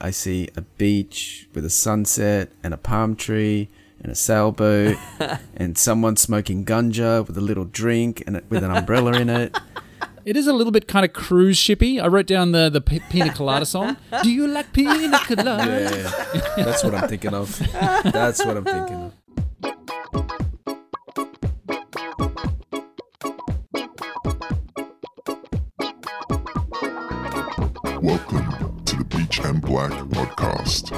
I see a beach with a sunset and a palm tree and a sailboat and someone smoking ganja with a little drink and with an umbrella in it. It is a little bit kind of cruise shippy. I wrote down the the P- Pina Colada song. Do you like Pina Colada? Yeah, that's what I'm thinking of. That's what I'm thinking of. Black Podcast,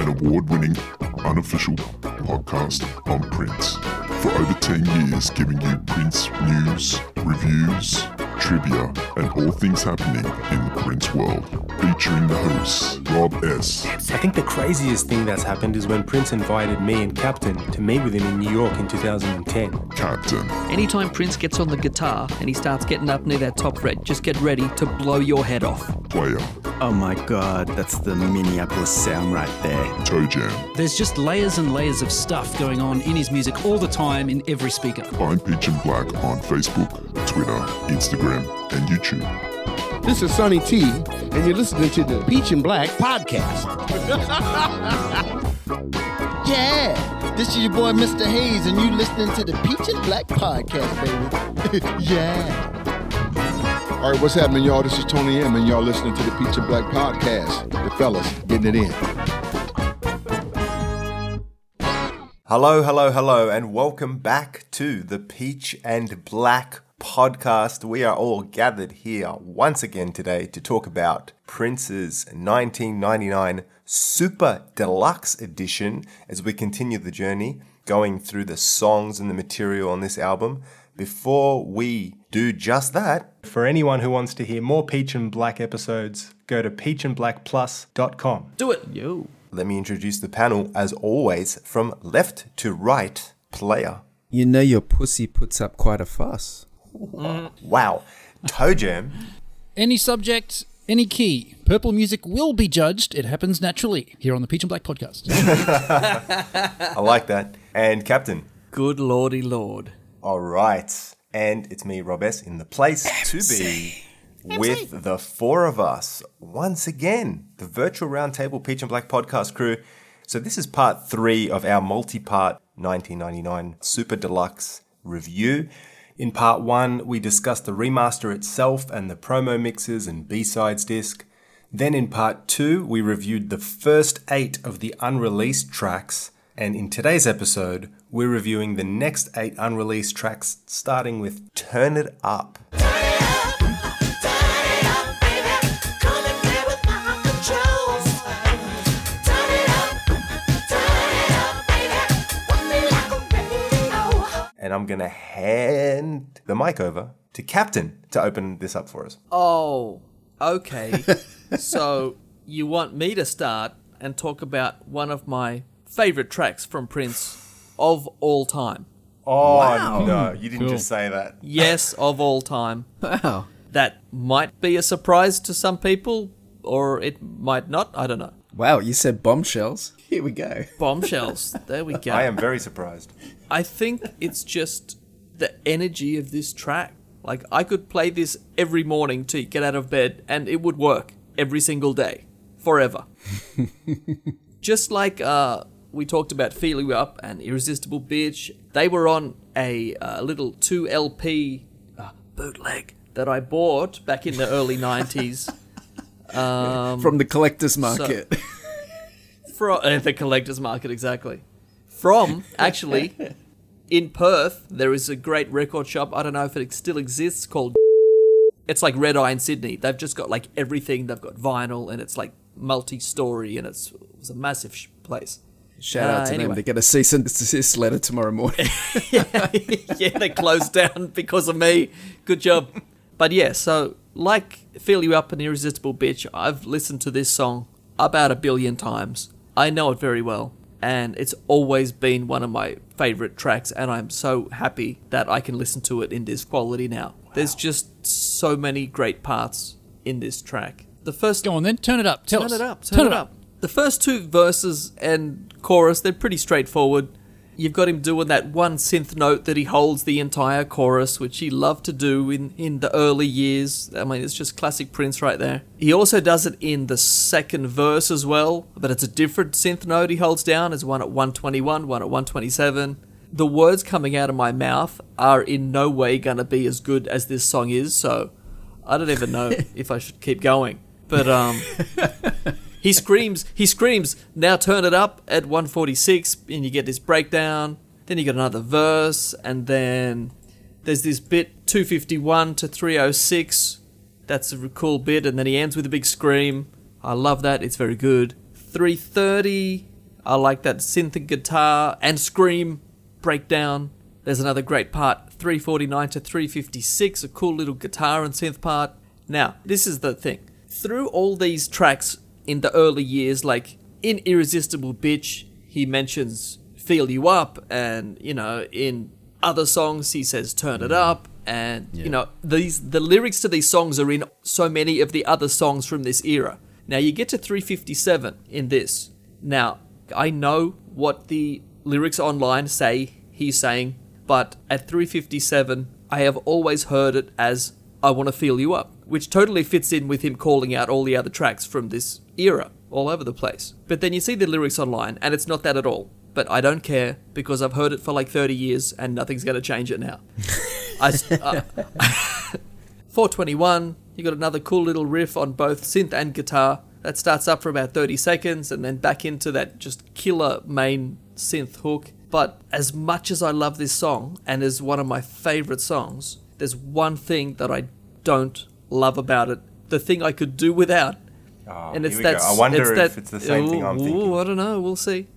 an award winning, unofficial podcast on Prince. For over 10 years, giving you Prince news, reviews, trivia, and all things happening in the Prince world. Featuring the hosts, Rob S., I think the craziest thing that's happened is when Prince invited me and Captain to meet with him in New York in 2010. Captain, Anytime Prince gets on the guitar and he starts getting up near that top fret, just get ready to blow your head off. Player, Oh my god, that's the Minneapolis sound right there. Toe Jam. There's just layers and layers of stuff going on in his music all the time in every speaker. Find Peach and Black on Facebook, Twitter, Instagram, and YouTube. This is Sonny T, and you're listening to the Peach and Black podcast. Yeah, this is your boy Mr. Hayes, and you're listening to the Peach and Black podcast, baby. yeah. All right, what's happening, y'all? This is Tony M, and y'all listening to the Peach and Black podcast. The fellas getting it in. Hello, hello, hello, and welcome back to the Peach and Black podcast. We are all gathered here once again today to talk about Prince's 1999 Super Deluxe Edition as we continue the journey going through the songs and the material on this album. Before we do just that, For anyone who wants to hear more Peach and Black episodes, go to peachandblackplus.com. Do it. Yo. let me introduce the panel as always from left to right player. You know your pussy puts up quite a fuss. Wow. Toe Jam. Any subject, any key. Purple music will be judged. It happens naturally here on the Peach and Black podcast. I like that. And Captain. Good lordy lord. All right. And it's me, Rob S, in the place to be with the four of us once again, the virtual roundtable Peach and Black podcast crew. So, this is part three of our multi part 1999 Super Deluxe review. In part one, we discussed the remaster itself and the promo mixes and B sides disc. Then in part two, we reviewed the first eight of the unreleased tracks. And in today's episode, we're reviewing the next eight unreleased tracks, starting with Turn It Up. And I'm going to hand the mic over to Captain to open this up for us. Oh, okay. so you want me to start and talk about one of my favorite tracks from Prince of all time? Oh, no, you didn't just say that. Yes, of all time. Wow. That might be a surprise to some people, or it might not. I don't know. Wow, you said bombshells. Here we go. Bombshells. there we go. I am very surprised. I think it's just the energy of this track. Like I could play this every morning to get out of bed and it would work every single day forever. just like uh we talked about Feel You Up and Irresistible Bitch, they were on a uh, little 2 LP uh, bootleg that I bought back in the early 90s. From the collector's market. from uh, the collector's market exactly from actually in perth there is a great record shop i don't know if it still exists called it's like red eye in sydney they've just got like everything they've got vinyl and it's like multi-story and it's, it's a massive sh- place Shout out Uh, to them. anyway. They get a cease and desist letter tomorrow morning. yeah, they closed down because of me. Good job. But yeah, so like Feel You Up and Irresistible Bitch, I've listened to this song about a billion times. I know it very well. And it's always been one of my favorite tracks, and I'm so happy that I can listen to it in this quality now. There's just so many great parts in this track. The first Go on then, turn it up. Tell turn us. it up. Turn, it up. The first two verses and chorus, they're pretty straightforward. You've got him doing that one synth note that he holds the entire chorus, which he loved to do in, in the early years. I mean, it's just classic Prince right there. He also does it in the second verse as well, but it's a different synth note he holds down. There's one at 121, one at 127. The words coming out of my mouth are in no way going to be as good as this song is, so I don't even know if I should keep going. But um, he screams, he screams, now turn it up at 146, and you get this breakdown. Then you get another verse, and then there's this bit 251 to 306. That's a cool bit, and then he ends with a big scream. I love that, it's very good. 330, I like that synth and guitar and scream breakdown. There's another great part, 349 to 356, a cool little guitar and synth part. Now, this is the thing. Through all these tracks in the early years, like in Irresistible Bitch, he mentions Feel You Up, and, you know, in other songs, he says Turn It mm. Up, and, you know, these the lyrics to these songs are in so many of the other songs from this era. Now, you get to 357 in this. Now, I know what the lyrics online say he's saying, but at 357, I have always heard it as I Want to Feel You Up, which totally fits in with him calling out all the other tracks from this era all over the place. But then you see the lyrics online, and it's not that at all. But I don't care because I've heard it for like 30 years and nothing's going to change it now. I, uh, 421, you got another cool little riff on both synth and guitar that starts up for about 30 seconds and then back into that just killer main synth hook. But as much as I love this song and is one of my favorite songs, there's one thing that I don't love about it. The thing I could do without. Oh, and it's that go. I wonder it's if that- it's the same thing I'm Ooh, thinking. I don't know, we'll see.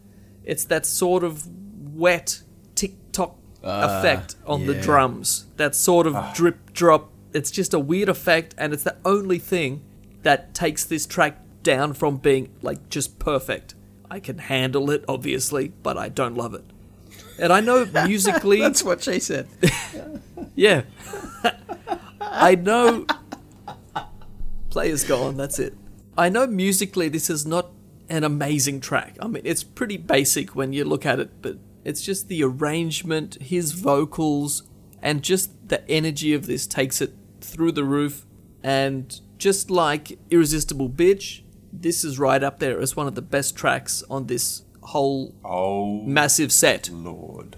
It's that sort of wet tick tock Ah, effect on the drums. That sort of Ah. drip drop. It's just a weird effect, and it's the only thing that takes this track down from being like just perfect. I can handle it, obviously, but I don't love it. And I know musically, That's what she said. yeah, I know. Player's gone. That's it. I know musically this is not an amazing track. I mean, it's pretty basic when you look at it, but it's just the arrangement, his vocals, and just the energy of this takes it through the roof. And just like Irresistible Bitch, this is right up there as one of the best tracks on this whole Oh, massive set. Lord.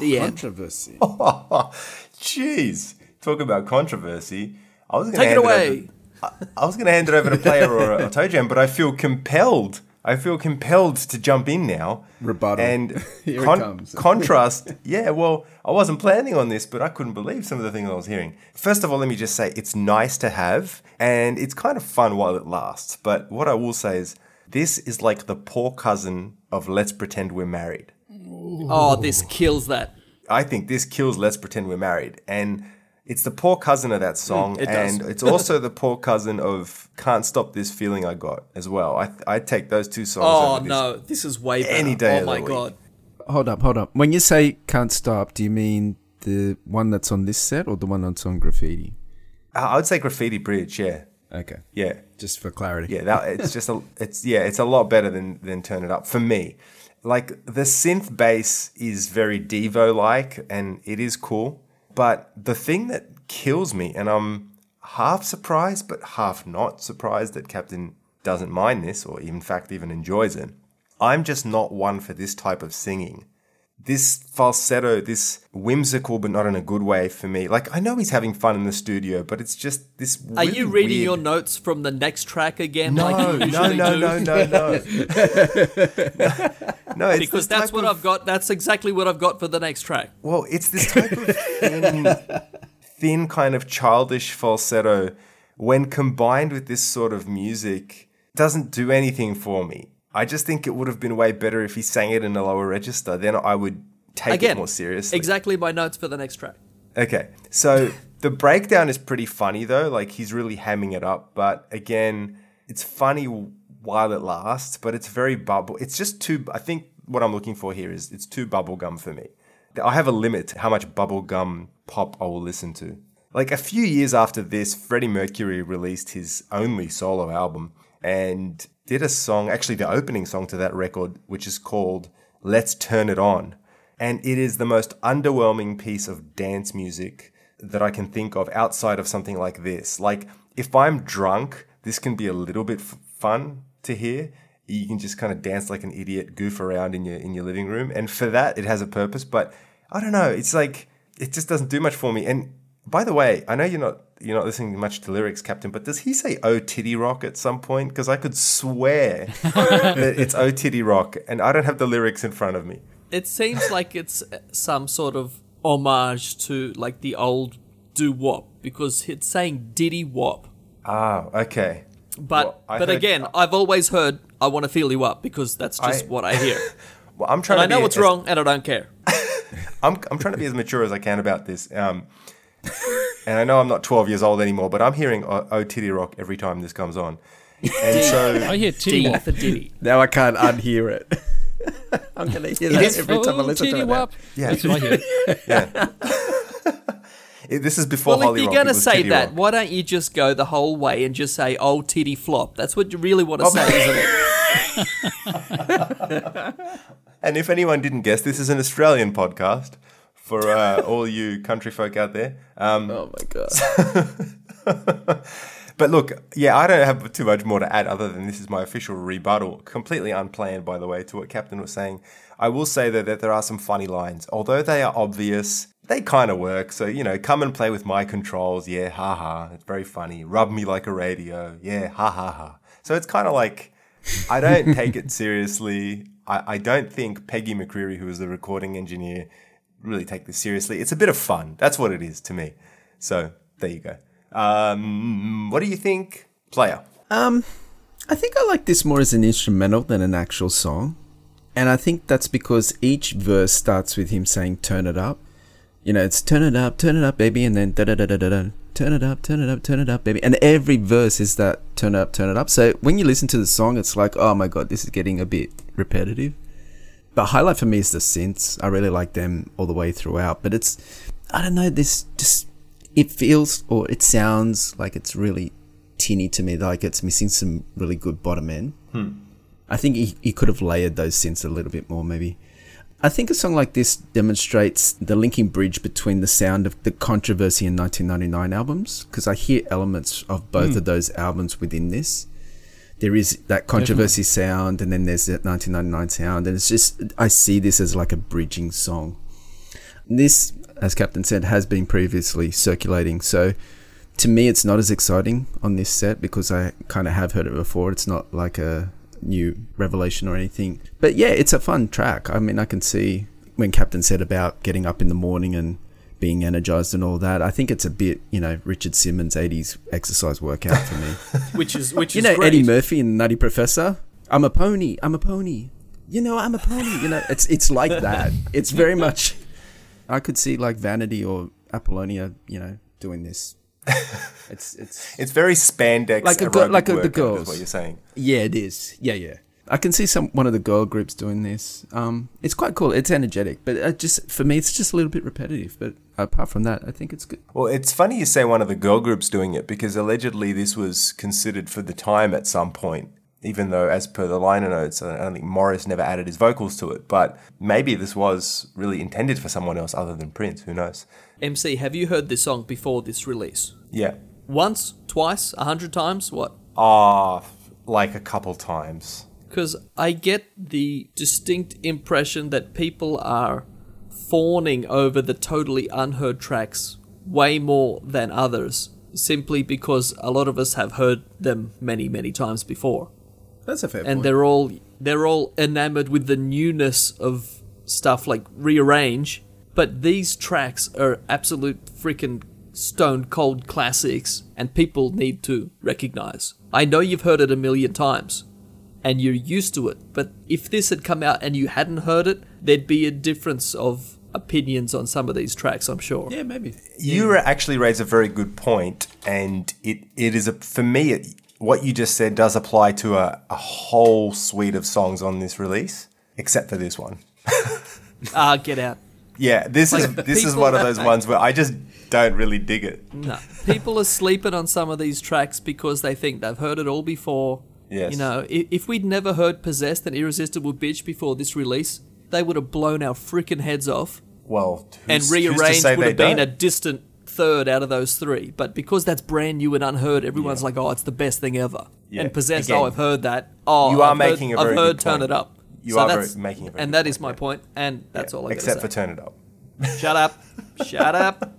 The. Controversy. Jeez. Talk about controversy. I was going to Take it hand away. Over. I, I was going to hand it over to Player or, or Toe Jam, but I feel compelled. I feel compelled to jump in now. Rebuttal. And Here it con- comes. contrast. Yeah, well, I wasn't planning on this, but I couldn't believe some of the things I was hearing. First of all, let me just say it's nice to have, and it's kind of fun while it lasts. But what I will say is, this is like the poor cousin of Let's Pretend We're Married. Oh, this kills that. I think this kills Let's Pretend We're Married. And it's the poor cousin of that song. Mm, it does. and it's also the poor cousin of Can't Stop This Feeling I Got as well. I, I take those two songs. Oh over this. no, this is way better. Any day oh of my the week. god. Hold up, hold up. When you say can't stop, do you mean the one that's on this set or the one that's on graffiti? I I would say Graffiti Bridge, yeah. Okay. Yeah. Just for clarity. Yeah, that it's just a it's yeah, it's a lot better than than Turn It Up for me. Like the synth bass is very Devo like and it is cool, but the thing that kills me and I'm half surprised but half not surprised that Captain doesn't mind this or in fact even enjoys it. I'm just not one for this type of singing. This falsetto, this whimsical but not in a good way for me. Like I know he's having fun in the studio, but it's just this. Are you reading weird- your notes from the next track again? no, like no, no, no, no, no, no. It's Because that's what of- I've got. That's exactly what I've got for the next track. Well, it's this type of thin, thin kind of childish falsetto. When combined with this sort of music, doesn't do anything for me. I just think it would have been way better if he sang it in a lower register. Then I would take Again, it more seriously. exactly my notes for the next track. Okay, so the breakdown is pretty funny though. Like he's really hamming it up, but again, it's funny while it lasts, but it's very bubble. It's just too. I think what I'm looking for here is it's too bubblegum for me. I have a limit to how much bubblegum pop I will listen to. Like a few years after this, Freddie Mercury released his only solo album and did a song, actually the opening song to that record, which is called "Let's Turn It On." And it is the most underwhelming piece of dance music that I can think of outside of something like this. Like, if I'm drunk, this can be a little bit f- fun to hear. You can just kind of dance like an idiot, goof around in your in your living room, and for that, it has a purpose. But I don't know. It's like it just doesn't do much for me. And by the way, I know you're not you're not listening much to lyrics, Captain, but does he say "Oh Titty Rock" at some point? Because I could swear that it's "Oh Titty Rock," and I don't have the lyrics in front of me. It seems like it's some sort of homage to like the old doo wop because it's saying diddy wop. Ah, okay. But Well, but heard- again, I've always heard I want to feel you up because that's just I- what I hear. Well, I'm trying and I know what's as- wrong and I don't care. I'm, I'm trying to be as mature as I can about this. Um, and I know I'm not 12 years old anymore, but I'm hearing "Oh, oh Titty Rock" every time this comes on. And so I hear titty wop. for diddy. Now I can't unhear it. I'm gonna hear that is- every time I Oh, listen to titty it. now. wop. Yeah. That's what I hear. yeah. It- this is before Well, if you're Rock, gonna was say Titty that, Rock. why don't you just go the whole way and just say "Oh titty flop"? That's what you really want to say, isn't it? And if anyone didn't guess, this is an Australian podcast for uh, all you country folk out there. Um, Oh my god. But look, yeah, I don't have too much more to add other than this is my official rebuttal, completely unplanned, by the way, to what Captain was saying. I will say though that there are some funny lines, although they are obvious. They kind of work, so you know, come and play with my controls, yeah, ha ha. It's very funny. Rub me like a radio, yeah, ha ha ha. So it's kind of like I don't take it seriously. I, I don't think Peggy McCreary, who was the recording engineer, really take this seriously. It's a bit of fun. That's what it is to me. So there you go. Um, what do you think, player? Um, I think I like this more as an instrumental than an actual song. And I think that's because each verse starts with him saying, turn it up. You know, it's turn it up, turn it up, baby, and then da da da da da da. Turn it up, turn it up, turn it up, baby. And every verse is that turn it up, turn it up. So when you listen to the song, it's like, oh my god, this is getting a bit repetitive. But highlight for me is the synths. I really like them all the way throughout. But it's, I don't know, this just, it feels or it sounds like it's really tinny to me, like it's missing some really good bottom end. Hmm. I think he, he could have layered those synths a little bit more, maybe. I think a song like this demonstrates the linking bridge between the sound of the controversy and 1999 albums, because I hear elements of both hmm. of those albums within this. There is that controversy sound, and then there's that 1999 sound, and it's just I see this as like a bridging song. This, as Captain said, has been previously circulating, so to me it's not as exciting on this set because I kind of have heard it before. It's not like a new revelation or anything. But yeah, it's a fun track. I mean, I can see when Captain said about getting up in the morning and being energized and all that. I think it's a bit, you know, Richard Simmons 80s exercise workout for me. Which is which is you is know great. Eddie Murphy and Nutty Professor? I'm a pony. I'm a pony. You know, I'm a pony. You know, it's it's like that. It's very much I could see like Vanity or Apollonia, you know, doing this. It's it's It's very spandex, Like a girl- like a- the girls. Is what you're saying? Yeah, it is. Yeah, yeah. I can see some one of the girl groups doing this. Um, it's quite cool. It's energetic, but it just for me, it's just a little bit repetitive. But apart from that, I think it's good. Well, it's funny you say one of the girl groups doing it because allegedly this was considered for the time at some point. Even though, as per the liner notes, I don't think Morris never added his vocals to it. But maybe this was really intended for someone else other than Prince. Who knows? MC, have you heard this song before this release? Yeah. Once, twice, a hundred times? What? Ah, like a couple times. Because I get the distinct impression that people are fawning over the totally unheard tracks way more than others, simply because a lot of us have heard them many, many times before. That's a fair and they're all they're all enamored with the newness of stuff like rearrange but these tracks are absolute freaking stone cold classics and people need to recognize. I know you've heard it a million times and you're used to it but if this had come out and you hadn't heard it there'd be a difference of opinions on some of these tracks i'm sure Yeah, maybe. You actually raise a very good point, and it, it is a for me. It, what you just said does apply to a, a whole suite of songs on this release, except for this one. ah get out Yeah, this is this is one of those ones where I just don't really dig it. No, people are sleeping on some of these tracks because they think they've heard it all before. Yes. You know, if, if we'd never heard "Possessed" and "Irresistible Bitch" before this release, they would have blown our freaking heads off. Well, and who's- who's to rearranged say would have been don't? a distant third out of those three. But because that's brand new and unheard, everyone's like, "Oh, it's the best thing ever." Yeah, And possessed, again, oh, I've heard that. Oh, you are I've making heard, a very I've heard Turn point. It Up. You so are very- making a very and that is my point, and that's all I got Except for turn it up. Shut up. Shut up.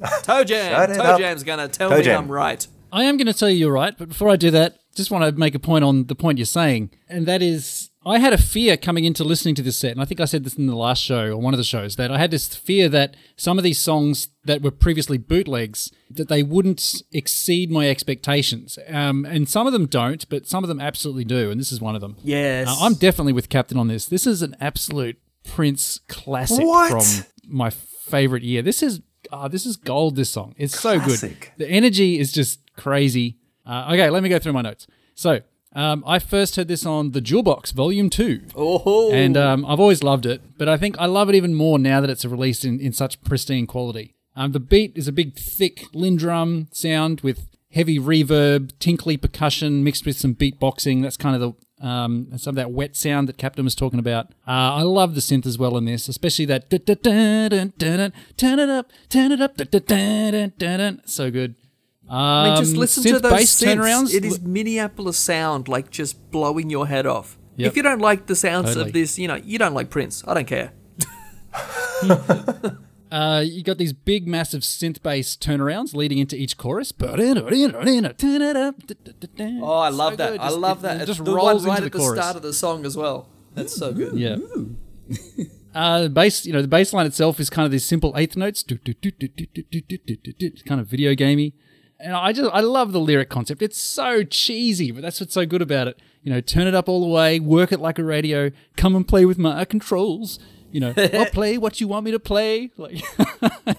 Toe Jam. Toe. Jam's gonna tell Toe me Jam. I'm right. I am going to tell you you're right, but before I do that, just want to make a point on the point you're saying, and that is I had a fear coming into listening to this set, and I think I said this in the last show or one of the shows that I had this fear that some of these songs that were previously bootlegs that they wouldn't exceed my expectations, um, and some of them don't, but some of them absolutely do, and this is one of them. Yes. Uh, I'm definitely with Captain on this. This is an absolute Prince classic What? from my favorite year. This is ah, this is gold. This song, it's so good. The energy is just crazy. Uh, okay, let me go through my notes. So. Um, I first heard this on the Jewel Box Volume Two, Oh. and um, I've always loved it. But I think I love it even more now that it's released in, in such pristine quality. Um, the beat is a big, thick LinnDrum sound with heavy reverb, tinkly percussion mixed with some beatboxing. That's kind of the um, some of that wet sound that Captain was talking about. Uh, I love the synth as well in this, especially that turn it up, turn it up, so good. Um, I mean, just listen to those synths. turnarounds. It is Minneapolis sound, like just blowing your head off. Yep. If you don't like the sounds totally. of this, you know, you don't like Prince. I don't care. uh, you got these big, massive synth bass turnarounds leading into each chorus. Oh, I love so that! I love that. It, just the rolls right into the at the start of the song as well. That's so good. Yeah. Uh, bass, you know, the bass line itself is kind of these simple eighth notes, kind of video gamey. And I just, I love the lyric concept. It's so cheesy, but that's what's so good about it. You know, turn it up all the way, work it like a radio, come and play with my controls. You know, I'll play what you want me to play. Like,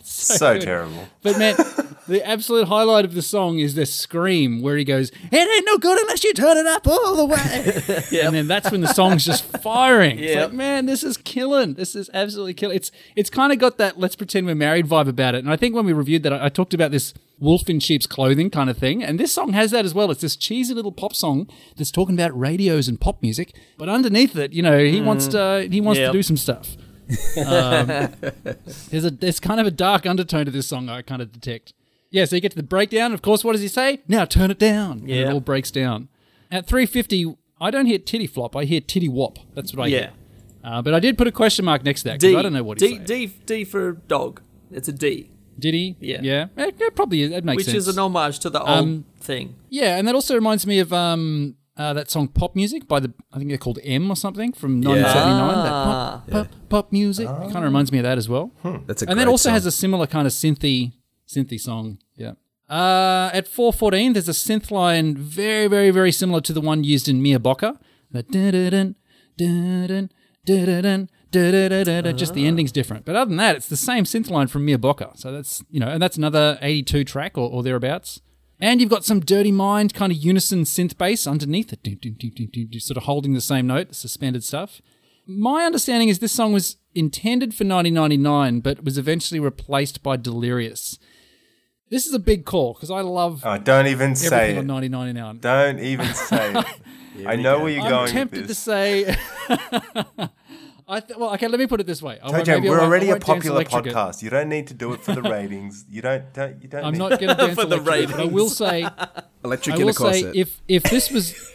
so, So terrible. But man, the absolute highlight of the song is this scream where he goes, "It ain't no good unless you turn it up all the way." And then that's when the song's just firing. It's like, man, this is killing. This is absolutely killing. It's it's kind of got that "Let's pretend we're married" vibe about it. And I think when we reviewed that, I, I talked about this wolf in sheep's clothing kind of thing. And this song has that as well. It's this cheesy little pop song that's talking about radios and pop music, but underneath it, you know, he wants to he wants Yep. to do some stuff. Um, there's a there's kind of a dark undertone to this song I kind of detect. Yeah, so you get to the breakdown. Of course, what does he say? Now turn it down. And Yeah. it all breaks down. At 350, I don't hear titty flop. I hear titty wop. That's what I Yeah. hear. Uh, but I did put a question mark next to that because. I don't know what he's D. D, D for dog. It's a D, Did he? Yeah. Yeah. Eh, yeah, probably that makes which sense. is an homage to the old Um, thing. yeah, and that also reminds me of um uh, that song "Pop Muzik" by the I think they're called M or something from 1979. That Ah. pop, pop, pop music. It kind of reminds me of that as well. That's a and that also song. has a similar kind of synthy synthy song. Yeah. Uh, at 414, there's a synth line very, very, very similar to the one used in Mia Bocca. The Just the ah. ending's different. But other than that, it's the same synth line from Mia Bocca. So that's, you know, and that's another 82 track or, or thereabouts. And you've got some Dirty Mind kind of unison synth bass underneath it, sort of holding the same note, suspended stuff. My understanding is this song was intended for 1999, but was eventually replaced by Delirious. This is a big call because I love Oh, don't even say it. on 1999. Don't even say it. I know where you're I'm going tempted with to say. I th- well, okay. Let me put it this way. I Toe maybe we're I already a popular podcast. You don't need to do it for the ratings. You don't. don't you don't. I'm need not going to dance For the ratings. but I will say. Electric I in a say corset. if if this was.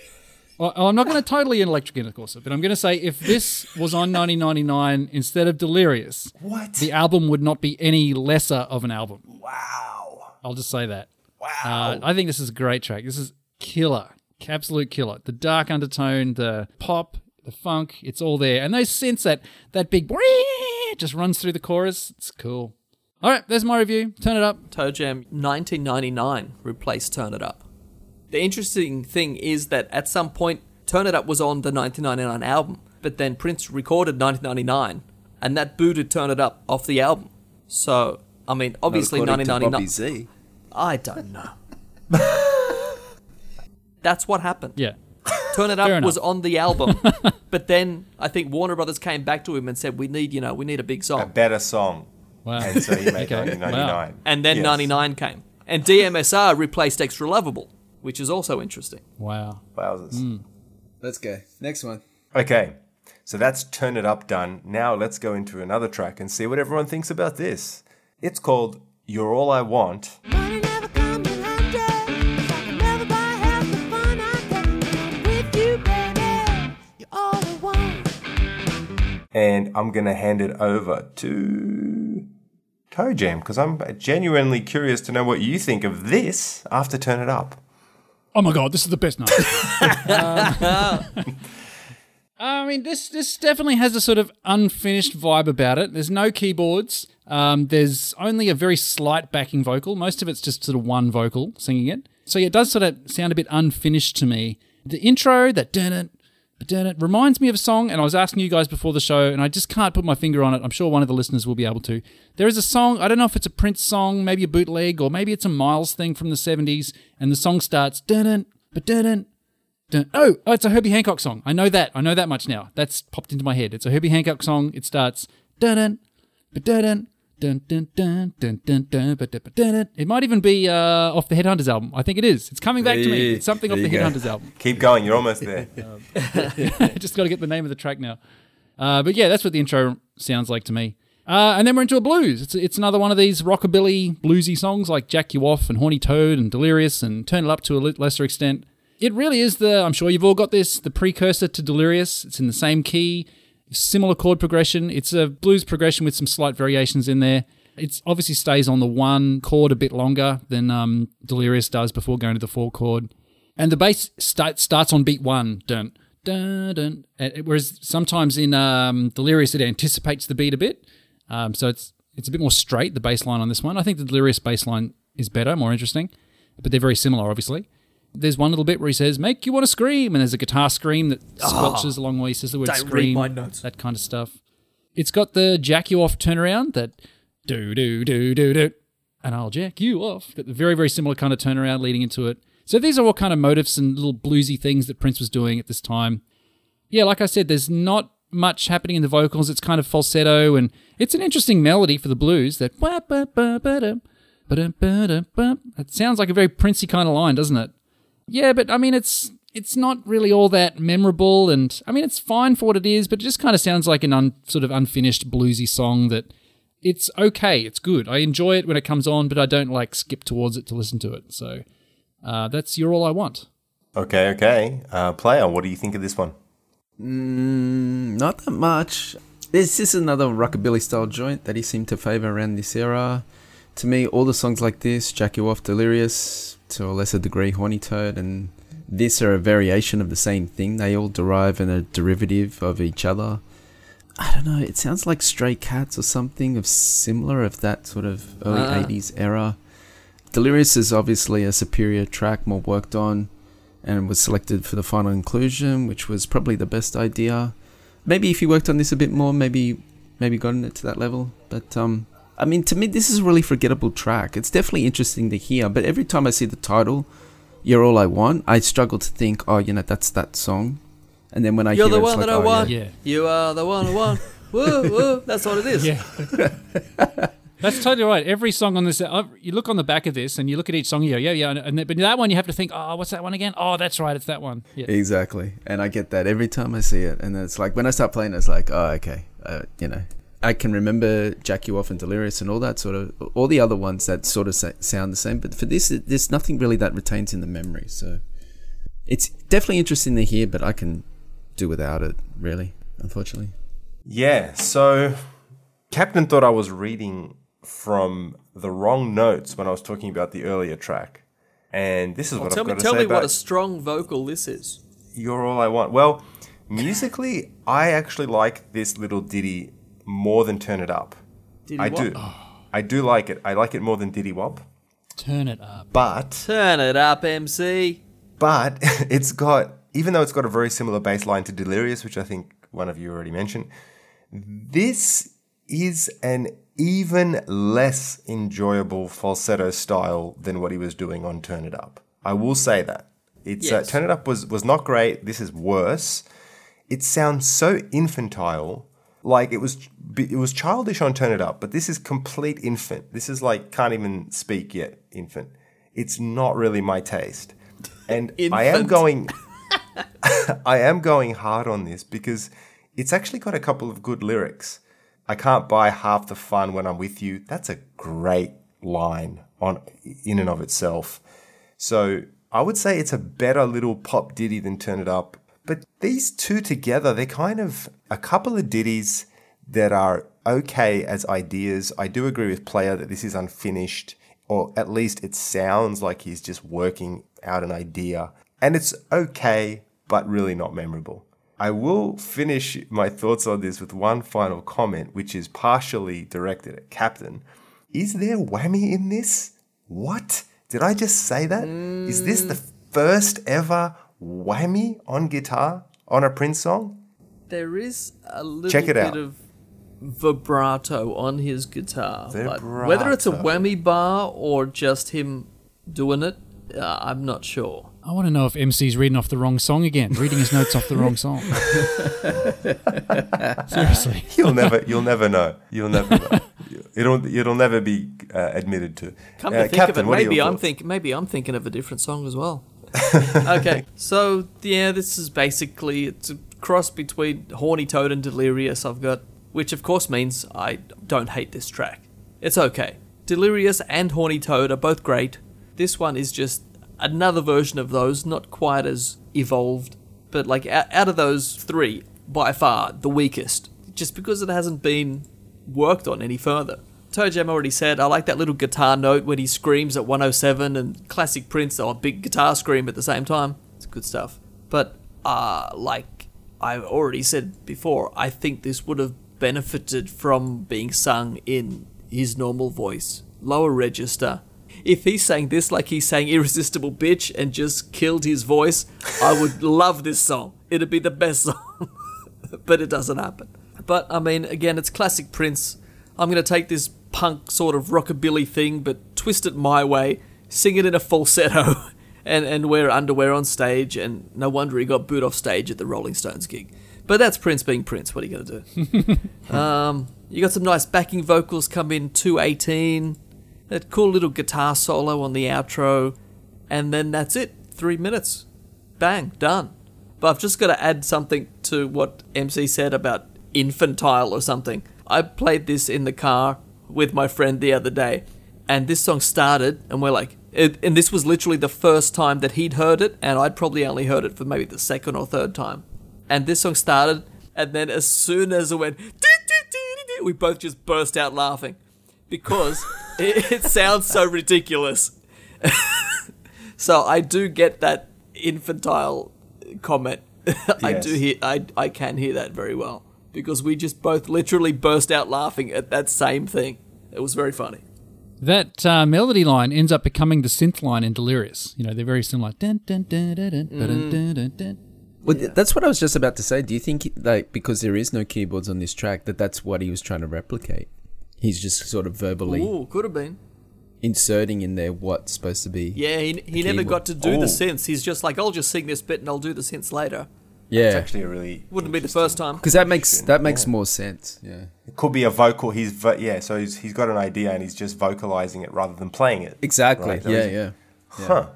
Well, I'm not going to totally electric in a corset, but I'm going to say if this was on 1999 instead of Delirious, What? the album would not be any lesser of an album. wow. I'll just say that. Wow. Uh, I think this is a great track. This is killer, absolute killer. The dark undertone, the pop, the funk, it's all there. And those synths that that big just runs through the chorus. It's cool. All right, there's my review. Turn it up. Toe Jam 1999 replaced Turn It Up. The interesting thing is that at some point, Turn It Up was on the 1999 album, but then Prince recorded 1999, and that booted Turn It Up off the album. So, I mean, obviously Not according to 1999. Bobby Z. I don't know. That's what happened. Yeah. Turn It Fair Up was on the album, but then I think Warner Brothers came back to him and said, "We need, you know, we need a big song, A better song. Wow. And so he made Okay. 1999. And then Yes. 99 came. And DMSR replaced Extra Lovable, which is also interesting. Wow. Wowzers. Hmm. Let's go. Next one. Okay. So that's Turn It Up done. Now let's go into another track and see what everyone thinks about this. It's called You're All I Want. And I'm going to hand it over to Toe Jam because I'm genuinely curious to know what you think of this after Turn It Up. Oh my god, this is the best night. um, I mean, this this definitely has a sort of unfinished vibe about it. There's no keyboards. Um, there's only a very slight backing vocal. Most of it's just sort of one vocal singing it. So yeah, it does sort of sound a bit unfinished to me. The intro, that dun it, dun it, reminds me of a song, and I was asking you guys before the show, and I just can't put my finger on it. I'm sure one of the listeners will be able to. There is a song, I don't know if it's a Prince song, maybe a bootleg, or maybe it's a Miles thing from the 70s, and the song starts dun it, dun Dun, oh, oh, it's a Herbie Hancock song. I know that. I know that much now. That's popped into my head. It's a Herbie Hancock song. It starts dun dun dun dun dun dun dun dun dun dun It might even be uh, off the Headhunters album. I think it is. It's coming back to me. It's something off the Headhunters album. Keep going. You're almost there. Just got to get the name of the track now. Uh, but yeah, that's what the intro sounds like to me. Uh, and then we're into a blues. It's it's another one of these rockabilly bluesy songs like Jack You Off and Horny Toad and Delirious and Turn It Up to a lesser extent it really is the, I'm sure you've all got this, the precursor to Delirious. It's in the same key, similar chord progression. It's a blues progression with some slight variations in there. It obviously stays on the one chord a bit longer than um, Delirious does before going to the four chord. And the bass start, starts on beat one, dun, dun, dun. Whereas sometimes in um, Delirious, it anticipates the beat a bit. Um, so it's it's a bit more straight, the bass line on this one. I think the Delirious bass line is better, more interesting. But they're very similar, obviously there's one little bit where he says, "Make you want to scream," and there's a guitar scream that ah. squelches along the way he says the word "scream." read my notes. That kind of stuff. It's got the jack you off turnaround that do do do do do, and I'll jack you off. Got the very very similar kind of turnaround leading into it. So these are all kind of motifs and little bluesy things that Prince was doing at this time. Yeah, like I said, there's not much happening in the vocals. It's kind of falsetto, and it's an interesting melody for the blues. That it sounds like a very Princey kind of line, doesn't it? Yeah, but I mean, it's it's not really all that memorable, and I mean, it's fine for what it is, but it just kind of sounds like an un, sort of unfinished bluesy song that it's okay, it's good. I enjoy it when it comes on, but I don't like skip towards it to listen to it. So uh, that's you're all I want. Okay, okay. Uh, player, what do you think of this one? Mm, not that much. This is another rockabilly style joint that he seemed to favor around this era. To me, all the songs like this, Jack You Off, Delirious, to a lesser degree Horny Toad and this are a variation of the same thing. They all derive in a derivative of each other. I don't know. It sounds like Stray Cats or something of similar of that sort of early Ah. 80s era. Delirious is obviously a superior track, more worked on, and was selected for the final inclusion, which was probably the best idea. Maybe if you worked on this a bit more, maybe maybe gotten it to that level. But um, I mean, to me, this is a really forgettable track. It's definitely interesting to hear, but every time I see the title, "You're All I Want," I struggle to think, oh, you know, that's that song. And then when I get it, You're hear the it, it's one like, that I oh, want. yeah. Yeah. You are the one I want. woo, woo. That's what it is. Yeah. That's totally right. Every song on this, uh, you look on the back of this and you look at each song, you go, yeah, yeah. And, and but that one, you have to think, oh, what's that one again? Oh, that's right, it's that one. Yeah. Exactly, and I get that every time I see it, and it's like when I start playing, it's like, oh, okay, uh, you know, I can remember Jack You Off and Delirious and all that sort of, all the other ones that sort of sa- sound the same, but for this, it- there's nothing really that retains in the memory. So it's definitely interesting to hear, but I can do without it, really, unfortunately. Yeah, so Captain thought I was reading from the wrong notes when I was talking about the earlier track. And this is oh, what Tell I've me, got to tell say me about what a strong vocal this is. You're All I Want. Well, musically, I actually like this little ditty more than Turn It Up. Diddy I Wop? do. I do like it. I like it more than Diddy Wop. Turn it up. But Turn it up, MC. but it's got even though it's got a very similar bass line to Delirious, which I think one of you already mentioned, this is an even less enjoyable falsetto style than what he was doing on Turn It Up. I will say that. It's uh, Yes. Turn It Up was was not great. This is worse. It sounds so infantile, like it was it was childish on Turn It Up, but this is complete infant. This is like can't even speak yet infant. It's not really my taste. And I am going I am going hard on this because it's actually got a couple of good lyrics. I can't buy half the fun when I'm with you. That's a great line on in and of itself. So I would say it's a better little pop ditty than Turn It Up. But these two together, they're kind of a couple of ditties that are okay as ideas. I do agree with Player that this is unfinished, or at least it sounds like he's just working out an idea. And it's okay, but really not memorable. I will finish my thoughts on this with one final comment, which is partially directed at Captain. Is there whammy in this? What? Did I just say that? Is this the first ever whammy on guitar on a Prince song? There is a little Check it bit out. of vibrato on his guitar. But whether it's a Vibrato. whammy bar or just him doing it, uh, I'm not sure. I want to know if MC's reading off the wrong song again, reading his notes off the wrong song. Seriously. You'll never, you'll never know. You'll never know. It'll, it'll never be uh, admitted to. Come Uh, to think Captain, of it, maybe I'm thoughts? think maybe I'm thinking of a different song as well. okay, so yeah, this is basically it's a cross between Horny Toad and Delirious. I've got, which of course means I don't hate this track. It's okay. Delirious and Horny Toad are both great. This one is just another version of those, not quite as evolved, but like out, of those three, by far the weakest, just because it hasn't been worked on any further. Toe Jam already said, I like that little guitar note when he screams at 107 and classic Prince, oh, big guitar scream at the same time. It's good stuff. But, uh, like I've already said before, I think this would have benefited from being sung in his normal voice, lower register. If he sang this like he sang Irresistible Bitch and just killed his voice, I would love this song. It'd be the best song. but it doesn't happen. But I mean, again, it's classic Prince. I'm going to take this punk sort of rockabilly thing, but twist it my way, sing it in a falsetto, and, and wear underwear on stage, and no wonder he got booed off stage at the Rolling Stones gig. But that's Prince being Prince. What are you going to do? um, you got some nice backing vocals come in 218, that cool little guitar solo on the outro, and then that's it. Three minutes. Bang, done. But I've just got to add something to what MC said about infantile or something. I played this in the car with my friend the other day, and this song started, and we're like, it, and this was literally the first time that he'd heard it, and I'd probably only heard it for maybe the second or third time. And this song started, and then as soon as it went, we both just burst out laughing because it, it sounds so ridiculous. so I do get that infantile comment. I Yes. do hear, I, I can hear that very well because we just both literally burst out laughing at that same thing. It was very funny. That uh, melody line ends up becoming the synth line in Delirious. You know, they're very similar. Well, yeah. that's what I was just about to say. Do you think, like, because there is no keyboards on this track, that that's what he was trying to replicate? He's just sort of verbally. Ooh, could have been. Inserting in there what's supposed to be. Yeah, he, he never got to do the oh. synths. He's just like, I'll just sing this bit and I'll do the synths later. It's Yeah, actually a really Wouldn't be the first time. because that makes that makes yeah. more sense. Yeah, It could be a vocal. He's vo- yeah, so he's, he's got an idea and he's just vocalizing it rather than playing it. exactly. Right, that yeah, was- yeah. Huh.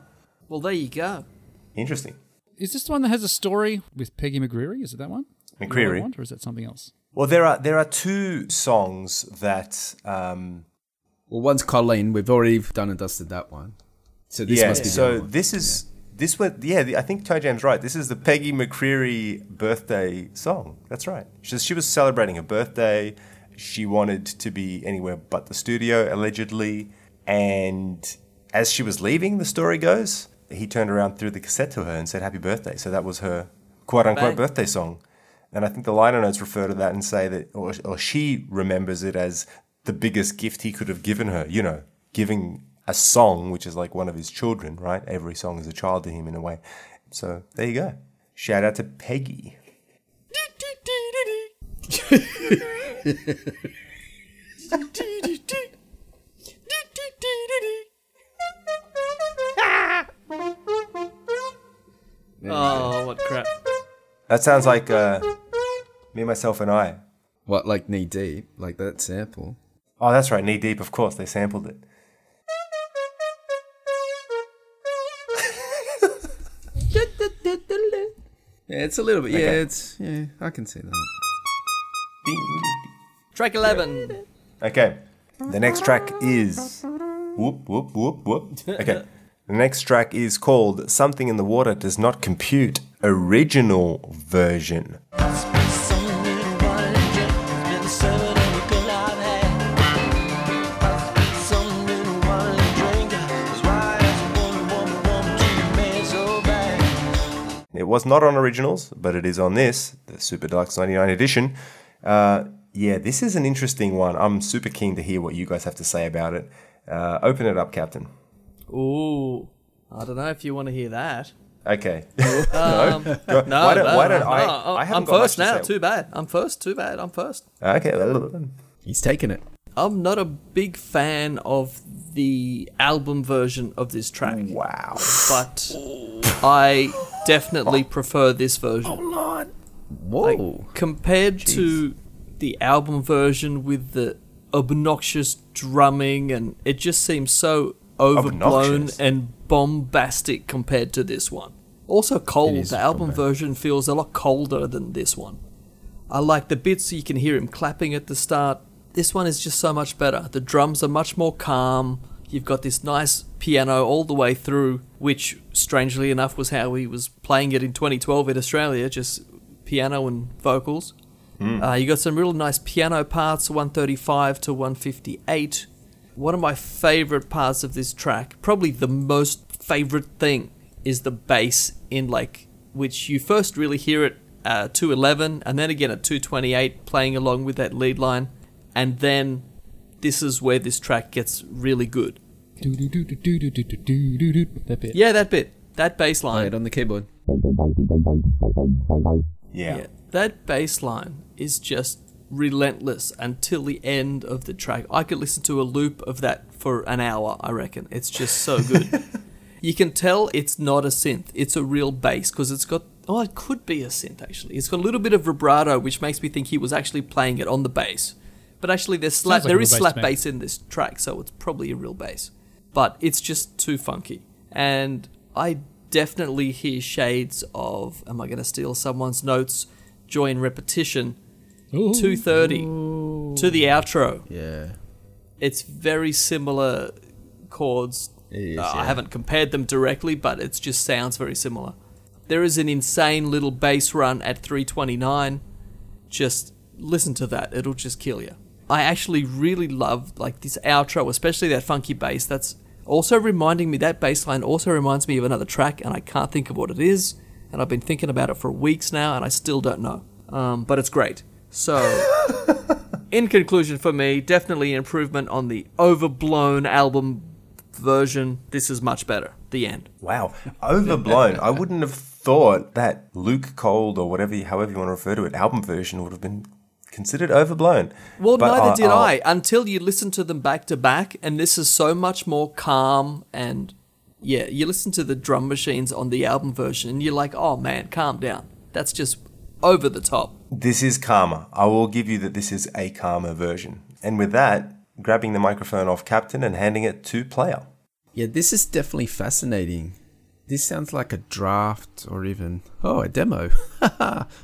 Well, there you go. Interesting. Is this the one that has a story with Peggy McCreary? Is it that one? You know what I McCreary. want, Or is that something else? Well, there are there are two songs that um, Well, one's Colleen. We've already done and dusted that one. So this yeah. must be the So other one. this is this was yeah. I think Toe Jam's right. This is the Peggy McCreary birthday song. That's right. She, she was celebrating her birthday. She wanted to be anywhere but the studio, allegedly. And as she was leaving, the story goes, he turned around, threw the cassette to her, and said "Happy Birthday." So that was her quote unquote Bang. birthday song. And I think the liner notes refer to that and say that, or, or she remembers it as the biggest gift he could have given her. You know, giving a song, which is like one of his children, right? Every song is a child to him in a way. So there you go. Shout out to Peggy. Oh, what crap. That sounds like uh, me, myself, and I. what like knee deep, like that sample. Oh, that's right. Knee deep, of course. They sampled it. Yeah, it's a little bit. Yeah, it's yeah. I can see that. Track 11. Okay. The next track is. Whoop, whoop, whoop, whoop. Okay. The next track is called Something in the Water Does Not Compute Original Version. It was not on originals, but it is on this, the Super Deluxe 99 edition. Uh, yeah, this is an interesting one. I'm super keen to hear what you guys have to say about it. Uh, open it up, Captain. Ooh. I don't know if you want to hear that. Okay. Um, Go- no, why don't, no, why don't no, I? No, I I'm got first much to now. Too bad. I'm first. Too bad. I'm first. Okay. He's taking it. I'm not a big fan of the album version of this track. Wow. But I definitely oh. prefer this version. Oh lord! Whoa. compared to the album version with the obnoxious drumming and it just seems so overblown Obnoxious? and bombastic compared to this one. Also cold. The album bombastic. version feels a lot colder than this one. I like the bits you can hear him clapping at the start. This one is just so much better. The drums are much more calm. You've got this nice piano all the way through, which strangely enough was how he was playing it in 2012 in Australia, just piano and vocals. Uh, you got some real nice piano parts, 135 to 158. One of my favorite parts of this track, probably the most favorite thing, is the bass in like which you first really hear it uh, 211 and then again at 228 playing along with that lead line and then this is where this track gets really good That bit. yeah that bit that bass Play line it on the keyboard. Yeah. Yeah, that bass line is just relentless until the end of the track. I could listen to a loop of that for an hour, I reckon. It's just so good. you can tell it's not a synth, it's a real bass because it's got. Oh, it could be a synth actually. It's got a little bit of vibrato, which makes me think he was actually playing it on the bass. But actually, there's slap. Like a there real is bass slap bass in this track, so it's probably a real bass. But it's just too funky, and I definitely hear shades of. Am I going to steal someone's notes? Joy in repetition. Two thirty to the outro. Yeah. It's very similar chords. It is, Uh, I haven't compared them directly, but it just sounds very similar. There is an insane little bass run at 329. Just listen to that; it'll just kill you. I actually really love like this outro, especially that funky bass. That's also reminding me that bass line also reminds me of another track, and I can't think of what it is. And I've been thinking about it for weeks now, and I still don't know. Um, but it's great. So, in conclusion, for me, definitely an improvement on the overblown album version. This is much better. The end. Wow. Overblown. I wouldn't have thought that Luke Cold or whatever, however you want to refer to it, album version would have been considered overblown. Well, But neither I- did I'll- I until you listen to them back to back, and this is so much more calm and yeah, you listen to the drum machines on the album version, and you're like, oh man, calm down. That's just over the top. This is calmer. I will give you that this is a calmer version. And with that, grabbing the microphone off Captain and handing it to player. Yeah, this is definitely fascinating. This sounds like a draft or even, oh, a demo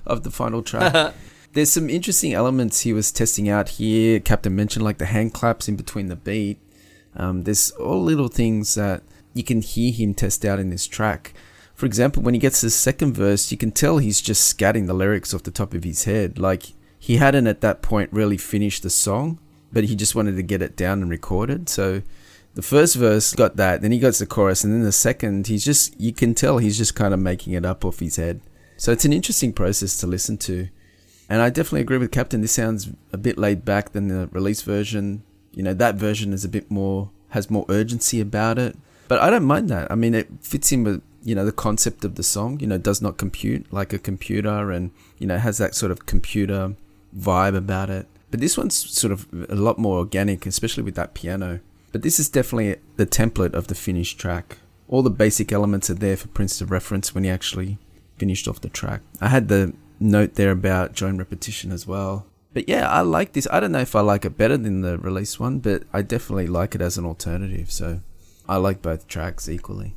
of the final track. There's some interesting elements he was testing out here. Captain mentioned like the hand claps in between the beat. Um, there's all little things that you can hear him test out in this track. For example, when he gets to the second verse, you can tell he's just scatting the lyrics off the top of his head. Like he hadn't at that point really finished the song, but he just wanted to get it down and recorded. So the first verse got that, then he to the chorus, and then the second, he's just you can tell he's just kind of making it up off his head. So it's an interesting process to listen to. And I definitely agree with Captain. This sounds a bit laid back than the release version. You know, that version is a bit more has more urgency about it. But I don't mind that. I mean, it fits in with you know the concept of the song. You know, does not compute like a computer, and you know has that sort of computer vibe about it. But this one's sort of a lot more organic, especially with that piano. But this is definitely the template of the finished track. All the basic elements are there for Prince to reference when he actually finished off the track. I had the note there about Joy in repetition as well. But yeah, I like this. I don't know if I like it better than the release one, but I definitely like it as an alternative. So I like both tracks equally.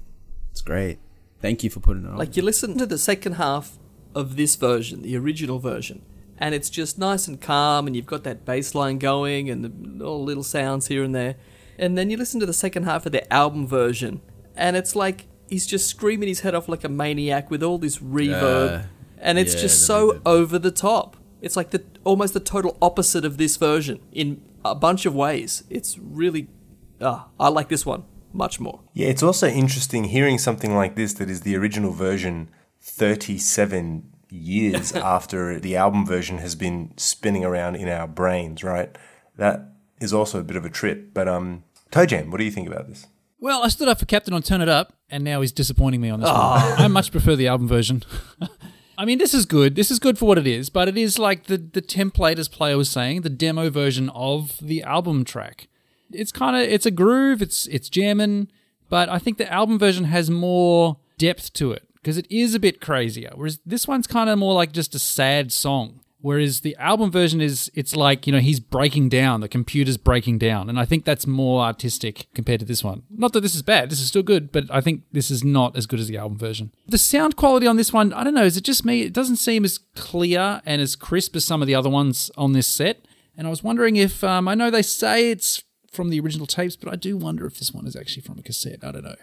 It's great. Thank you for putting it on. Like you listen to the second half of this version, the original version, and it's just nice and calm, and you've got that bass line going, and the, all little sounds here and there. And then you listen to the second half of the album version, and it's like he's just screaming his head off like a maniac with all this reverb, Uh, and it's yeah, just so over the top. It's like the almost the total opposite of this version in a bunch of ways. It's really, ah, I like this one much more. Yeah, it's also interesting hearing something like this that is the original version 37 years after the album version has been spinning around in our brains, right? That is also a bit of a trip. But um Toe Jam, what do you think about this? Well, I stood up for Captain on Turn It Up, and now he's disappointing me on this one. I much prefer the album version. I mean, this is good. This is good for what it is, but it is like the, the template, as Player was saying, the demo version of the album track. It's kind of it's a groove. It's it's jamming, but I think the album version has more depth to it because it is a bit crazier. Whereas this one's kind of more like just a sad song. Whereas the album version is, it's like, you know, he's breaking down, the computer's breaking down. And I think that's more artistic compared to this one. Not that this is bad, this is still good, but I think this is not as good as the album version. The sound quality on this one, I don't know, is it just me? It doesn't seem as clear and as crisp as some of the other ones on this set. And I was wondering if, um, I know they say it's from the original tapes, but I do wonder if this one is actually from a cassette. I don't know.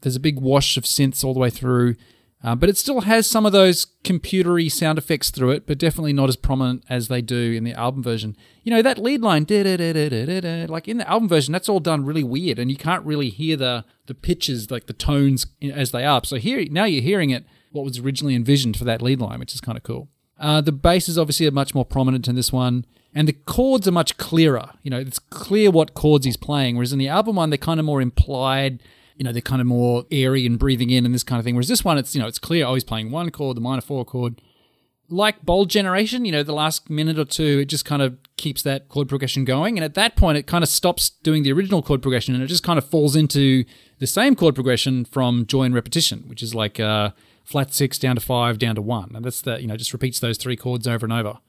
There's a big wash of synths all the way through. Uh, but it still has some of those computery sound effects through it, but definitely not as prominent as they do in the album version. You know, that lead line, like in the album version, that's all done really weird, and you can't really hear the, the pitches, like the tones as they are. So here, now you're hearing it, what was originally envisioned for that lead line, which is kind of cool. Uh, the bass is obviously much more prominent in this one, and the chords are much clearer. You know, it's clear what chords he's playing, whereas in the album one, they're kind of more implied you know, they're kind of more airy and breathing in and this kind of thing. Whereas this one, it's, you know, it's clear, oh, he's playing one chord, the minor four chord. Like Bold Generation, you know, the last minute or two, it just kind of keeps that chord progression going. And at that point, it kind of stops doing the original chord progression and it just kind of falls into the same chord progression from joy and repetition, which is like uh, flat six down to five, down to one. And that's the, you know, just repeats those three chords over and over.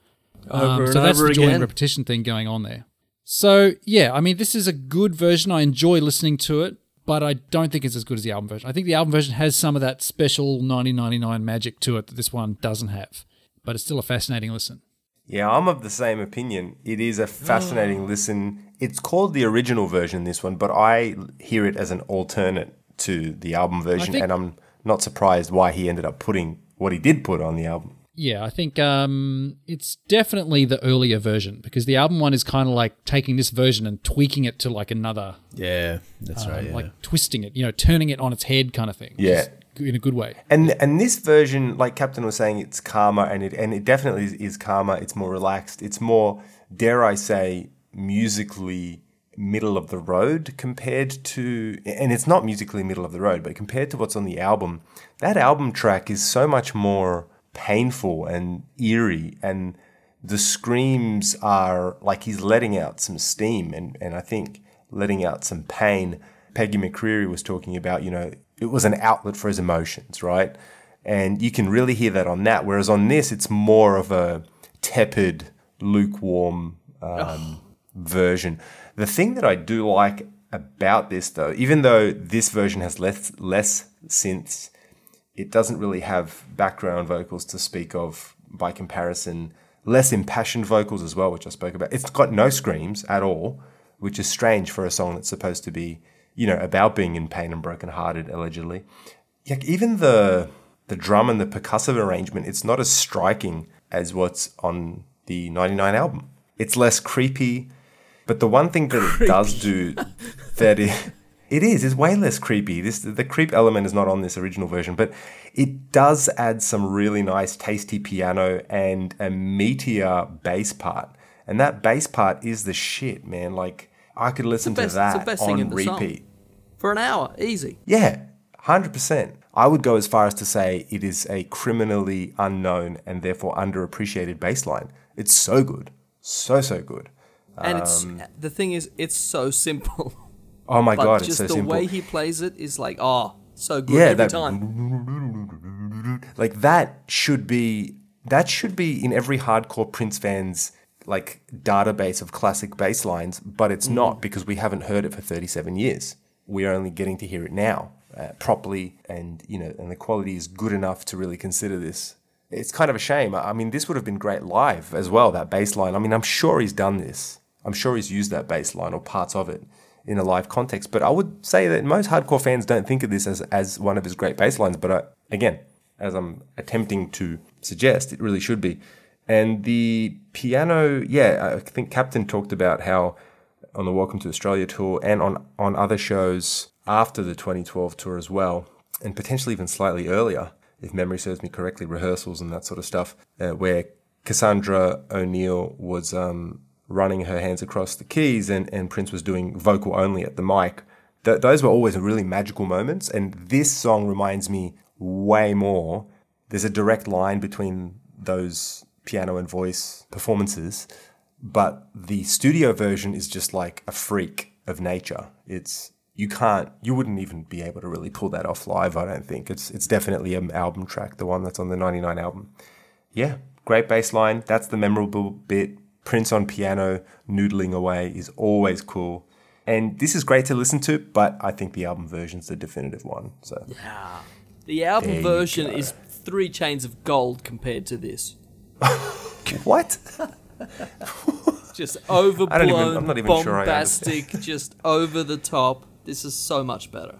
Over Um, and so that's over the joy and again. repetition thing going on there. So yeah, I mean, this is a good version. I enjoy listening to it, but I don't think it's as good as the album version. I think the album version has some of that special 1999 magic to it that this one doesn't have. But it's still a fascinating listen. Yeah, I'm of the same opinion. It is a fascinating mm. listen. It's called the original version, this one, but I hear it as an alternate to the album version, think- and I'm not surprised why he ended up putting what he did put on the album. Yeah, I think um, it's definitely the earlier version because the album one is kind of like taking this version and tweaking it to like another, Yeah, that's um, right. Yeah. like twisting it, you know, turning it on its head kind of thing. Yeah. in a good way. And and this version, like Captain was saying, it's calmer, and it and it definitely is, is calmer. It's more relaxed. It's more, dare I say, musically middle of the road compared to, and it's not musically middle of the road, but compared to what's on the album, that album track is so much more painful and eerie, and the screams are like he's letting out some steam, and and I think letting out some pain. Peggy McCreary was talking about, you know, it was an outlet for his emotions, right? And you can really hear that on that. Whereas on this, it's more of a tepid, lukewarm um, version. The thing that I do like about this, though, even though this version has less less synths, it doesn't really have background vocals to speak of by comparison. Less impassioned vocals as well, which I spoke about. It's got no screams at all, which is strange for a song that's supposed to be, you know, about being in pain and brokenhearted, allegedly. Like even the the drum and the percussive arrangement, it's not as striking as what's on the 99 album. It's less creepy, but the one thing that it does do that it, it It's is way less creepy. This the creep element is not on this original version, but it does add some really nice tasty piano and a meatier bass part. And that bass part is the shit, man. Like I could listen best- to it's that on in the song. repeat. For an hour, easy. Yeah, 100%. I would go as far as to say it is a criminally unknown and therefore underappreciated bass line. It's so good. So, so good. And it's Um, the thing is, it's so simple. Oh my but God, just it's so the simple. way he plays it is like, oh, so good yeah, every that, time. Like that should be that should be in every hardcore Prince fan's like database of classic bass lines, but it's Mm. not because we haven't heard it for 37 years. We're only getting to hear it now uh, properly, and you know, and the quality is good enough to really consider this it's kind of a shame. I mean, this would have been great live as well, that bass line. I mean, I'm sure he's done this. I'm sure he's used that bass line or parts of it in a live context. But I would say that most hardcore fans don't think of this as, as one of his great bass lines. But I, again, as I'm attempting to suggest, it really should be. And the piano, yeah, I think Captain talked about how on the Welcome to Australia tour and on, on other shows after the 2012 tour as well, and potentially even slightly earlier, if memory serves me correctly, rehearsals and that sort of stuff, uh, where Cassandra O'Neal was um, running her hands across the keys and, and Prince was doing vocal only at the mic. Th- those were always really magical moments. And this song reminds me way more. There's a direct line between those piano and voice performances, but the studio version is just like a freak of nature. It's you can't you wouldn't even be able to really pull that off live, I don't think. It's it's definitely an album track, the one that's on the 99 album. Yeah, great bass line. That's the memorable bit. Prince on piano, noodling away is always cool. And this is great to listen to, but I think the album version's the definitive one. So Yeah. The album version go. is three chains of gold compared to this. what? Just overblown, I'm not even sure I bombastic, just over the top. This is so much better.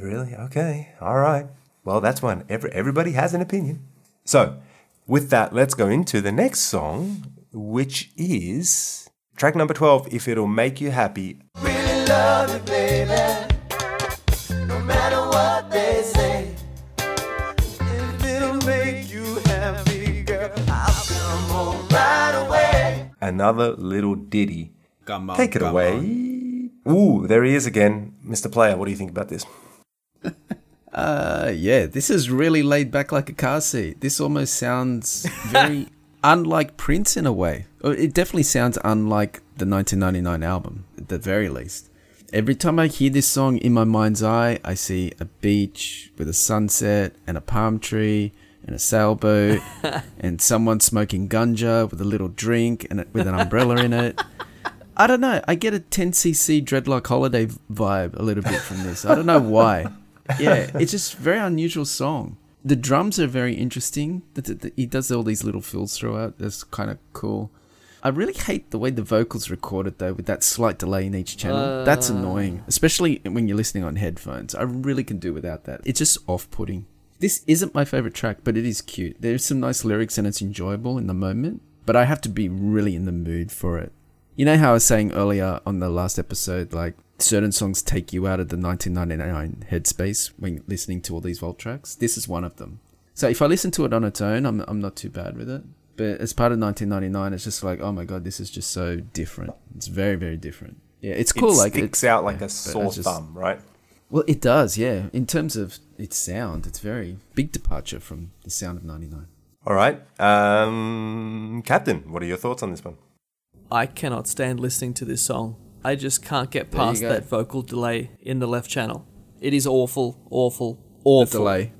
Really? Okay. All right. Well, that's one. Every, everybody has an opinion. So, with that, let's go into the next song, which is track number 12 If It'll Make You Happy. Really love you, baby. No matter what they say. If it'll make you happy, girl, I'll come home right away. Another little ditty. Come on, Take it come away. Ooh, there he is again. Mr. Player, what do you think about this? Uh, yeah, this is really laid back like a car seat. This almost sounds very unlike Prince in a way. Oh, it definitely sounds unlike the 1999 album, at the very least. Every time I hear this song in my mind's eye, I see a beach with a sunset and a palm tree and a sailboat and someone smoking ganja with a little drink and with an umbrella in it. I don't know. I get a 10cc dreadlock holiday vibe a little bit from this. I don't know why. Yeah, it's just a very unusual song. The drums are very interesting. He does all these little fills throughout. That's kind of cool. I really hate the way the vocals recorded though, with that slight delay in each channel. That's Uh. annoying, especially when you're listening on headphones. I really can do without that. It's just off-putting. This isn't my favorite track, but it is cute. There's some nice lyrics and it's enjoyable in the moment, but I have to be really in the mood for it. You know how I was saying earlier on the last episode, like certain songs take you out of the 1999 headspace when listening to all these Vault tracks? This is one of them. So if I listen to it on its own, I'm, I'm not too bad with it. But as part of 1999, it's just like, oh my god, this is just so different. It's very, very different. Yeah, it's cool. It like sticks it's- out like yeah, a but sore just- thumb, right? Well, it does, yeah. In terms of its sound, it's very big departure from the sound of 99. All right. Um, Captain, what are your thoughts on this one? I cannot stand listening to this song. I just can't get past that vocal delay in the left channel. It is awful, awful, awful. delay.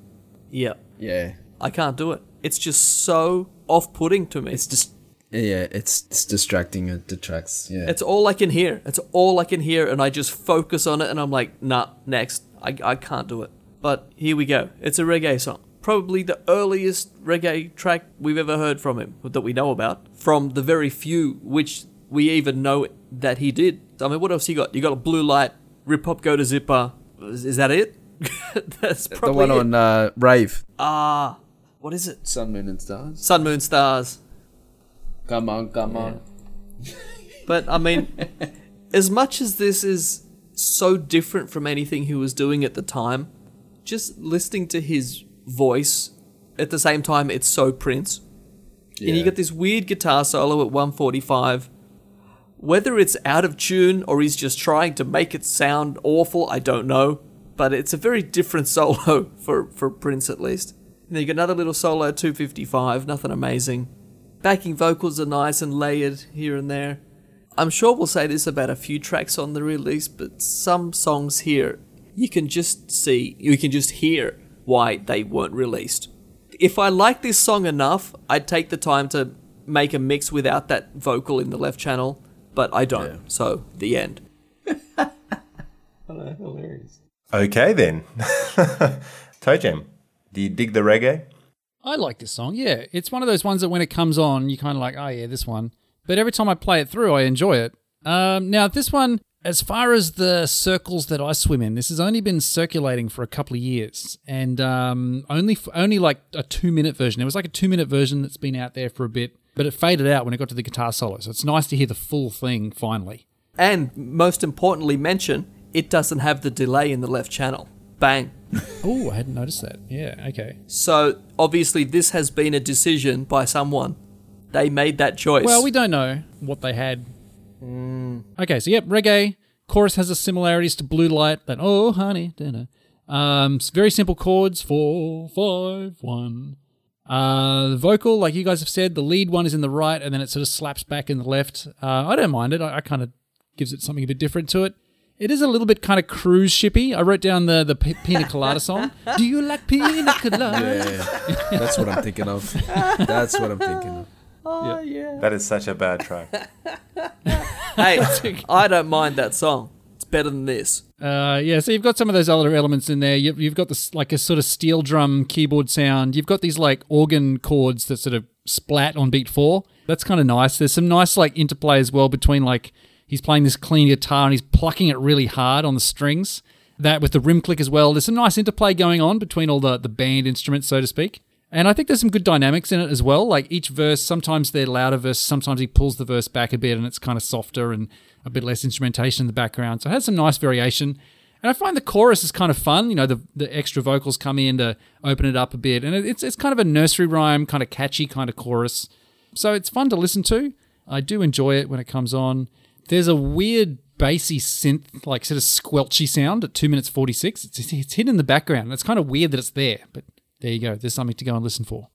Yeah. Yeah. I can't do it. It's just so off-putting to me. It's just yeah, it's, it's distracting. It detracts. Yeah. It's all I can hear. It's all I can hear, and I just focus on it, and I'm like, nah, next. I, I can't do it. But here we go. It's a reggae song. Probably the earliest reggae track we've ever heard from him, that we know about. From the very few which we even know that he did. I mean, what else you got? You got a blue light, rip hop, go to zipper. Is, is that it? That's the probably one it. on uh, Rave. Ah, what is it? Sun, Moon, and Stars. Sun, Moon, Stars. Come on, come on. But I mean, as much as this is so different from anything he was doing at the time, just listening to his voice at the same time, it's so Prince. And you Yeah. get this weird guitar solo at 145. Whether it's out of tune or he's just trying to make it sound awful, I don't know. But it's a very different solo for, for Prince at least. And then you get another little solo at 255, nothing amazing. Backing vocals are nice and layered here and there. I'm sure we'll say this about a few tracks on the release, but some songs here, you can just see, you can just hear why they weren't released. If I like this song enough, I'd take the time to make a mix without that vocal in the left channel, but I don't. So, the end. Okay, then. Toe Jam, do you dig the reggae? I like this song. Yeah, it's one of those ones that when it comes on, you kind of like, oh yeah, this one. But every time I play it through, I enjoy it. Um, now this one, as far as the circles that I swim in, this has only been circulating for a couple of years, and um, only only like a two minute version. It was like a two minute version that's been out there for a bit, but it faded out when it got to the guitar solo. So it's nice to hear the full thing finally. And most importantly, mention it doesn't have the delay in the left channel. Bang. oh, I hadn't noticed that. Yeah, okay. So obviously, this has been a decision by someone. They made that choice. Well, we don't know what they had. Okay, so yep, reggae chorus has the similarities to Blue Light. That oh honey, dinner. Um, very simple chords. Four, five, one. Uh, the vocal, like you guys have said, the lead one is in the right, and then it sort of slaps back in the left. Uh, I don't mind it. I, I kind of gives it something a bit different to it. It is a little bit kind of cruise shippy. I wrote down the the P- Pina Colada song. Do you like Pina Colada? Yeah, that's what I'm thinking of. That's what I'm thinking of. Oh yeah. That is such a bad track. Hey, I don't mind that song. Better than this. Uh, yeah, so you've got some of those other elements in there. You've, you've got this like a sort of steel drum keyboard sound. You've got these like organ chords that sort of splat on beat four. That's kind of nice. There's some nice like interplay as well between like he's playing this clean guitar and he's plucking it really hard on the strings. That with the rim click as well. There's some nice interplay going on between all the the band instruments, so to speak. And I think there's some good dynamics in it as well. Like each verse, sometimes they're louder verse, sometimes he pulls the verse back a bit and it's kind of softer and a bit less instrumentation in the background. So it has some nice variation. And I find the chorus is kind of fun. You know, the, the extra vocals come in to open it up a bit. And it's, it's kind of a nursery rhyme, kind of catchy kind of chorus. So it's fun to listen to. I do enjoy it when it comes on. There's a weird bassy synth, like sort of squelchy sound at 2 minutes 46. It's, it's hidden in the background. It's kind of weird that it's there, but there you go. There's something to go and listen for.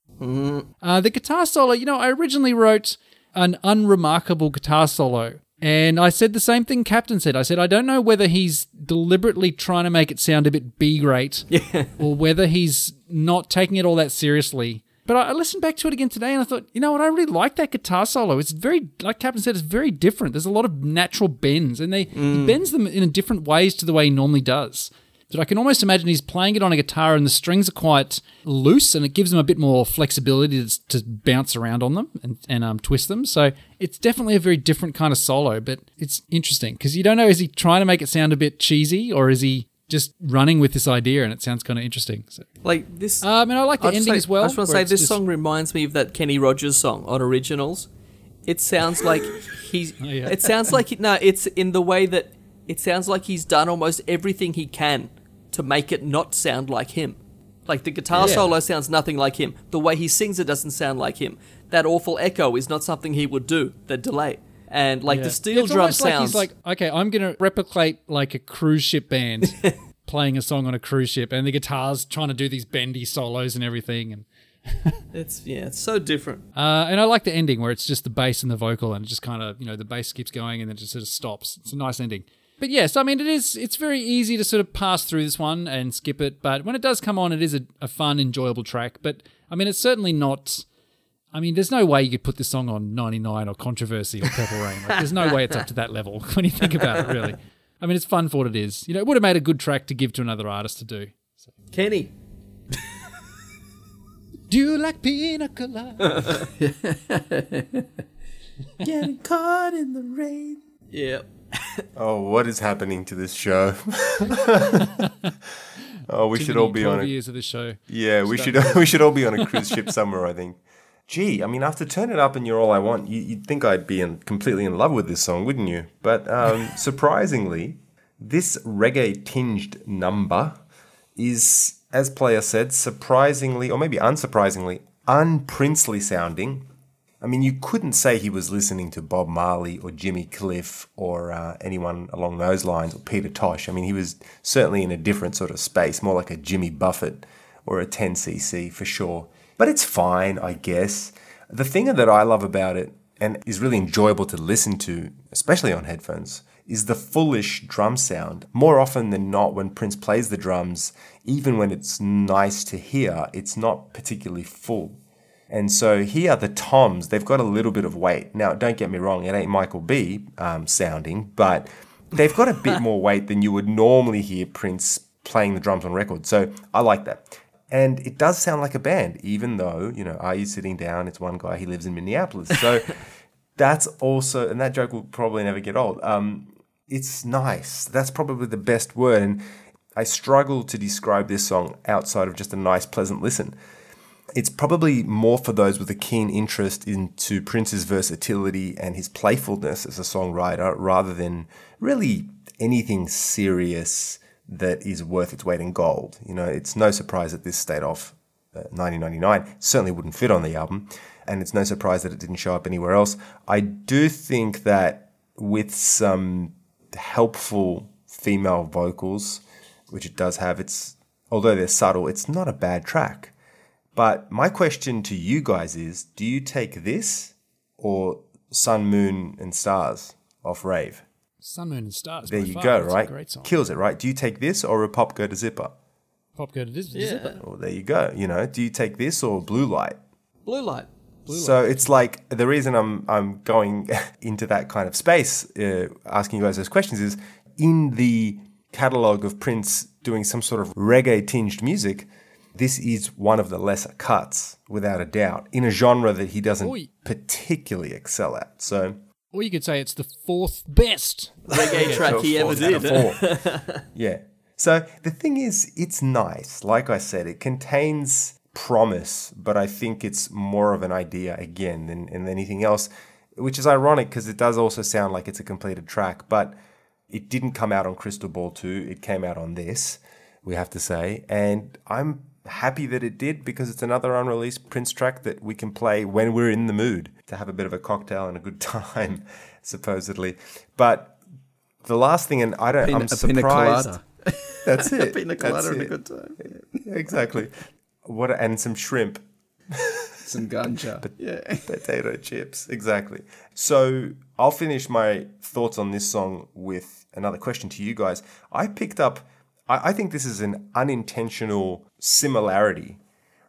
Uh, the guitar solo, you know, I originally wrote an unremarkable guitar solo. And I said the same thing Captain said. I said, I don't know whether he's deliberately trying to make it sound a bit B great or whether he's not taking it all that seriously. But I listened back to it again today and I thought, you know what, I really like that guitar solo. It's very, like Captain said, it's very different. There's a lot of natural bends and they he bends them in different ways to the way he normally does. But I can almost imagine he's playing it on a guitar and the strings are quite loose and it gives him a bit more flexibility to, to bounce around on them and, and um, twist them. So it's definitely a very different kind of solo, but it's interesting because you don't know is he trying to make it sound a bit cheesy or is he just running with this idea and it sounds kind of interesting. So, Like this. um, and I like the I'll ending say- as well. I just want to say this just- song reminds me of that Kenny Rogers song on Originals. It sounds like he's. Oh, yeah. It sounds like no. It's in the way that it sounds like he's done almost everything he can to make it not sound like him. Like the guitar Yeah. solo sounds nothing like him. The way he sings it doesn't sound like him. That awful echo is not something he would do. The delay and like Yeah. the steel it's drum almost like he's like, okay, I'm gonna replicate like a cruise ship band playing a song on a cruise ship, and the guitar's trying to do these bendy solos and everything, and it's yeah, it's so different. uh, and I like the ending where it's just the bass and the vocal, and it just kind of you know the bass keeps going and then it just sort of stops. It's a nice ending. But yes, I mean it is. It's very easy to sort of pass through this one and skip it, but when it does come on, it is a, a fun, enjoyable track. But I mean, it's certainly not. I mean, there's no way you could put this song on 99 or Controversy or Purple Rain. Like, there's no way it's up to that level when you think about it, really. I mean, it's fun for what it is. You know, it would have made a good track to give to another artist to do. So. Kenny. Do you like pina colada? Getting caught in the rain. Yeah. Oh, what is happening to this show? oh, we Too should all be on a years of this show. Yeah, we should we should all be on a cruise ship somewhere. I think. Gee, I mean, after "Turn It Up" and "You're All I Want," you, you'd think I'd be in, completely in love with this song, wouldn't you? But um, surprisingly, this reggae-tinged number is, as Player said, surprisingly, or maybe unsurprisingly, unprincely sounding. I mean, you couldn't say he was listening to Bob Marley or Jimmy Cliff or uh, anyone along those lines or Peter Tosh. I mean, he was certainly in a different sort of space, more like a Jimmy Buffett or a 10cc for sure. But it's fine, I guess. The thing that I love about it and is really enjoyable to listen to, especially on headphones, is the fullish drum sound. More often than not, when Prince plays the drums, even when it's nice to hear, it's not particularly full. And so here, are the toms, they've got a little bit of weight. Now, don't get me wrong, it ain't Michael B um, sounding, but they've got a bit more weight than you would normally hear Prince playing the drums on record. So I like that. And it does sound like a band, even though, you know, Are You Sitting Down? It's one guy, he lives in Minneapolis. So that's also, and that joke will probably never get old. Um, it's nice. That's probably the best word. And I struggle to describe this song outside of just a nice, pleasant listen. It's probably more for those with a keen interest into Prince's versatility and his playfulness as a songwriter rather than really anything serious that is worth its weight in gold. You know, it's no surprise that this stayed off uh, 1999. Certainly wouldn't fit on the album, and it's no surprise that it didn't show up anywhere else. I do think that with some helpful female vocals, which it does have, it's although they're subtle, it's not a bad track. But my question to you guys is: Do you take this or Sun, Moon, and Stars off Rave? Sun, Moon, and Stars. There you far. go, That's right? great song. Kills it, right? Do you take this or a pop go to zipper? Pop go to this. Yeah. Zipper. Well, there you go. You know, do you take this or blue light? Blue light. Blue so it's like the reason I'm I'm going into that kind of space, uh, asking you guys those questions is in the catalog of Prince doing some sort of reggae tinged music. This is one of the lesser cuts, without a doubt, in a genre that he doesn't Oi. particularly excel at. So Or you could say it's the fourth best. Reggae track he ever did. of yeah. So the thing is, it's nice. Like I said, it contains promise, but I think it's more of an idea again than, than anything else, which is ironic because it does also sound like it's a completed track, but it didn't come out on Crystal Ball 2. It came out on this, we have to say. And I'm happy that it did because it's another unreleased Prince track that we can play when we're in the mood to have a bit of a cocktail and a good time, supposedly. But the last thing, and I don't, Pina- I'm surprised. That's it. a Pina colada and a good time. Yeah, exactly. What and some shrimp, Some ganja. yeah. potato chips. Exactly. So I'll finish my thoughts on this song with another question to you guys. I picked up. I, I think this is an unintentional similarity.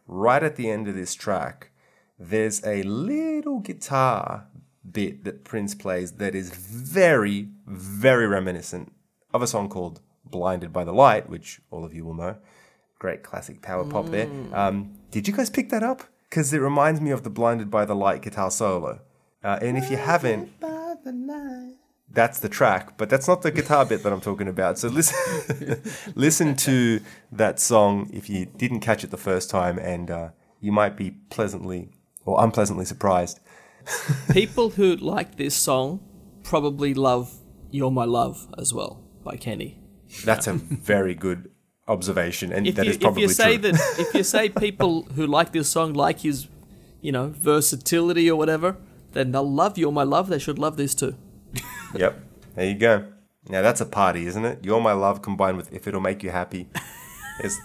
Right at the end of this track, there's a little guitar bit that Prince plays that is very, very reminiscent of a song called Blinded by the Light, which all of you will know. Great classic power pop there. Um, did you guys pick that up? Because it reminds me of the Blinded by the Light guitar solo. Uh, and if you haven't, that's the track, but that's not the guitar bit that I'm talking about. So listen, listen to that song if you didn't catch it the first time, and uh, you might be pleasantly or unpleasantly surprised. People who like this song probably love "You're My Love" as well by Kenny. That's a very good observation, and If that you is if you say true. that if you say people who like this song like his, you know, versatility or whatever, then they'll love "You're My Love." They should love this too. yep. There you go. Now that's a party, isn't it? You're my love combined with if it'll make you happy. There's,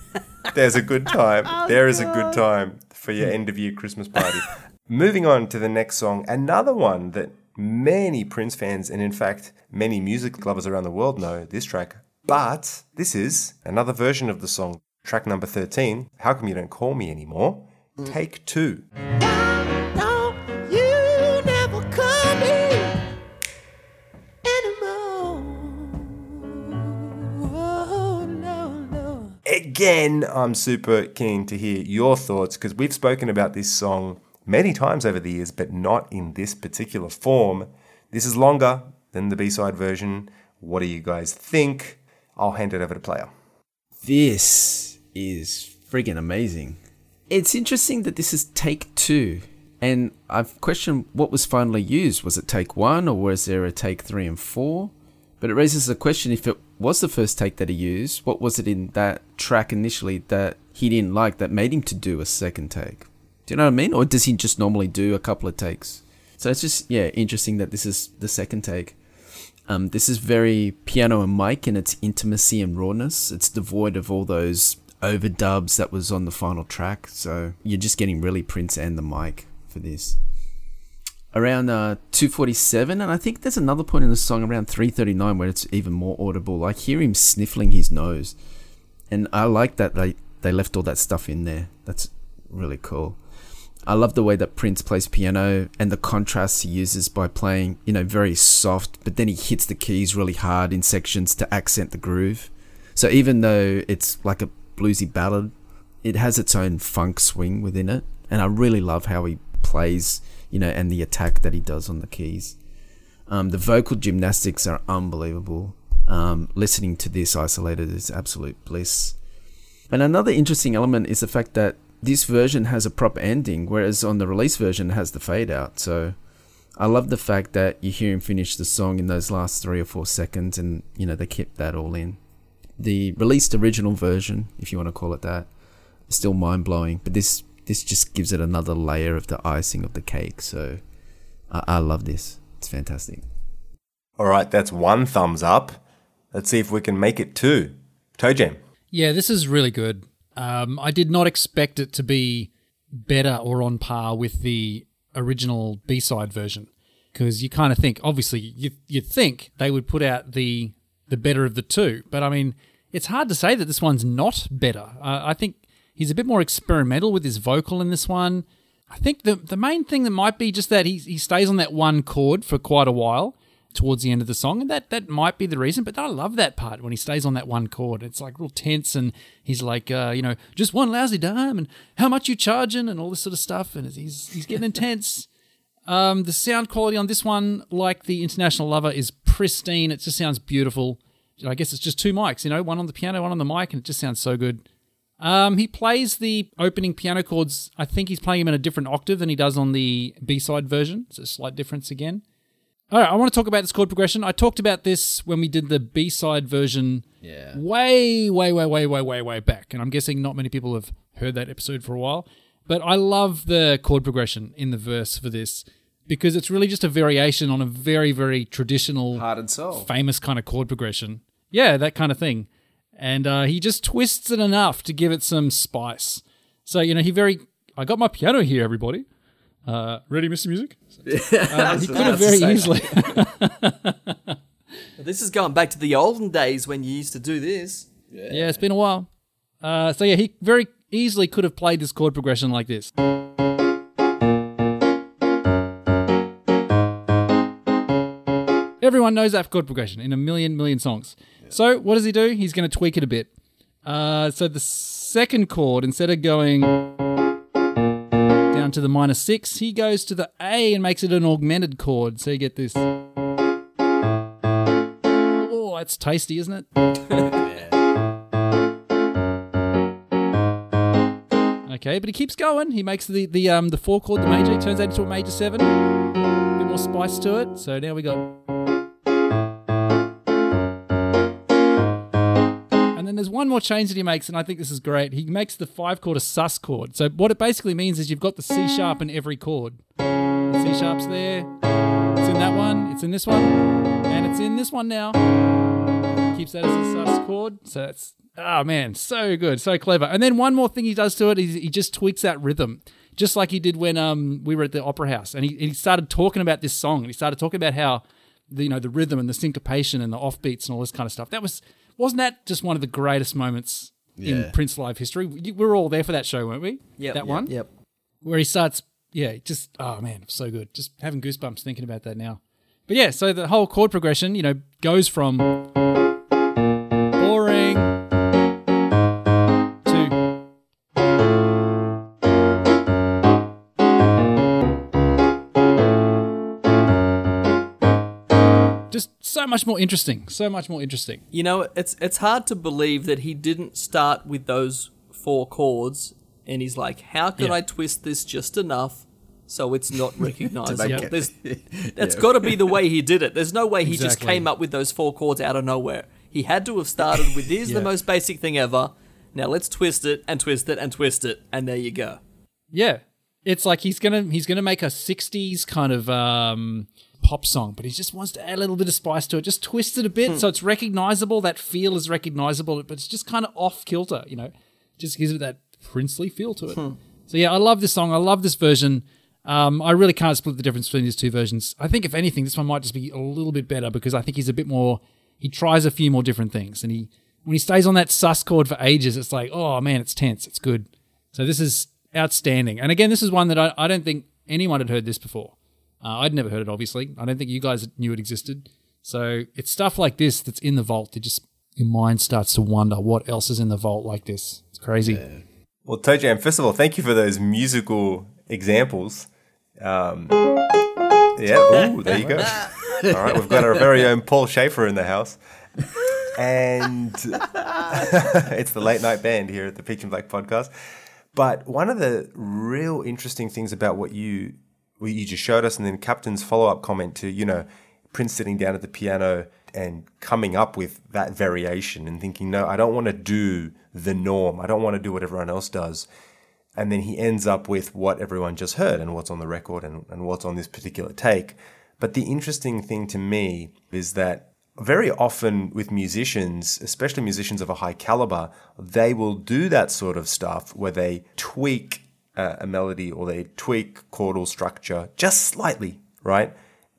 there's a good time. oh, there is God. a good time for your end of year Christmas party. Moving on to the next song, another one that many Prince fans and in fact many music lovers around the world know this track. But this is another version of the song, track number 13, How Come You Don't Call Me Anymore, mm. take 2. Again, I'm super keen to hear your thoughts because we've spoken about this song many times over the years, but not in this particular form. This is longer than the B side version. What do you guys think? I'll hand it over to Player. This is friggin' amazing. It's interesting that this is take two. And I've questioned what was finally used. Was it take one or was there a take three and four? But it raises the question if it was the first take that he used, what was it in that track initially that he didn't like that made him to do a second take? Do you know what I mean? Or does he just normally do a couple of takes? So it's just, yeah, interesting that this is the second take. Um, this is very piano and mic in its intimacy and rawness. It's devoid of all those overdubs that was on the final track. So you're just getting really Prince and the mic for this. Around uh, 247, and I think there's another point in the song around 339 where it's even more audible. I hear him sniffling his nose, and I like that they they left all that stuff in there. That's really cool. I love the way that Prince plays piano and the contrasts he uses by playing, you know, very soft, but then he hits the keys really hard in sections to accent the groove. So even though it's like a bluesy ballad, it has its own funk swing within it, and I really love how he plays, you know, and the attack that he does on the keys. Um, the vocal gymnastics are unbelievable. Um, listening to this isolated is absolute bliss. And another interesting element is the fact that this version has a proper ending, whereas on the release version it has the fade out. So I love the fact that you hear him finish the song in those last three or four seconds, and you know they kept that all in. The released original version, if you want to call it that, is still mind blowing, but this this just gives it another layer of the icing of the cake. So I, I love this. It's fantastic. All right, that's one thumbs up. Let's see if we can make it two. Toe Jam. Yeah, this is really good. Um, I did not expect it to be better or on par with the original B side version because you kind of think, obviously, you you think they would put out the the better of the two, but I mean, it's hard to say that this one's not better. Uh, I think he's a bit more experimental with his vocal in this one. I think the the main thing that might be just that he he stays on that one chord for quite a while towards the end of the song, and that that might be the reason. But I love that part when he stays on that one chord. It's like real tense, and he's like, uh, you know, just one lousy dime, and how much you charging, and all this sort of stuff, and he's he's getting intense. Um, the sound quality on this one, like the International Lover, is pristine. It just sounds beautiful. I guess it's just two mics, you know, one on the piano, one on the mic, and it just sounds so good. Um, he plays the opening piano chords. I think he's playing them in a different octave than he does on the B side version. It's a slight difference again. All right, I want to talk about this chord progression. I talked about this when we did the B side version Yeah. way, way, way, way, way, way, way back. And I'm guessing not many people have heard that episode for a while. But I love the chord progression in the verse for this because it's really just a variation on a very, very traditional, Heart and soul. famous kind of chord progression. Yeah, that kind of thing. And uh, he just twists it enough to give it some spice. So, you know, he very. I got my piano here, everybody. Uh, ready, Mr. Music? Uh, he could have very easily. This is going back to the olden days when you used to do this. Yeah, it's been a while. Uh, so yeah, he very easily could have played this chord progression like this. Everyone knows that chord progression in a million million songs. So what does he do? He's going to tweak it a bit. Uh, so the second chord, instead of going down to the minor six, he goes to the A and makes it an augmented chord. So you get this. Oh, that's tasty, isn't it? Okay, but he keeps going. He makes the the um the four chord, the major, he turns that into a major seven. A bit more spice to it. So now we got. One more change that he makes, and I think this is great. He makes the five chord a sus chord. So what it basically means is you've got the C sharp in every chord. C sharp's there. It's in that one. It's in this one, and it's in this one now. Keeps that as a sus chord. So that's oh man, so good, so clever. And then one more thing he does to it is he just tweaks that rhythm, just like he did when um we were at the opera house, and he, he started talking about this song, and he started talking about how the you know the rhythm and the syncopation and the offbeats and all this kind of stuff. That was wasn't that just one of the greatest moments Yeah. in Prince live history? We we were all there for that show, weren't we? Yeah. that one. Yep. Where he starts, yeah, just oh man, so good. Just having goosebumps thinking about that now. But yeah, so the whole chord progression, you know, goes from so much more interesting. So much more interesting. You know, it's it's hard to believe that he didn't start with those four chords, and he's like, "How can Yeah. I twist this just enough so it's not recognizable?" make There's, that's got to be the way he did it. There's no way he just came up with those four chords out of nowhere. He had to have started with, "Here's Yeah. the most basic thing ever." Now let's twist it and twist it and twist it, and there you go. Yeah. It's like he's gonna he's gonna make a '60s kind of um, pop song, but he just wants to add a little bit of spice to it, just twist it a bit so it's recognizable. That feel is recognizable, but it's just kind of off kilter, you know. Just gives it that princely feel to it. So yeah, I love this song. I love this version. Um, I really can't split the difference between these two versions. I think if anything, this one might just be a little bit better because I think he's a bit more. He tries a few more different things, and he when he stays on that sus chord for ages, it's like, oh man, it's tense. It's good. So this is outstanding. And again, this is one that I, I don't think anyone had heard this before. Uh, I'd never heard it, obviously. I don't think you guys knew it existed. So it's stuff like this that's in the vault that just your mind starts to wonder what else is in the vault like this. It's crazy. Well, Toe Jam, first of all, thank you for those musical examples. Um, yeah, ooh, there you go. All right, we've got our very own Paul Shaffer in the house. And it's the late night band here at the Peach and Black podcast. But one of the real interesting things about what you you just showed us, and then Captain's follow up comment to you know Prince sitting down at the piano and coming up with that variation and thinking, no, I don't want to do the norm. I don't want to do what everyone else does. And then he ends up with what everyone just heard and what's on the record and, and what's on this particular take. But the interesting thing to me is that very often with musicians, especially musicians of a high caliber, they will do that sort of stuff where they tweak uh, a melody or they tweak chordal structure just slightly, right?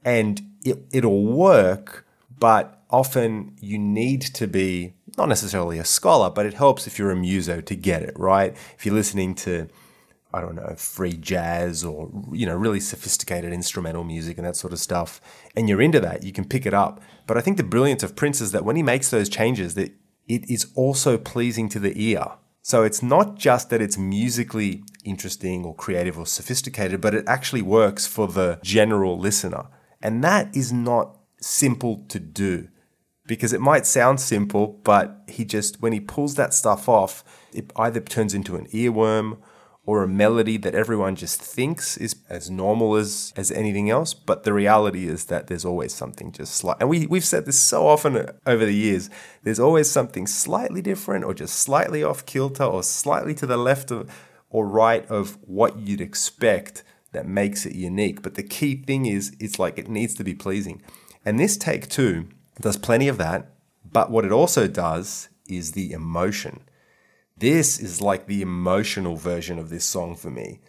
And it, it'll work, but often you need to be not necessarily a scholar, but it helps if you're a muso to get it, right? If you're listening to I don't know, free jazz or, you know, really sophisticated instrumental music and that sort of stuff, and you're into that, you can pick it up. But I think the brilliance of Prince is that when he makes those changes, that it is also pleasing to the ear. So it's not just that it's musically interesting or creative or sophisticated, but it actually works for the general listener. And that is not simple to do because it might sound simple, but he just, when he pulls that stuff off, it either turns into an earworm or a melody that everyone just thinks is as normal as, as anything else. But the reality is that there's always something just slight. And we, we've said this so often uh, over the years. There's always something slightly different or just slightly off kilter or slightly to the left of or right of what you'd expect that makes it unique. But the key thing is, it's like it needs to be pleasing. And this take two does plenty of that. But what it also does is the emotion. This is like the emotional version of this song for me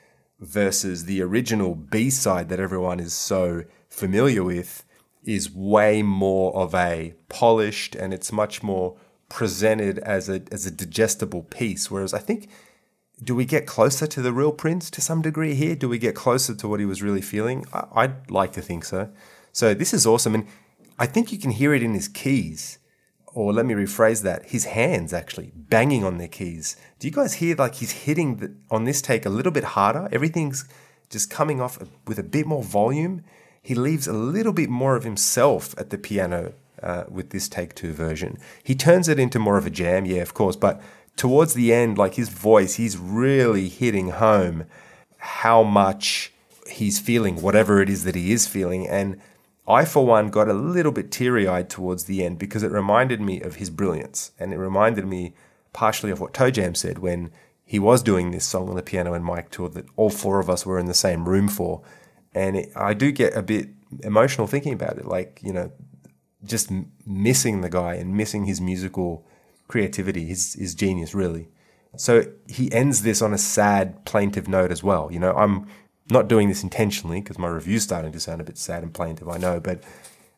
versus the original B side that everyone is so familiar with is way more of a polished and it's much more presented as a as a digestible piece whereas I think do we get closer to the real Prince to some degree here do we get closer to what he was really feeling I, I'd like to think so so this is awesome and I think you can hear it in his keys or let me rephrase that, his hands actually banging on their keys. Do you guys hear like he's hitting the, on this take a little bit harder? Everything's just coming off with a bit more volume. He leaves a little bit more of himself at the piano uh, with this take two version. He turns it into more of a jam, yeah, of course, but towards the end, like his voice, he's really hitting home how much he's feeling, whatever it is that he is feeling. And I, for one, got a little bit teary eyed towards the end because it reminded me of his brilliance. And it reminded me partially of what Toe Jam said when he was doing this song on the piano and mic tour that all four of us were in the same room for. And it, I do get a bit emotional thinking about it, like, you know, just missing the guy and missing his musical creativity, his, his genius, really. So he ends this on a sad, plaintive note as well. You know, I'm not doing this intentionally because my review's starting to sound a bit sad and plaintive, I know. But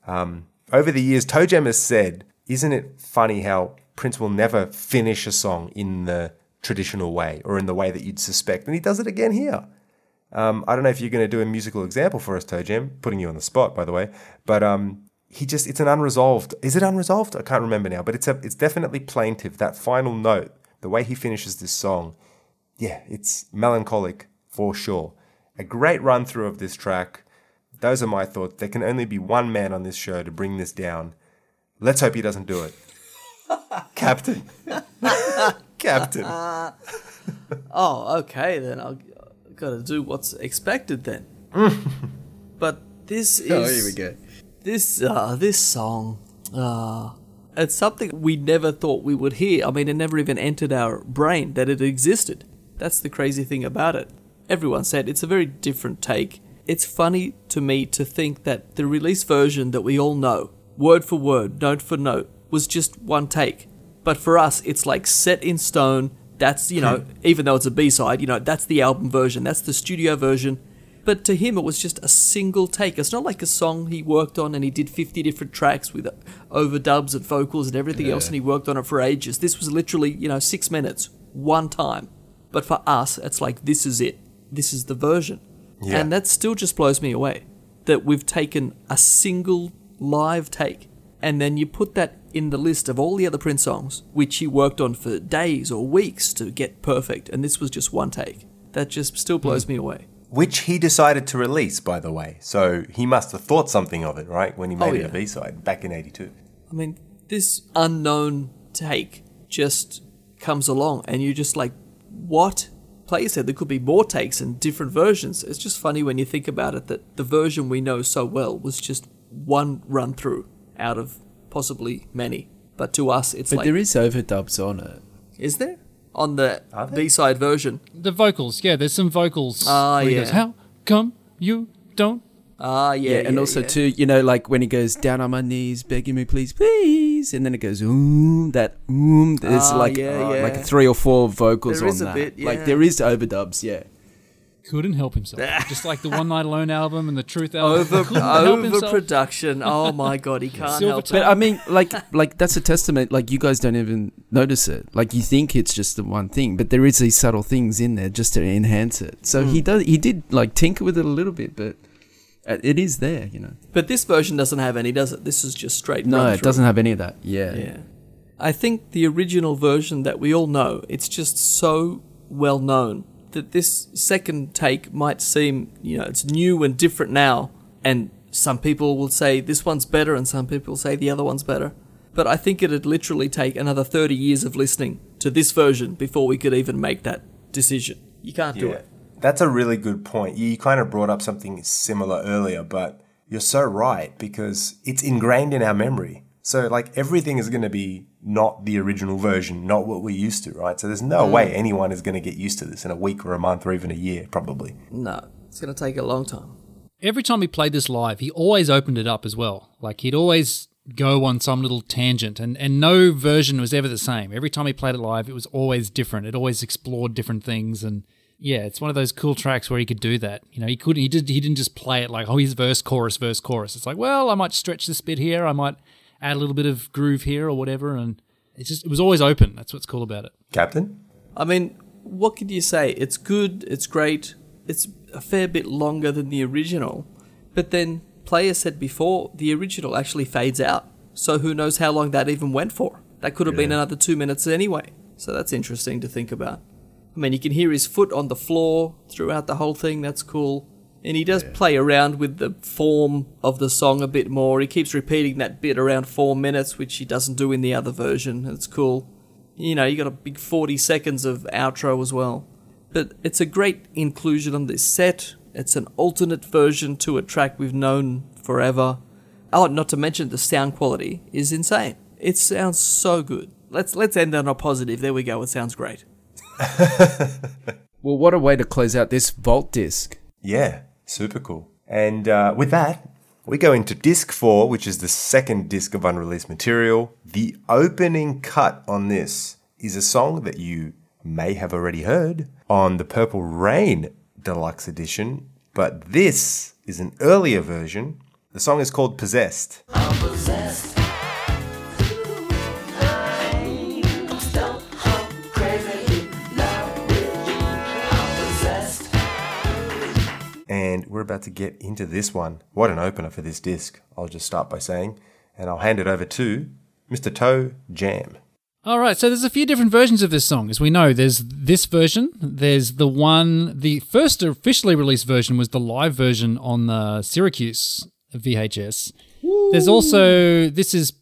um, over the years, Toe Jam has said, isn't it funny how Prince will never finish a song in the traditional way or in the way that you'd suspect? And he does it again here. Um, I don't know if you're going to do a musical example for us, Toe Jam, putting you on the spot, by the way. But um, he just, it's an unresolved. Is it unresolved? I can't remember now, but it's, a, it's definitely plaintive. That final note, the way he finishes this song, yeah, it's melancholic for sure. A great run through of this track. Those are my thoughts. There can only be one man on this show to bring this down. Let's hope he doesn't do it. Captain. Captain. oh, okay, then I've got to do what's expected then. but this oh, is. Oh, here we go. This uh, this song, uh, it's something we never thought we would hear. I mean, it never even entered our brain that it existed. That's the crazy thing about it. Everyone said it's a very different take. It's funny to me to think that the release version that we all know, word for word, note for note, was just one take. But for us, it's like set in stone. That's, you know, even though it's a B side, you know, that's the album version, that's the studio version. But to him, it was just a single take. It's not like a song he worked on and he did 50 different tracks with overdubs and vocals and everything else, and he worked on it for ages. This was literally, you know, six minutes, one time. But for us, it's like, this is it. This is the version. Yeah. And that still just blows me away that we've taken a single live take and then you put that in the list of all the other Prince songs, which he worked on for days or weeks to get perfect, and this was just one take. That just still hmm. blows me away. Which he decided to release, by the way. So he must have thought something of it, right? When he made Oh, it a B side back in 82. I mean, this unknown take just comes along, and you're just like, what? Player said there could be more takes and different versions. It's just funny when you think about it that the version we know so well was just one run through out of possibly many. But to us, it's But like, there is overdubs on it. is there? On the B side version. The vocals, yeah, there's some vocals. Ah, where he yeah. goes, How come you don't? Ah, yeah. and also too, you know, like when he goes down on my knees, begging me, please, please, and then it goes, oom, that oom. There's Ah, like yeah, uh, yeah. like three or four vocals There on is a that. bit, yeah. Like there is overdubs, yeah. Couldn't help himself. Just like the One Night Alone album and the Truth album. Over Couldn't help himself. overproduction. Oh my god, he can't Silver help But. I mean, like, like that's a testament. Like you guys don't even notice it. Like you think it's just the one thing, but there is these subtle things in there just to enhance it. So he Mm. does. He did like tinker with it a little bit, but uh, it is there. You know. But this version doesn't have any, does it? This is just straight. No, it doesn't have any of that. Yeah. Yeah. I think the original version that we all know, it's just so well known that this second take might seem, you know, it's new and different now. And some people will say this one's better, and some people say the other one's better. But I think it'd literally take another 30 years of listening to this version before we could even make that decision. You can't do it. That's a really good point. You kind of brought up something similar earlier, but you're so right because it's ingrained in our memory. So, like, everything is going to be not the original version, not what we're used to, right? So, there's no Mm. way anyone is going to get used to this in a week or a month or even a year, probably. No, it's going to take a long time. Every time he played this live, he always opened it up as well. Like he'd always go on some little tangent, and, and no version was ever the same. Every time he played it live, it was always different. It always explored different things, and yeah, it's one of those cool tracks where he could do that. You know, he couldn't. He did. He didn't just play it like oh, he's verse, chorus, verse, chorus. It's like well, I might stretch this bit here. I might add a little bit of groove here or whatever, and it's just it was always open. That's what's cool about it. Captain? I mean, what could you say? It's good, it's great, it's a fair bit longer than the original, but then player said before, the original actually fades out. So who knows how long that even went for? That could have been another two minutes anyway. So that's interesting to think about. I mean, you can hear his foot on the floor throughout the whole thing, that's cool. And he does play around with the form of the song a bit more. He keeps repeating that bit around four minutes, which he doesn't do in the other version. It's cool you know, you got a big 40 seconds of outro as well. But it's a great inclusion on this set. It's an alternate version to a track we've known forever. Oh, not to mention the sound quality is insane. It sounds so good. Let's let's end on a positive. There we go. It sounds great. Well, what a way to close out this vault disc. Yeah, super cool. And uh, with that, we go into disc four, which is the second disc of unreleased material. The opening cut on this is a song that you may have already heard on the Purple Rain Deluxe Edition, but this is an earlier version. The song is called Possessed. And we're about to get into this one. What an opener for this disc, I'll just start by saying. And I'll hand it over to Mr. Toe Jam. All right, so there's a few different versions of this song. As we know, there's this version, there's the one, the first officially released version was the live version on the Syracuse VHS. There's also, this is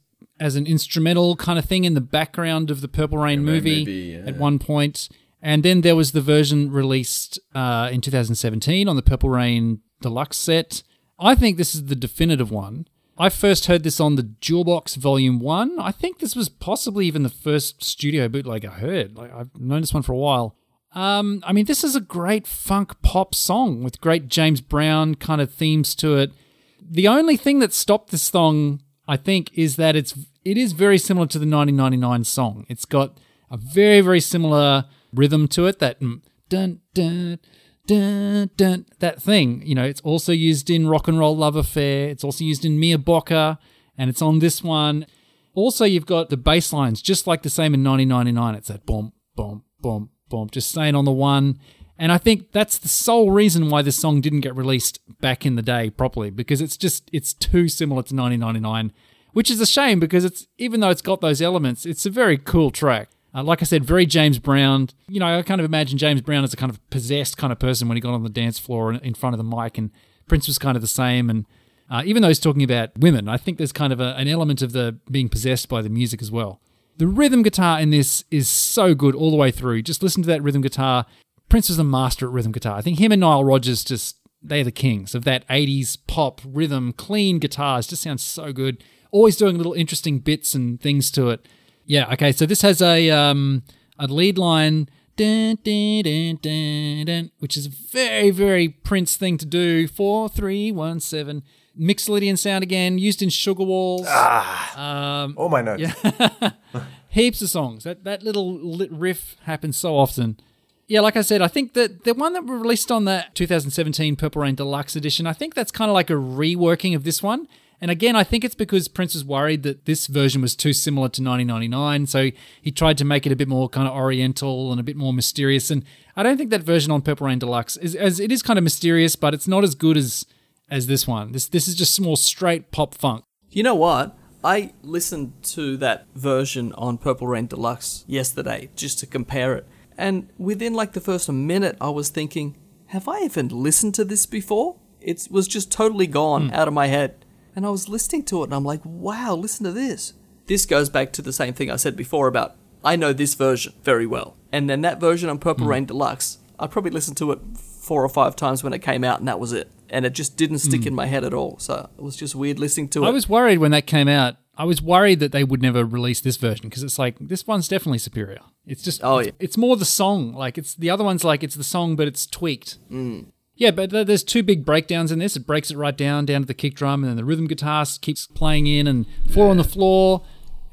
as an instrumental kind of thing in the background of the Purple Rain movie, movie, yeah. at one point. And then there was the version released uh, in 2017 on the Purple Rain Deluxe set. I think this is the definitive one. I first heard this on the Jewelbox Volume 1. I think this was possibly even the first studio bootleg I heard. Like I've known this one for a while. Um, I mean, this is a great funk pop song with great James Brown kind of themes to it. The only thing that stopped this song, I think, is that it's it is very similar to the 1999 song. It's got a very very similar rhythm to it. That dun dun dun dun that thing. You know, it's also used in Rock and Roll Love Affair. It's also used in Mia Bocca, and it's on this one. Also, you've got the bass lines just like the same in 1999. It's that boom boom boom boom, just staying on the one. And I think that's the sole reason why this song didn't get released back in the day properly because it's just it's too similar to 1999. which is a shame because it's even though it's got those elements, it's a very cool track. Uh, like I said, very James Brown. You know, I kind of imagine James Brown as a kind of possessed kind of person when he got on the dance floor in- front of the mic, and Prince was kind of the same. And uh, even though he's talking about women, I think there's kind of a, an element of the being possessed by the music as well. The rhythm guitar in this is so good all the way through. Just listen to that rhythm guitar. Prince was a master at rhythm guitar. I think him and Nile Rodgers just they're the kings of that 80s pop rhythm, clean guitars. Just sounds so good. Always doing little interesting bits and things to it. Yeah, okay, so this has a um a lead line dun, dun, dun, dun, dun, which is a very, very Prince thing to do. Four, three, one, seven. Mixolydian sound again, used in Sugar Walls. Ah, um, all my notes. Yeah. Heaps of songs. That that little lit riff happens so often. Yeah, like I said, I think that the one that were released on the 2017 Purple Rain Deluxe edition, I think that's kind of like a reworking of this one. And again, I think it's because Prince was worried that this version was too similar to 1999, so he tried to make it a bit more kind of oriental and a bit more mysterious. And I don't think that version on Purple Rain Deluxe is as it is kind of mysterious, but it's not as good as as this one. This this is just more straight pop funk. You know what? I listened to that version on Purple Rain Deluxe yesterday just to compare it. And within like the first minute, I was thinking, have I even listened to this before? It was just totally gone hmm. out of my head. And I was listening to it and I'm like, wow, listen to this. This goes back to the same thing I said before about I know this version very well. And then that version on Purple Rain Deluxe, I probably listened to it four or five times when it came out and that was it. And it just didn't stick Mm. in my head at all. So it was just weird listening to it. I was worried when that came out. I was worried that they would never release this version because it's like this one's definitely superior. It's just Oh, it's, yeah. it's more the song. Like it's the other one's like it's the song but it's tweaked. Mm. Yeah, but there's two big breakdowns in this. It breaks it right down down to the kick drum and then the rhythm guitar keeps playing in and four on the floor.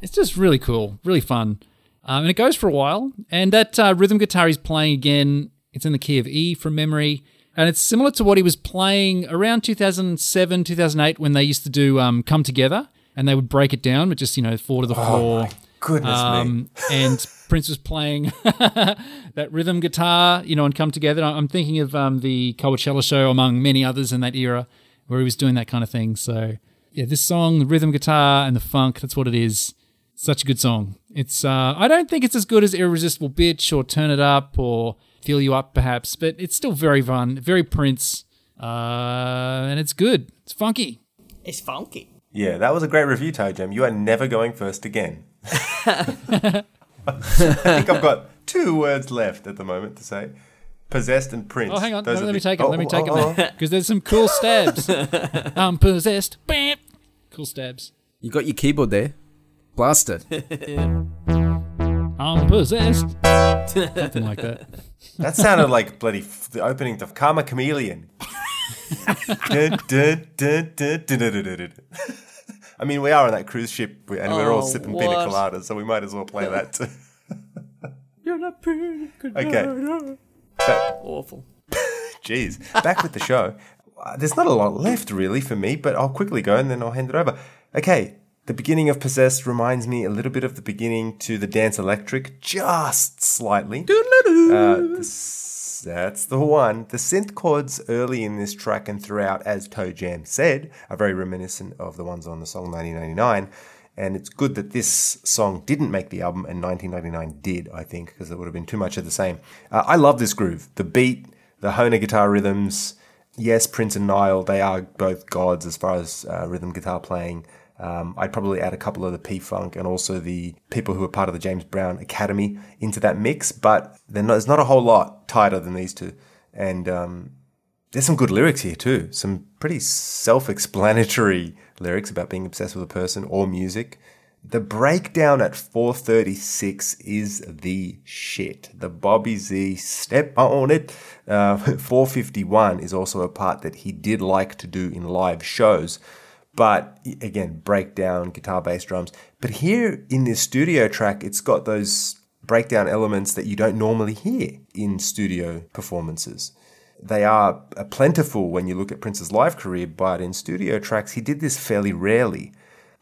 It's just really cool, really fun. Um, and it goes for a while. And that uh, rhythm guitar he's playing again, it's in the key of E from memory. And it's similar to what he was playing around 2007, 2008 when they used to do um, Come Together and they would break it down, but just, you know, four to the Oh, floor. My goodness me. And Prince was playing that rhythm guitar, you know, and Come Together. I'm thinking of um, the Coachella show, among many others in that era, where he was doing that kind of thing. So, yeah, this song, the rhythm guitar and the funk, that's what it is. Such a good song. It's uh, I don't think it's as good as Irresistible Bitch or Turn It Up or Feel You Up, perhaps, but it's still very fun, very Prince, uh, and it's good. It's funky. It's funky. Yeah, that was a great review, Toe Jam. You are never going first again. I think I've got two words left at the moment to say. Possessed and Prince. Oh, hang on. Those Let, are let me the- take it. Oh, let me oh, take oh, it, because oh. there's some cool stabs. I'm possessed. Bam. Cool stabs. You got your keyboard there. Blast it. I'm possessed. Something like that. That sounded like bloody f- the opening to Karma Chameleon. Dun, dun, dun, I mean, we are on that cruise ship and we're all Oh, sipping pina coladas, so we might as well play that too. You're not pretty good. Okay. But- Awful. Jeez. Back with the show. Uh, There's not a lot left really for me, but I'll quickly go and then I'll hand it over. Okay. The beginning of Possessed reminds me a little bit of the beginning to the Dance Electric, just slightly. Uh, that's the one. The synth chords early in this track and throughout, as Toe Jam said, are very reminiscent of the ones on the song 1999. And it's good that this song didn't make the album and 1999 did, I think, because it would have been too much of the same. Uh, I love this groove. The beat, the Hohner guitar rhythms. Yes, Prince and Nile, they are both gods as far as uh, rhythm guitar playing. Um, I'd probably add a couple of the P Funk and also the people who are part of the James Brown Academy into that mix, but not, there's not a whole lot tighter than these two. And um, there's some good lyrics here too. Some pretty self-explanatory lyrics about being obsessed with a person or music. The breakdown at 436 is the shit. The Bobby Z step on it. Uh, 451 is also a part that he did like to do in live shows. But again, breakdown, guitar, bass, drums. But here in this studio track, it's got those breakdown elements that you don't normally hear in studio performances. They are plentiful when you look at Prince's live career, but in studio tracks, he did this fairly rarely.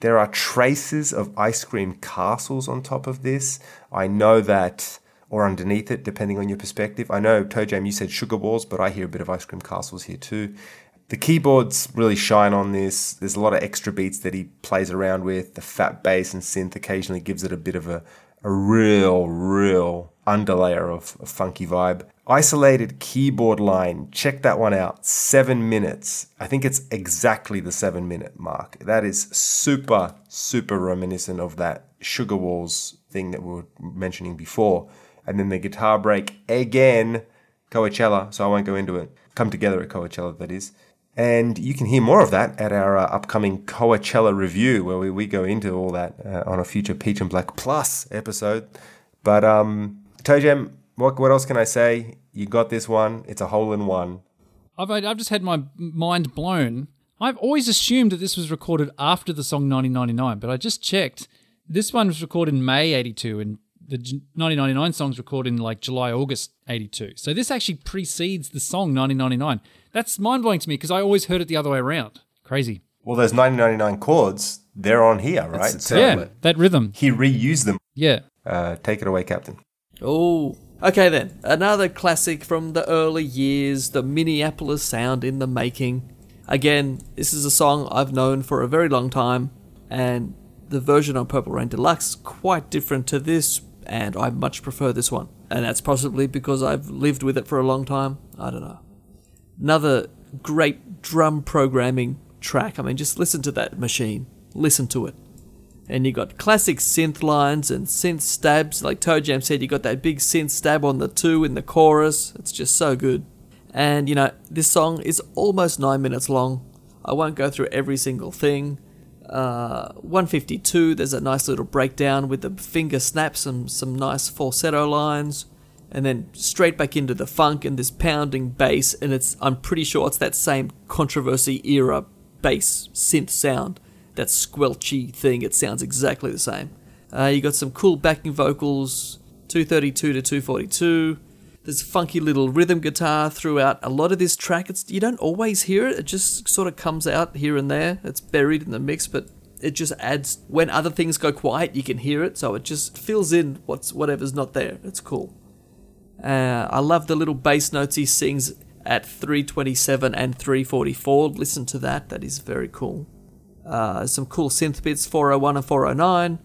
There are traces of ice cream castles on top of this. I know that, or underneath it, depending on your perspective. I know, Toe Jam, you said Sugar Walls, but I hear a bit of ice cream castles here too. The keyboards really shine on this. There's a lot of extra beats that he plays around with. The fat bass and synth occasionally gives it a bit of a, a real, real underlayer of funky vibe. Isolated keyboard line. Check that one out. Seven minutes. I think it's exactly the seven minute mark. That is super, super reminiscent of that Sugar Walls thing that we were mentioning before. And then the guitar break again. Coachella, so I won't go into it. Come together at Coachella, that is. And you can hear more of that at our uh, upcoming Coachella review, where we, we go into all that uh, on a future Peach and Black Plus episode. But um, Toe Jam, what, what else can I say? You got this one. It's a hole in one. I've, I've just had my mind blown. I've always assumed that this was recorded after the song 1999, but I just checked. This one was recorded in May 82, and the J- 1999 song's recorded in like July, August 82. So this actually precedes the song 1999. That's mind blowing to me because I always heard it the other way around. Crazy. Well, those 1999 chords, they're on here, right? That's the Yeah, that rhythm. He reused them. Yeah. Uh, take it away, Captain. Oh. Okay then, another classic from the early years, the Minneapolis sound in the making. Again, this is a song I've known for a very long time, and the version on Purple Rain Deluxe is quite different to this, and I much prefer this one. And that's possibly because I've lived with it for a long time. I don't know. Another great drum programming track. I mean, just listen to that machine. Listen to it. And you got classic synth lines and synth stabs. Like Toe Jam said, you got that big synth stab on the two in the chorus. It's just so good. And you know, this song is almost nine minutes long. I won't go through every single thing. Uh, 152, there's a nice little breakdown with the finger snaps and some nice falsetto lines. And then straight back into the funk and this pounding bass. And it's, I'm pretty sure it's that same controversy era bass synth sound that squelchy thing. It sounds exactly the same. Uh, you got some cool backing vocals, 232 to 242. There's funky little rhythm guitar throughout a lot of this track. It's you don't always hear it. It just sort of comes out here and there. It's buried in the mix, but it just adds when other things go quiet, you can hear it. So it just fills in what's whatever's not there. It's cool. Uh, I love the little bass notes he sings at 327 and 344. Listen to that. That is very cool. Uh, some cool synth bits 401 and 409.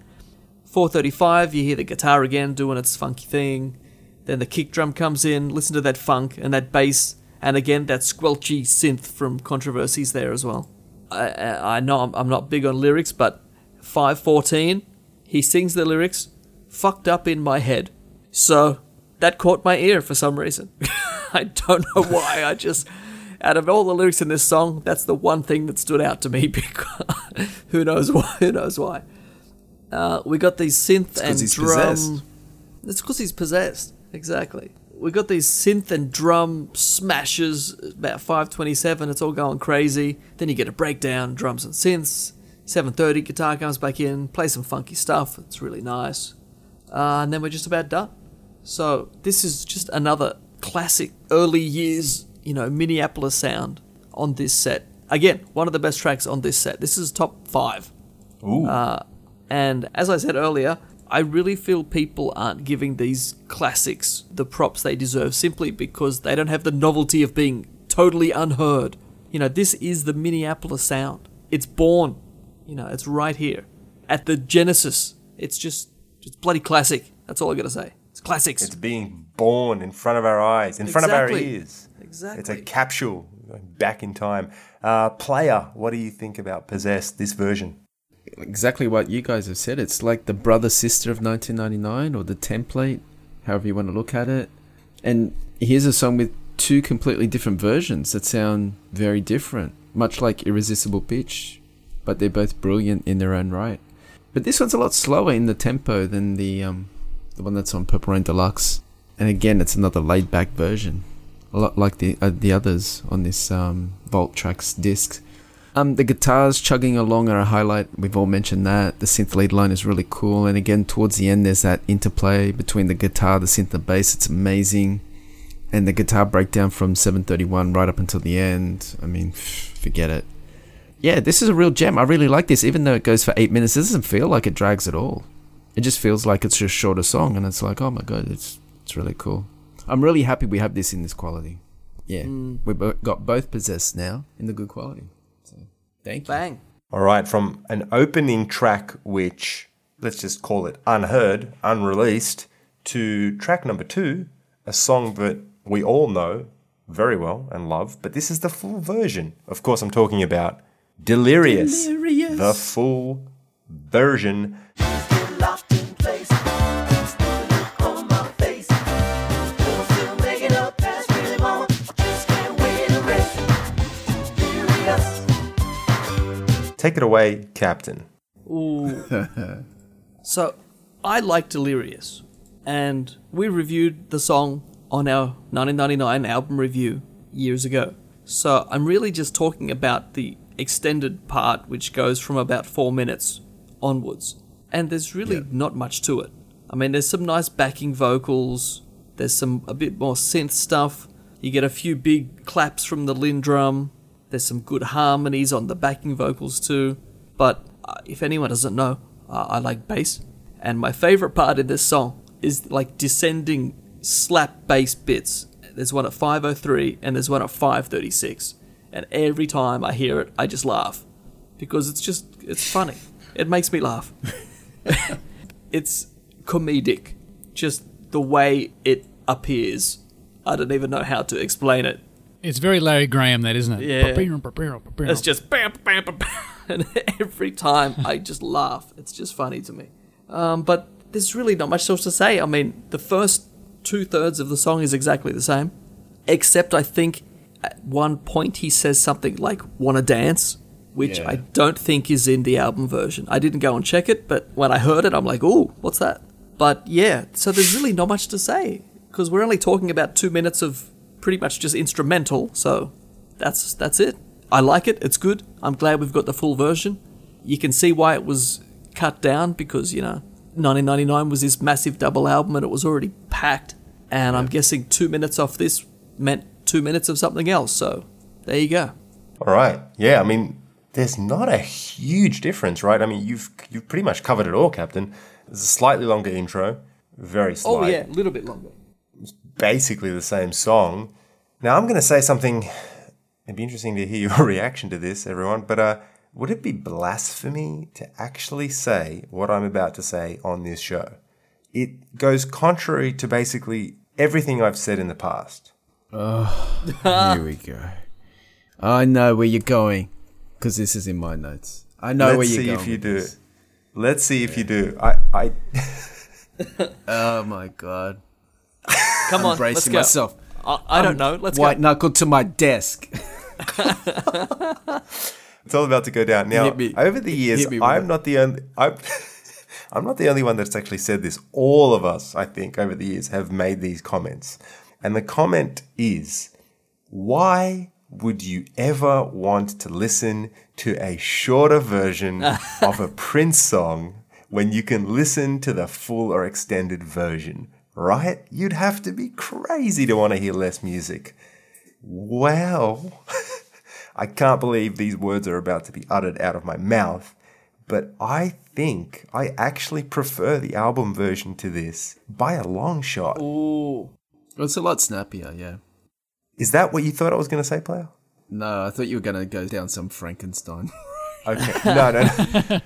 435, you hear the guitar again doing its funky thing. Then the kick drum comes in. Listen to that funk and that bass. And again, that squelchy synth from Controversies there as well. I, I know I'm not big on lyrics, but 514, he sings the lyrics fucked up in my head. So that caught my ear for some reason. I don't know why. I just, out of all the lyrics in this song, that's the one thing that stood out to me. Because who knows why? Who knows why? Uh, we got these synth and he's drum. possessed. It's because he's possessed. Exactly. We got these synth and drum smashes. About five twenty-seven. It's all going crazy. Then you get a breakdown, drums and synths. Seven thirty, guitar comes back in, play some funky stuff. It's really nice. Uh, and then we're just about done. So this is just another classic early years, you know, Minneapolis sound on this set. Again, one of the best tracks on this set. This is top five. Ooh. Uh, and as I said earlier, I really feel people aren't giving these classics the props they deserve simply because they don't have the novelty of being totally unheard. You know, this is the Minneapolis sound. It's born. You know, it's right here. At the genesis. It's just, it's bloody classic. That's all I gotta say. It's classics. It's being born in front of our eyes, in front of our ears. Exactly. It's a capsule going back in time. Uh, player, what do you think about Possessed, this version? exactly what you guys have said. It's like the brother sister of 1999 or the template, however you want to look at it. And here's a song with two completely different versions that sound very different, much like Irresistible Bitch, but they're both brilliant in their own right. But this one's a lot slower in the tempo than the um, the one that's on Purple Rain Deluxe. And again, it's another laid back version, a lot like the uh, the others on this um, Vault Tracks disc. Um, the guitars chugging along are a highlight. We've all mentioned that. The synth lead line is really cool, and again towards the end, there's that interplay between the guitar, the synth, and bass. It's amazing, and the guitar breakdown from 731 right up until the end. I mean, forget it. Yeah, this is a real gem. I really like this, even though it goes for eight minutes. It doesn't feel like it drags at all. It just feels like it's just shorter song, and it's like, oh my god, it's it's really cool. I'm really happy we have this in this quality. yeah, Mm. we bo- got both possessed now in the good quality. So thank you. Bang. All right, from an opening track which, let's just call it unheard, unreleased, to track number two, a song that we all know very well and love, but this is the full version. Of course, I'm talking about Delirious, Delirious. the full version. Take it away, Captain. Ooh. so, I like Delirious, and we reviewed the song on our 1999 album review years ago. So, I'm really just talking about the extended part, which goes from about four minutes onwards. And there's really not much to it. I mean, there's some nice backing vocals, there's some a bit more synth stuff. You get a few big claps from the LinnDrum. There's some good harmonies on the backing vocals too. But uh, if anyone doesn't know, uh, I like bass. And my favorite part in this song is like descending slap bass bits. There's one at 503 and there's one at 536. And every time I hear it, I just laugh. Because it's just, it's funny. It makes me laugh. it's comedic. Just the way it appears. I don't even know how to explain it. It's very Larry Graham, that isn't it? Yeah. It's It's just bam, bam, bam, bam. And every time I just laugh. It's just funny to me. Um, but there's really not much else to say. I mean, the first two thirds of the song is exactly the same. Except I think at one point he says something like, wanna dance? Which Yeah. I don't think is in the album version. I didn't go and check it, but when I heard it, I'm like, ooh, what's that? But yeah, so there's really not much to say. Because we're only talking about two minutes of pretty much just instrumental, so that's that's it. I like it. It's good. I'm glad we've got the full version. You can see why it was cut down because you know 1999 was this massive double album and it was already packed. And I'm guessing two minutes off this meant two minutes of something else. So there you go. All right. Yeah, I mean, there's not a huge difference, right? I mean, you've you've pretty much covered it all, Captain. There's a slightly longer intro, very slight. Oh yeah, a little bit longer. Basically the same song. Now, I'm going to say something. It'd be interesting to hear your reaction to this, everyone. But uh, would it be blasphemy to actually say what I'm about to say on this show? It goes contrary to basically everything I've said in the past. Oh, here we go. I know where you're going because this is in my notes. I know Let's where you're going. Let's see if you do. this. Let's see if you do. I, I Oh my god! Come on, let's go. myself. I, I don't know. Let's white go. knuckle to my desk. It's all about to go down. Now, Hit me. over the years, Hit me I'm it. not the only. I'm, I'm not the only one that's actually said this. All of us, I think, over the years have made these comments, and the comment is, "Why would you ever want to listen to a shorter version of a Prince song when you can listen to the full or extended version?" Right? You'd have to be crazy to want to hear less music. Well, I can't believe these words are about to be uttered out of my mouth, but I think I actually prefer the album version to this by a long shot. Ooh. It's a lot snappier, yeah. Is that what you thought I was going to say, player? No, I thought you were gonna go down some Frankenstein. Okay. No, no.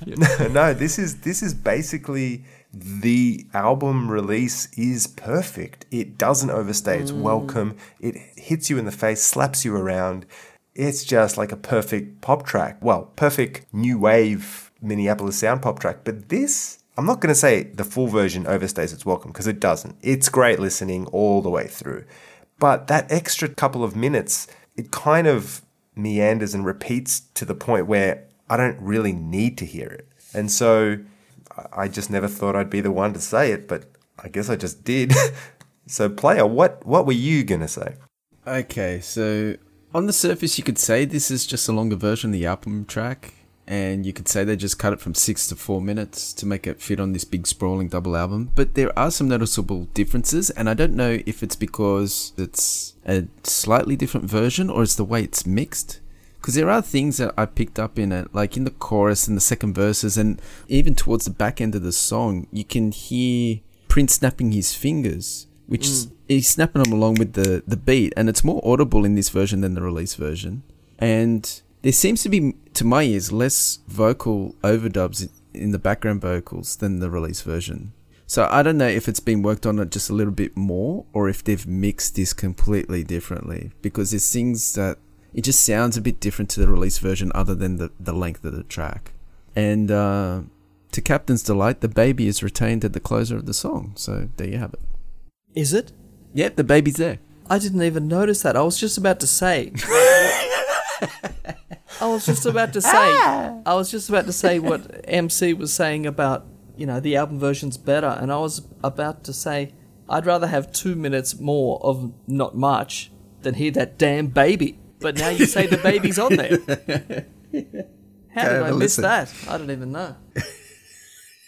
no, no, this is this is basically the album release is perfect. It doesn't overstay its mm. welcome. It hits you in the face, slaps you around. It's just like a perfect pop track. Well, perfect new wave Minneapolis sound pop track. But this, I'm not going to say the full version overstays its welcome because it doesn't. It's great listening all the way through. But that extra couple of minutes, it kind of meanders and repeats to the point where I don't really need to hear it. And so I- just never thought I'd be the one to say it, but I guess I just did. so player, what what were you gonna say? Okay, so on the surface, you could say this is just a longer version of the album track, and you could say they just cut it from six to four minutes to make it fit on this big sprawling double album. But there are some noticeable differences, and I don't know if it's because it's a slightly different version or it's the way it's mixed. Because there are things that I picked up in it, like in the chorus and the second verses, and even towards the back end of the song, you can hear Prince snapping his fingers which is he's snapping them along with the the beat, and it's more audible in this version than the release version. And there seems to be, to my ears, less vocal overdubs in the background vocals than the release version. So I don't know if it's been worked on it just a little bit more, or if they've mixed this completely differently. Because there's things that it just sounds a bit different to the release version, other than the the length of the track. And uh, to Captain's delight, the baby is retained at the closer of the song. So there you have it. Is it? Yep, the baby's there. I didn't even notice that. I was just about to say. I was just about to say. I was just about to say what MC was saying about you know the album version's better, and I was about to say I'd rather have two minutes more of not much than hear that damn baby. But now you say the baby's on there. How Go did I miss listen. that? I don't even know.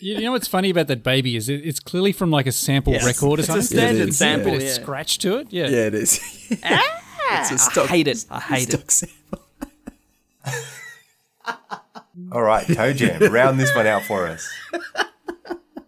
You you know what's funny about that baby is it, it's clearly from like a sample Yes. record or something. It's a something. standard It's got a sample, yeah. scratch to it. Yeah. Yeah, it is. Ah! It's a stock- I hate it. I hate it. All right, Toe Jam, round this one out for us.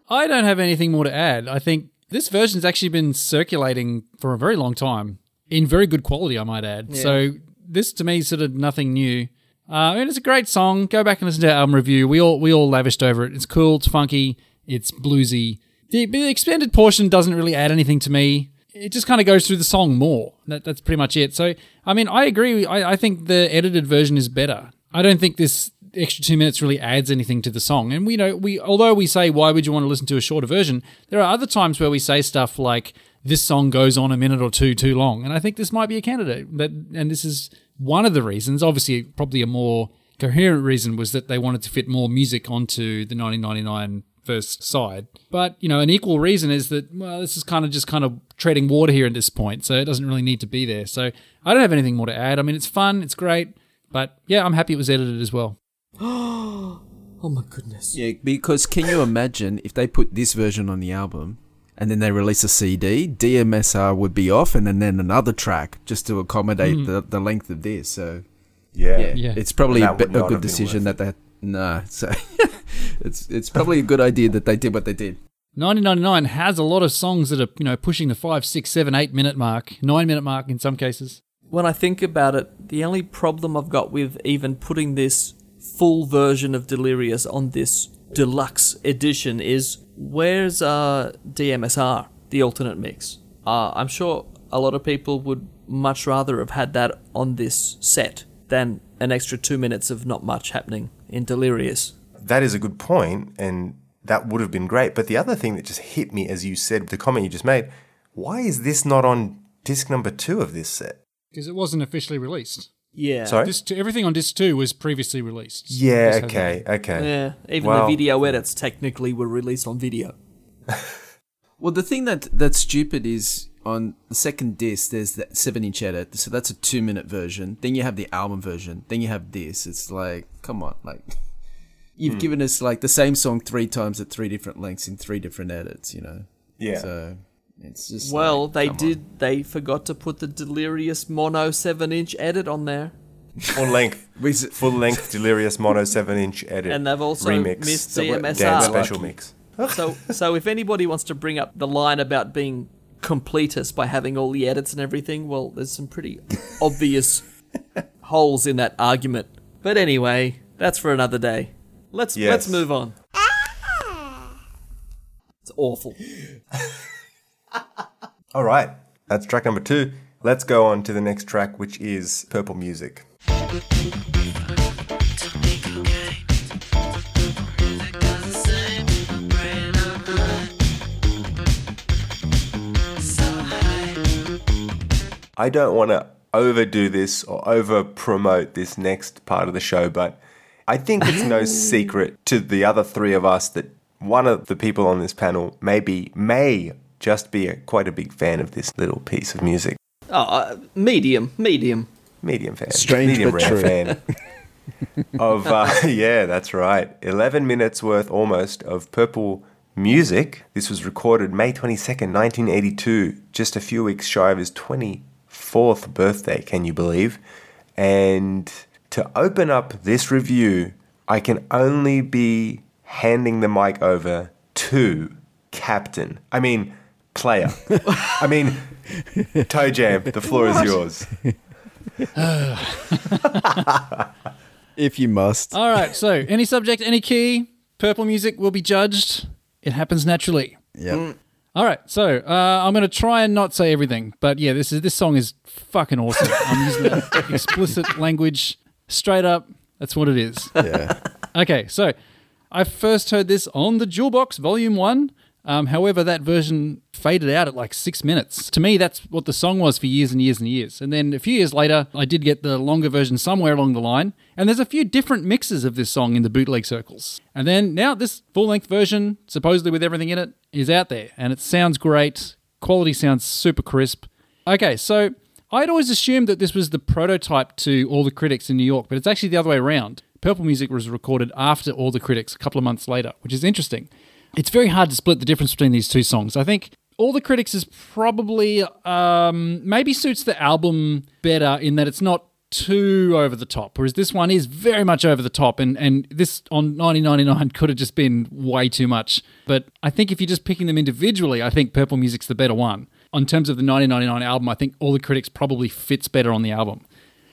I don't have anything more to add. I think this version's actually been circulating for a very long time in very good quality, I might add. Yeah. So this to me is sort of nothing new. Uh, I mean, it's a great song. Go back and listen to our album review. We all we all lavished over it. It's cool. It's funky. It's bluesy. The, the extended portion doesn't really add anything to me. It just kind of goes through the song more. That, that's pretty much it. So, I mean, I agree. I, I think the edited version is better. I don't think this extra two minutes really adds anything to the song. And we know we, although we say why would you want to listen to a shorter version, there are other times where we say stuff like this song goes on a minute or two too long, and I think this might be a candidate. That and this is one of the reasons. Obviously, probably a more coherent reason was that they wanted to fit more music onto the 1999 first side. But you know, an equal reason is that well, this is kind of just kind of treading water here at this point, so it doesn't really need to be there. So I don't have anything more to add. I mean, it's fun, it's great, but yeah, I'm happy it was edited as well. oh my goodness. Yeah, because can you imagine if they put this version on the album and then they release a CD, DMSR would be off and then, then another track just to accommodate Mm. the, the length of this. So Yeah. yeah, Yeah. it's probably a, bit, a good decision that they no. So it's it's probably a good idea that they did what they did. 1999 has a lot of songs that are you know pushing the five, six, seven, eight minute mark, nine minute mark in some cases. when I think about it, the only problem I've got with even putting this full version of Delirious on this deluxe edition is where's uh, DMSR, the alternate mix? Uh, I'm sure a lot of people would much rather have had that on this set than an extra two minutes of not much happening in Delirious. That is a good point, and that would have been great. But the other thing that just hit me as you said, the comment you just made, why is this not on disc number two of this set? Because it wasn't officially released. Yeah. Sorry? Disc two, everything on disc two was previously released. Yeah, okay, okay. Yeah, even Well- the video edits technically were released on video. Well, the thing that that's stupid is on the second disc there's that seven inch edit, so that's a two minute version. Then you have the album version. Then you have this. It's like, come on, like you've Hmm. given us like the same song three times at three different lengths in three different edits. You know. Yeah. So it's just Well, like, they come on. did. They forgot to put the Delirious Mono 7 inch edit on there. Full length, full length Delirious Mono 7 inch edit. And they've also remix. missed So what- DMSR. Dance special mix. So, so if anybody wants to bring up the line about being completist by having all the edits and everything, well, there's some pretty obvious holes in that argument. But anyway, that's for another day. Let's Yes. let's move on. It's awful. All right, that's track number two. Let's go on to the next track, which is Purple Music. I don't want to overdo this or over promote this next part of the show, but I think it's no secret to the other three of us that one of the people on this panel maybe may just be a, quite a big fan of this little piece of music. Oh, uh, medium, medium. Medium fan. Strange medium but true. fan. of uh, yeah, that's right. Eleven minutes worth almost of purple music. This was recorded May twenty second, nineteen eighty two, just a few weeks shy of his twenty fourth birthday. Can you believe? And to open up this review, I can only be handing the mic over to Captain. I mean, player. I mean, Toe Jam, the floor is yours. If you must. All right, so any subject, any key, purple music will be judged. It happens naturally. Yep. All right, so uh, I'm going to try and not say everything, but yeah, this is this song is fucking awesome. I'm using that explicit language straight up. That's what it is. Yeah. Okay, so I first heard this on the Jewelbox Volume One. Um, however, that version faded out at like six minutes. To me, that's what the song was for years and years and years. And then a few years later, I did get the longer version somewhere along the line. And there's a few different mixes of this song in the bootleg circles. And then now this full length version, supposedly with everything in it, is out there. And it sounds great. Quality sounds super crisp. Okay, so I'd always assumed that this was the prototype to All the Critics in New York, but it's actually the other way around. Purple Music was recorded after All the Critics a couple of months later, which is interesting. It's very hard to split the difference between these two songs. I think All the Critics is probably um, maybe suits the album better in that it's not too over the top, whereas this one is very much over the top, and and this on 1999 could have just been way too much. But I think if you're just picking them individually, I think Purple Music's the better one. In terms of the 1999 album, I think All the Critics probably fits better on the album.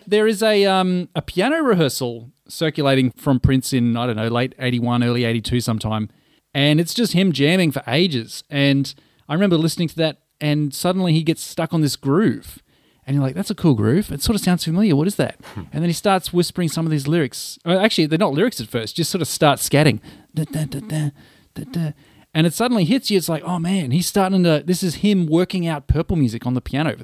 There is a um, a piano rehearsal circulating from Prince in I don't know late 81, early 82 sometime, and it's just him jamming for ages. And I remember listening to that, and suddenly he gets stuck on this groove. And you're like, that's a cool groove. It sort of sounds familiar. What is that? and then he starts whispering some of these lyrics. Uh, Actually, they're not lyrics at first, just sort of start scatting. Da, da, da, da, da, da. And it suddenly hits you. It's like, oh man, he's starting to. This is him working out purple music on the piano,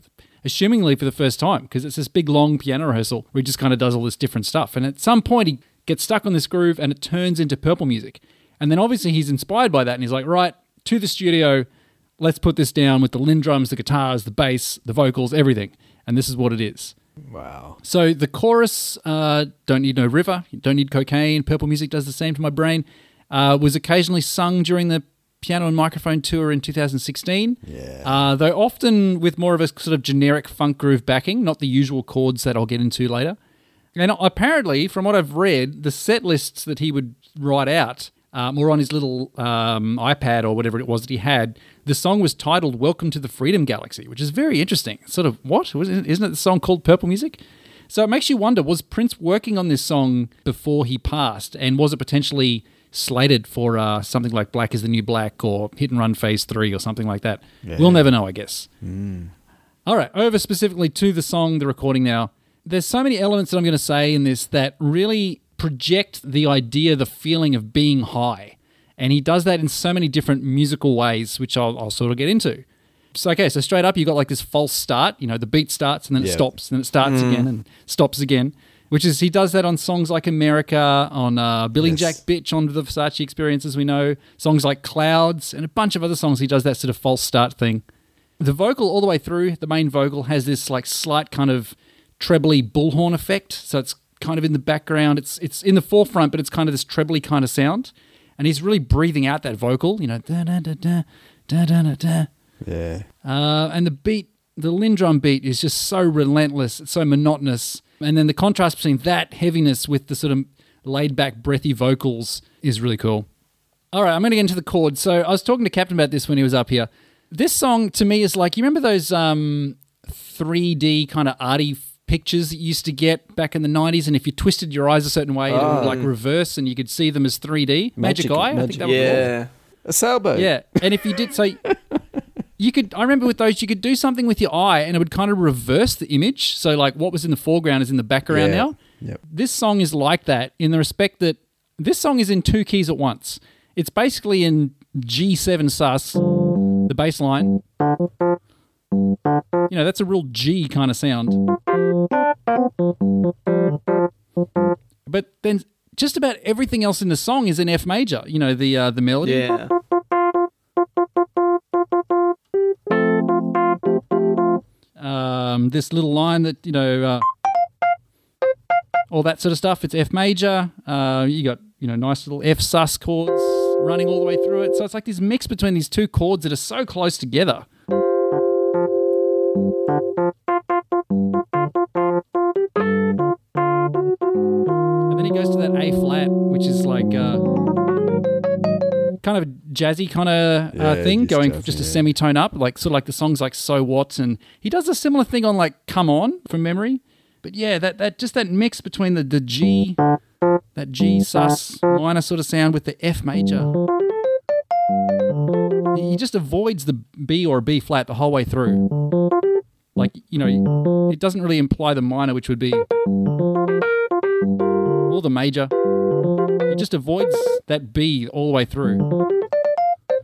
assumingly for the first time, because it's this big long piano rehearsal where he just kind of does all this different stuff. And at some point, he gets stuck on this groove and it turns into purple music. And then obviously he's inspired by that and he's like, right, to the studio, let's put this down with the LinnDrums, the guitars, the bass, the vocals, everything. And this is what it is. Wow. So the chorus, uh, Don't Need No River, Don't Need Cocaine, Purple Music does the same to my brain, uh, was occasionally sung during the piano and microphone tour in 2016. Yeah. Uh, though often with more of a sort of generic funk groove backing, not the usual chords that I'll get into later. And apparently, from what I've read, the set lists that he would write out um, or on his little um, iPad or whatever it was that he had, the song was titled "Welcome to the Freedom Galaxy," which is very interesting. Sort of what isn't it the song called Purple Music? So it makes you wonder: Was Prince working on this song before he passed, and was it potentially slated for uh, something like "Black Is the New Black" or "Hit and Run Phase Three" or something like that? We'll never know, I guess. All right, over specifically to the song, the recording now. There's so many elements that I'm going to say in this that really project the idea, the feeling of being high. And he does that in so many different musical ways, which I'll, I'll sort of get into. So, okay, so straight up, you got like this false start. You know, the beat starts and then it stops, and then it starts again and stops again, which is he does that on songs like America, on uh, Billy Yes. Jack Bitch, on the Versace Experience, as we know, songs like Clouds, and a bunch of other songs. He does that sort of false start thing. The vocal all the way through, the main vocal has this like slight kind of trebly bullhorn effect. So it's kind of in the background. It's it's in the forefront, but it's kind of this trebly kind of sound, and he's really breathing out that vocal. You know, da da da da da da da. Yeah. Uh, and the beat, the LinnDrum beat, is just so relentless. It's so monotonous, and then the contrast between that heaviness with the sort of laid back, breathy vocals is really cool. All right, I'm going to get into the chords. So I was talking to Captain about this when he was up here. This song to me is like you remember those um, 3D kind of arty pictures that you used to get back in the 90s? And if you twisted your eyes a certain way, it would ah. like reverse and you could see them as 3D? Magic, Magic- Eye? I think that was called. Yeah. A sailboat. Yeah, and if you did so, you could. I remember with those, you could do something with your eye, and it would kind of reverse the image. So like, what was in the foreground is in the background Yeah. now. Yep. This song is like that in the respect that this song is in two keys at once. It's basically in G7 sus, the bass line. You know, that's a real G kind of sound. But then just about everything else in the song is in F major. You know, the uh, the melody. Yeah. um, this little line that you know, uh, all that sort of stuff. It's F major. Uh, you got you know nice little F sus chords running all the way through it. So it's like this mix between these two chords that are so close together. Like uh, kind of jazzy kind of uh, Yeah, thing, just going jazzy, just a yeah. semitone up, like sort of like the songs like So What, and he does a similar thing on like Come On from memory. But yeah, that that just that mix between the the G, that G sus minor sort of sound with the F major. He just avoids the B or B flat the whole way through. Like you know, it doesn't really imply the minor, which would be or the major. He just avoids that B all the way through.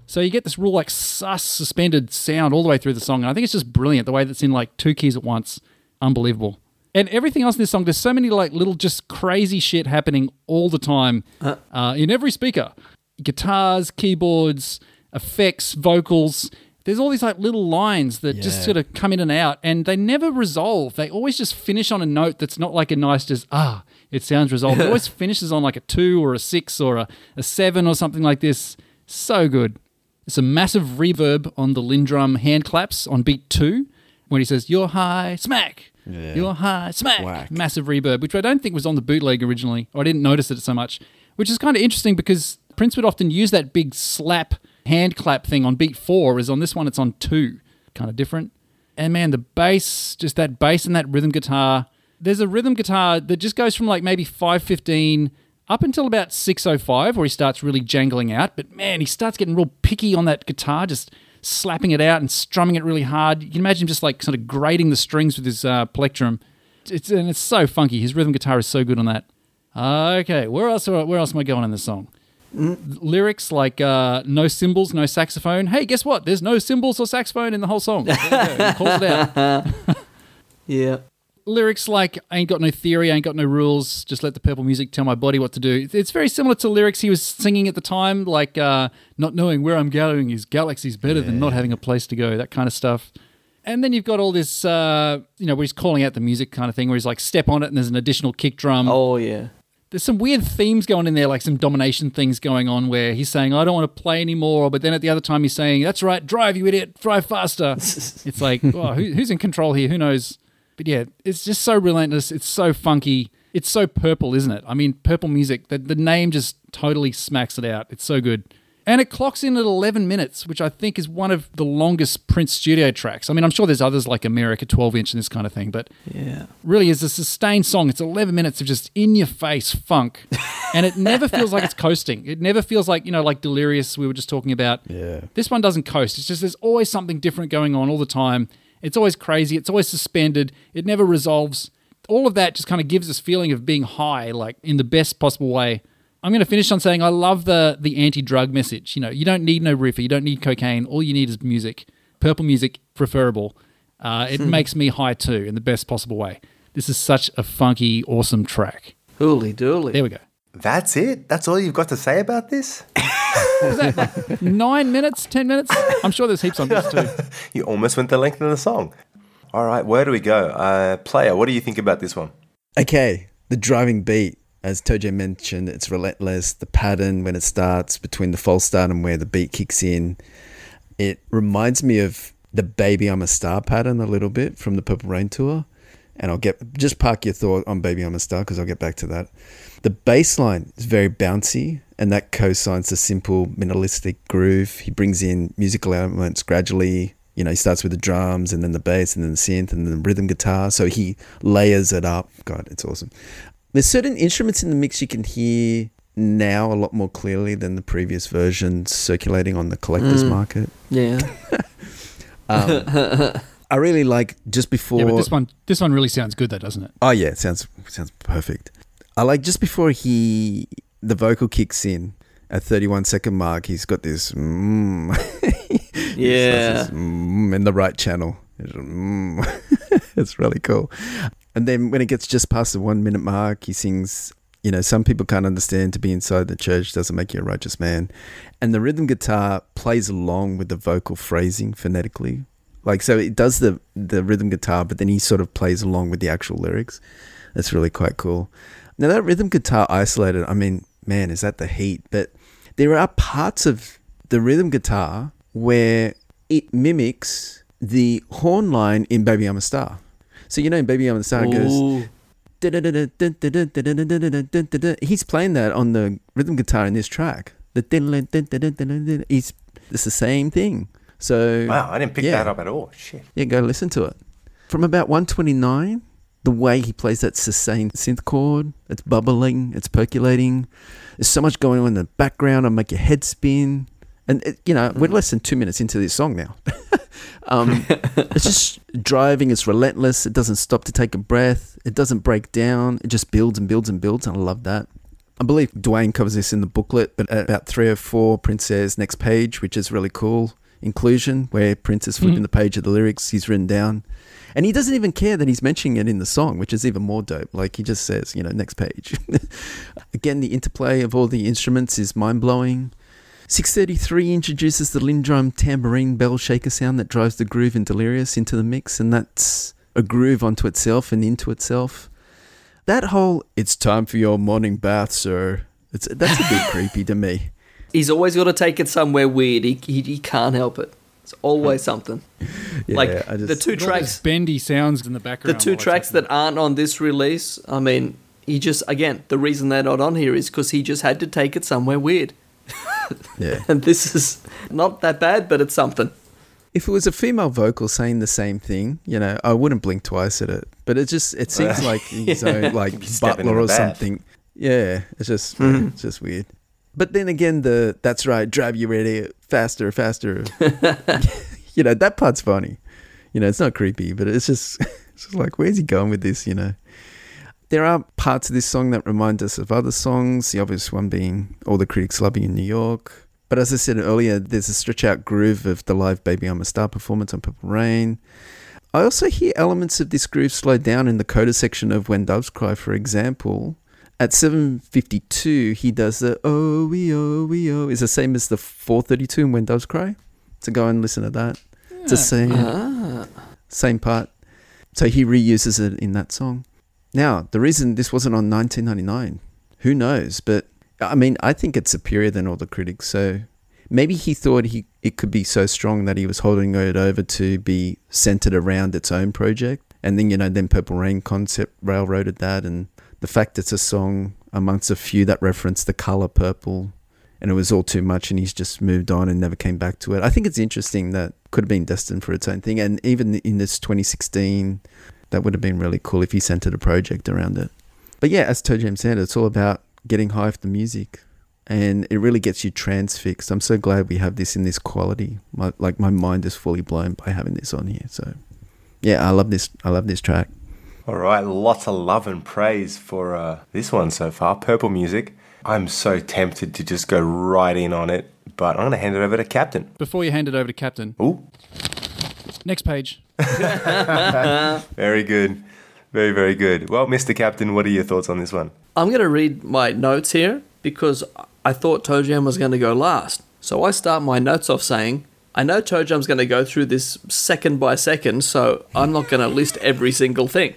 So you get this real like sus suspended sound all the way through the song. And I think it's just brilliant the way that's in like two keys at once. Unbelievable. And everything else in this song, there's so many like little just crazy shit happening all the time uh, in every speaker. Guitars, keyboards, effects, vocals. There's all these like little lines that just sort of come in and out and they never resolve. They always just finish on a note that's not like a nice just ah, it sounds resolved. It always finishes on like a two or a six or a, a seven or something like this. So good. It's a massive reverb on the LinnDrum hand claps on beat two when he says, You're high, smack. Yeah. You're high, smack. Whack. Massive reverb, which I don't think was on the bootleg originally, or I didn't notice it so much, which is kind of interesting because Prince would often use that big slap hand clap thing on beat four, whereas on this one it's on two. Kind of different. And man, the bass, just that bass and that rhythm guitar. There's a rhythm guitar that just goes from like maybe 515 up until about 605 where he starts really jangling out. But man, he starts getting real picky on that guitar, just slapping it out and strumming it really hard. You can imagine him just like sort of grating the strings with his uh, plectrum. It's, and it's so funky. His rhythm guitar is so good on that. Okay, where else? Where else am I going in this song? Lyrics like uh, no cymbals, no saxophone. Hey, guess what? There's no cymbals or saxophone in the whole song. Calls it out. Yeah. Lyrics like "I ain't got no theory, I ain't got no rules, just let the purple music tell my body what to do." It's very similar to lyrics he was singing at the time, like uh, "Not knowing where I'm going is galaxies better than not having a place to go," that kind of stuff. And then you've got all this, uh, you know, where he's calling out the music kind of thing, where he's like, "Step on it," and there's an additional kick drum. Oh yeah. There's some weird themes going in there, like some domination things going on, where he's saying, "I don't want to play anymore," but then at the other time he's saying, "That's right, drive, you idiot, drive faster." it's like, who, who's in control here? Who knows? But yeah, it's just so relentless. It's so funky. It's so purple, isn't it? I mean, purple music. The, the name just totally smacks it out. It's so good. And it clocks in at 11 minutes, which I think is one of the longest Prince studio tracks. I mean, I'm sure there's others like America 12 inch and this kind of thing, but Yeah. really is a sustained song. It's 11 minutes of just in your face funk. and it never feels like it's coasting. It never feels like, you know, like Delirious we were just talking about. Yeah. This one doesn't coast. It's just there's always something different going on all the time. It's always crazy. It's always suspended. It never resolves. All of that just kind of gives this feeling of being high, like in the best possible way. I'm going to finish on saying I love the the anti-drug message. You know, you don't need no reefer. You don't need cocaine. All you need is music. Purple music, preferable. Uh, it makes me high too in the best possible way. This is such a funky, awesome track. Hooly dooly. There we go. That's it? That's all you've got to say about this? What was that? Like nine minutes, ten minutes? I'm sure there's heaps on this too. You almost went the length of the song. All right, where do we go? Uh, player, what do you think about this one? Okay, the driving beat, as Tojo mentioned, it's relentless. The pattern when it starts between the false start and where the beat kicks in, it reminds me of the "Baby I'm a Star" pattern a little bit from the Purple Rain tour. And I'll get just park your thought on "Baby I'm a Star" because I'll get back to that. The bass line is very bouncy, and that co-signs the simple minimalistic groove. He brings in musical elements gradually. You know, he starts with the drums and then the bass and then the synth and then the rhythm guitar. So he layers it up. God, it's awesome. There's certain instruments in the mix you can hear now a lot more clearly than the previous versions circulating on the collector's Mm. market. Yeah. Um, I really like just before. Yeah, but this one this one really sounds good though, doesn't it? Oh yeah, it sounds sounds perfect. I like just before he the vocal kicks in at 31 second mark, he's got this mm, Yeah. this, mm, in the right channel. It's, mm. it's really cool. And then when it gets just past the one minute mark, he sings. You know, some people can't understand to be inside the church doesn't make you a righteous man. And the rhythm guitar plays along with the vocal phrasing phonetically. Like so it does the the rhythm guitar, but then he sort of plays along with the actual lyrics. That's really quite cool. Now that rhythm guitar isolated, I mean, man, is that the heat? But there are parts of the rhythm guitar where it mimics the horn line in Baby I'm a Star. So you know in Baby I'm a Star it goes He's playing that on the rhythm guitar in this track. the. He's it's the same thing. So Wow, I didn't pick yeah. that up at all. Shit. Yeah, go listen to it. From about 129, the way he plays that sustained synth chord, it's bubbling, it's percolating. There's so much going on in the background, it'll make your head spin. And, it, you know, we're less than two minutes into this song now. um, it's just driving, it's relentless, it doesn't stop to take a breath, it doesn't break down, it just builds and builds and builds, and I love that. I believe Duane covers this in the booklet, but at about three or four, Prince says next page, which is really cool. Inclusion, where Prince is flipping Mhm. the page of the lyrics he's written down. And he doesn't even care that he's mentioning it in the song, which is even more dope. Like he just says, you know, next page. Again, the interplay of all the instruments is mind blowing. 633 introduces the LinnDrum tambourine bell shaker sound that drives the groove in Delirious into the mix, and that's a groove onto itself and into itself. That whole "it's time for your morning bath, sir," it's that's a bit creepy to me. He's always got to take it somewhere weird. He, he, he can't help it. It's always something. Yeah, like I just- the two tracks, bendy sounds in the background. the two tracks that aren't on this release. I mean, he just again the reason they're not on here is because he just had to take it somewhere weird. Yeah. And this is not that bad, but it's something. If it was a female vocal saying the same thing, you know, I wouldn't blink twice at it. But it just it seems like his own like Be stepping in butler or bath. something. Yeah, it's just Mm-hmm. it's just weird. But then again, the that's right, drive you ready faster, faster. you know that part's funny. You know, it's not creepy, but it's just it's just like where's he going with this? You know, there are parts of this song that remind us of other songs. The obvious one being "All the Critics Love You in New York." But as I said earlier, there's a stretch out groove of the live "Baby I'm a Star" performance on Purple Rain. I also hear elements of this groove slow down in the coda section of When Doves Cry, for example. At 7.52, he does the oh, we oh, we oh. Is the same as the 4.32 in When Doves Cry. So go and listen to that. It's the same, Ah. same part. So he reuses it in that song. Now, the reason this wasn't on 1999, who knows? But I mean, I think it's superior than all the critics. So maybe he thought he it could be so strong that he was holding it over to be centered around its own project. And then you know, then Purple Rain concept railroaded that, and the fact it's a song amongst a few that reference the color purple, and it was all too much, and he's just moved on and never came back to it. I think it's interesting that could have been destined for its own thing, and even in this 2016, that would have been really cool if he centered a project around it. But yeah, as Toe Jam said, it's all about getting high off the music, and it really gets you transfixed. I'm so glad we have this in this quality. My, like my mind is fully blown by having this on here. So yeah, I love this. I love this track. All right, lots of love and praise for uh, this one so far. Purple Music. I'm so tempted to just go right in on it, but I'm going to hand it over to Captain. Before you hand it over to Captain, Ooh, next page. very good. Very, very good. Well, Mr. Captain, what are your thoughts on this one? I'm going to read my notes here because I thought Toe Jam was going to go last. So I start my notes off saying, I know Toe Jam's going to go through this second by second, so I'm not going to list every single thing.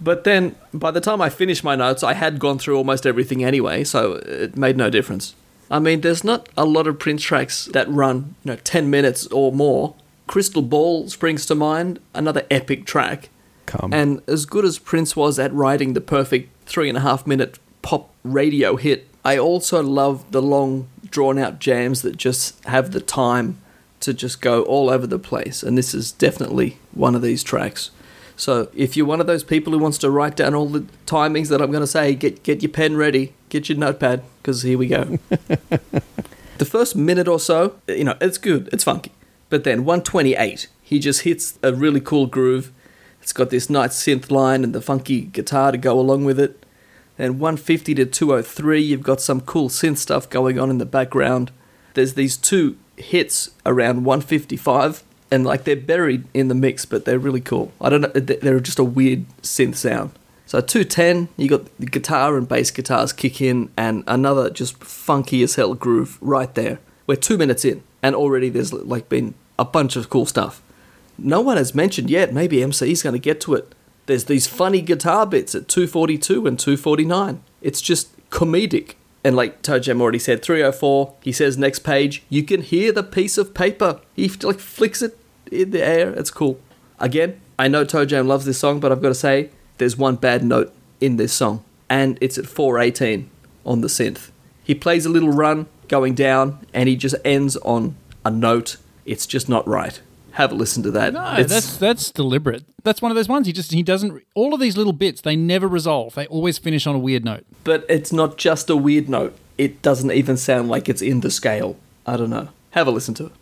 But then by the time I finished my notes, I had gone through almost everything anyway, so it made no difference. I mean, there's not a lot of Prince tracks that run, you know, 10 minutes or more. Crystal Ball springs to mind, another epic track. Come. And as good as Prince was at writing the perfect three and a half minute pop radio hit, I also love the long, drawn out jams that just have the time to just go all over the place. And this is definitely one of these tracks. So if you're one of those people who wants to write down all the timings that I'm going to say, get get your pen ready, get your notepad, because here we go. the first minute or so, you know, it's good, it's funky. But then 128, he just hits a really cool groove. It's got this nice synth line and the funky guitar to go along with it. Then 150 to 203, you've got some cool synth stuff going on in the background. There's these two hits around 155, and like they're buried in the mix, but they're really cool. I don't know, they- they're just a weird synth sound. So 210, you got the guitar and bass guitars kick in, and another just funky as hell groove right there. We're two minutes in, and already there's like been a bunch of cool stuff. No one has mentioned yet, maybe MC's going to get to it. There's these funny guitar bits at 242 and 249. It's just comedic. And like Toe Jam already said, 304, he says next page, you can hear the piece of paper. He like flicks it in the air. It's cool. Again, I know Toe Jam loves this song, but I've got to say, there's one bad note in this song. And it's at 418 on the synth. He plays a little run going down, and he just ends on a note. It's just not right. Have a listen to that. No, It's- that's that's deliberate. That's one of those ones. He just he doesn't. All of these little bits they never resolve. They always finish on a weird note. but it's not just a weird note. It doesn't even sound like it's in the scale. I don't know. Have a listen to it.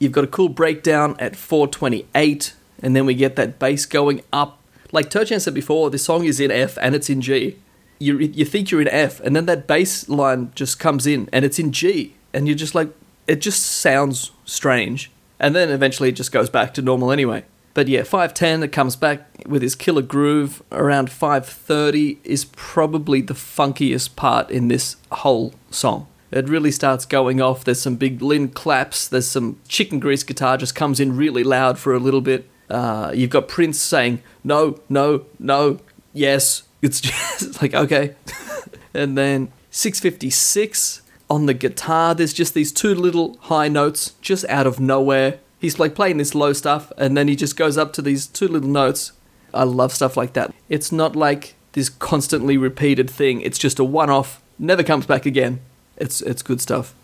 You've got a cool breakdown at 428, and then we get that bass going up. Like Turchan said before, this song is in F and it's in G. You, you think you're in F, and then that bass line just comes in and it's in G, and you're just like, it just sounds strange. And then eventually it just goes back to normal anyway. But yeah, 510, it comes back with his killer groove. Around 530 is probably the funkiest part in this whole song. It really starts going off. There's some big Linn claps. There's some chicken grease guitar just comes in really loud for a little bit. Uh, you've got Prince saying, no, no, no, yes. It's just like, okay. and then 656 on the guitar, there's just these two little high notes just out of nowhere. He's like playing this low stuff, and then he just goes up to these two little notes. I love stuff like that. It's not like this constantly repeated thing. It's just a one-off, never comes back again. It's it's good stuff.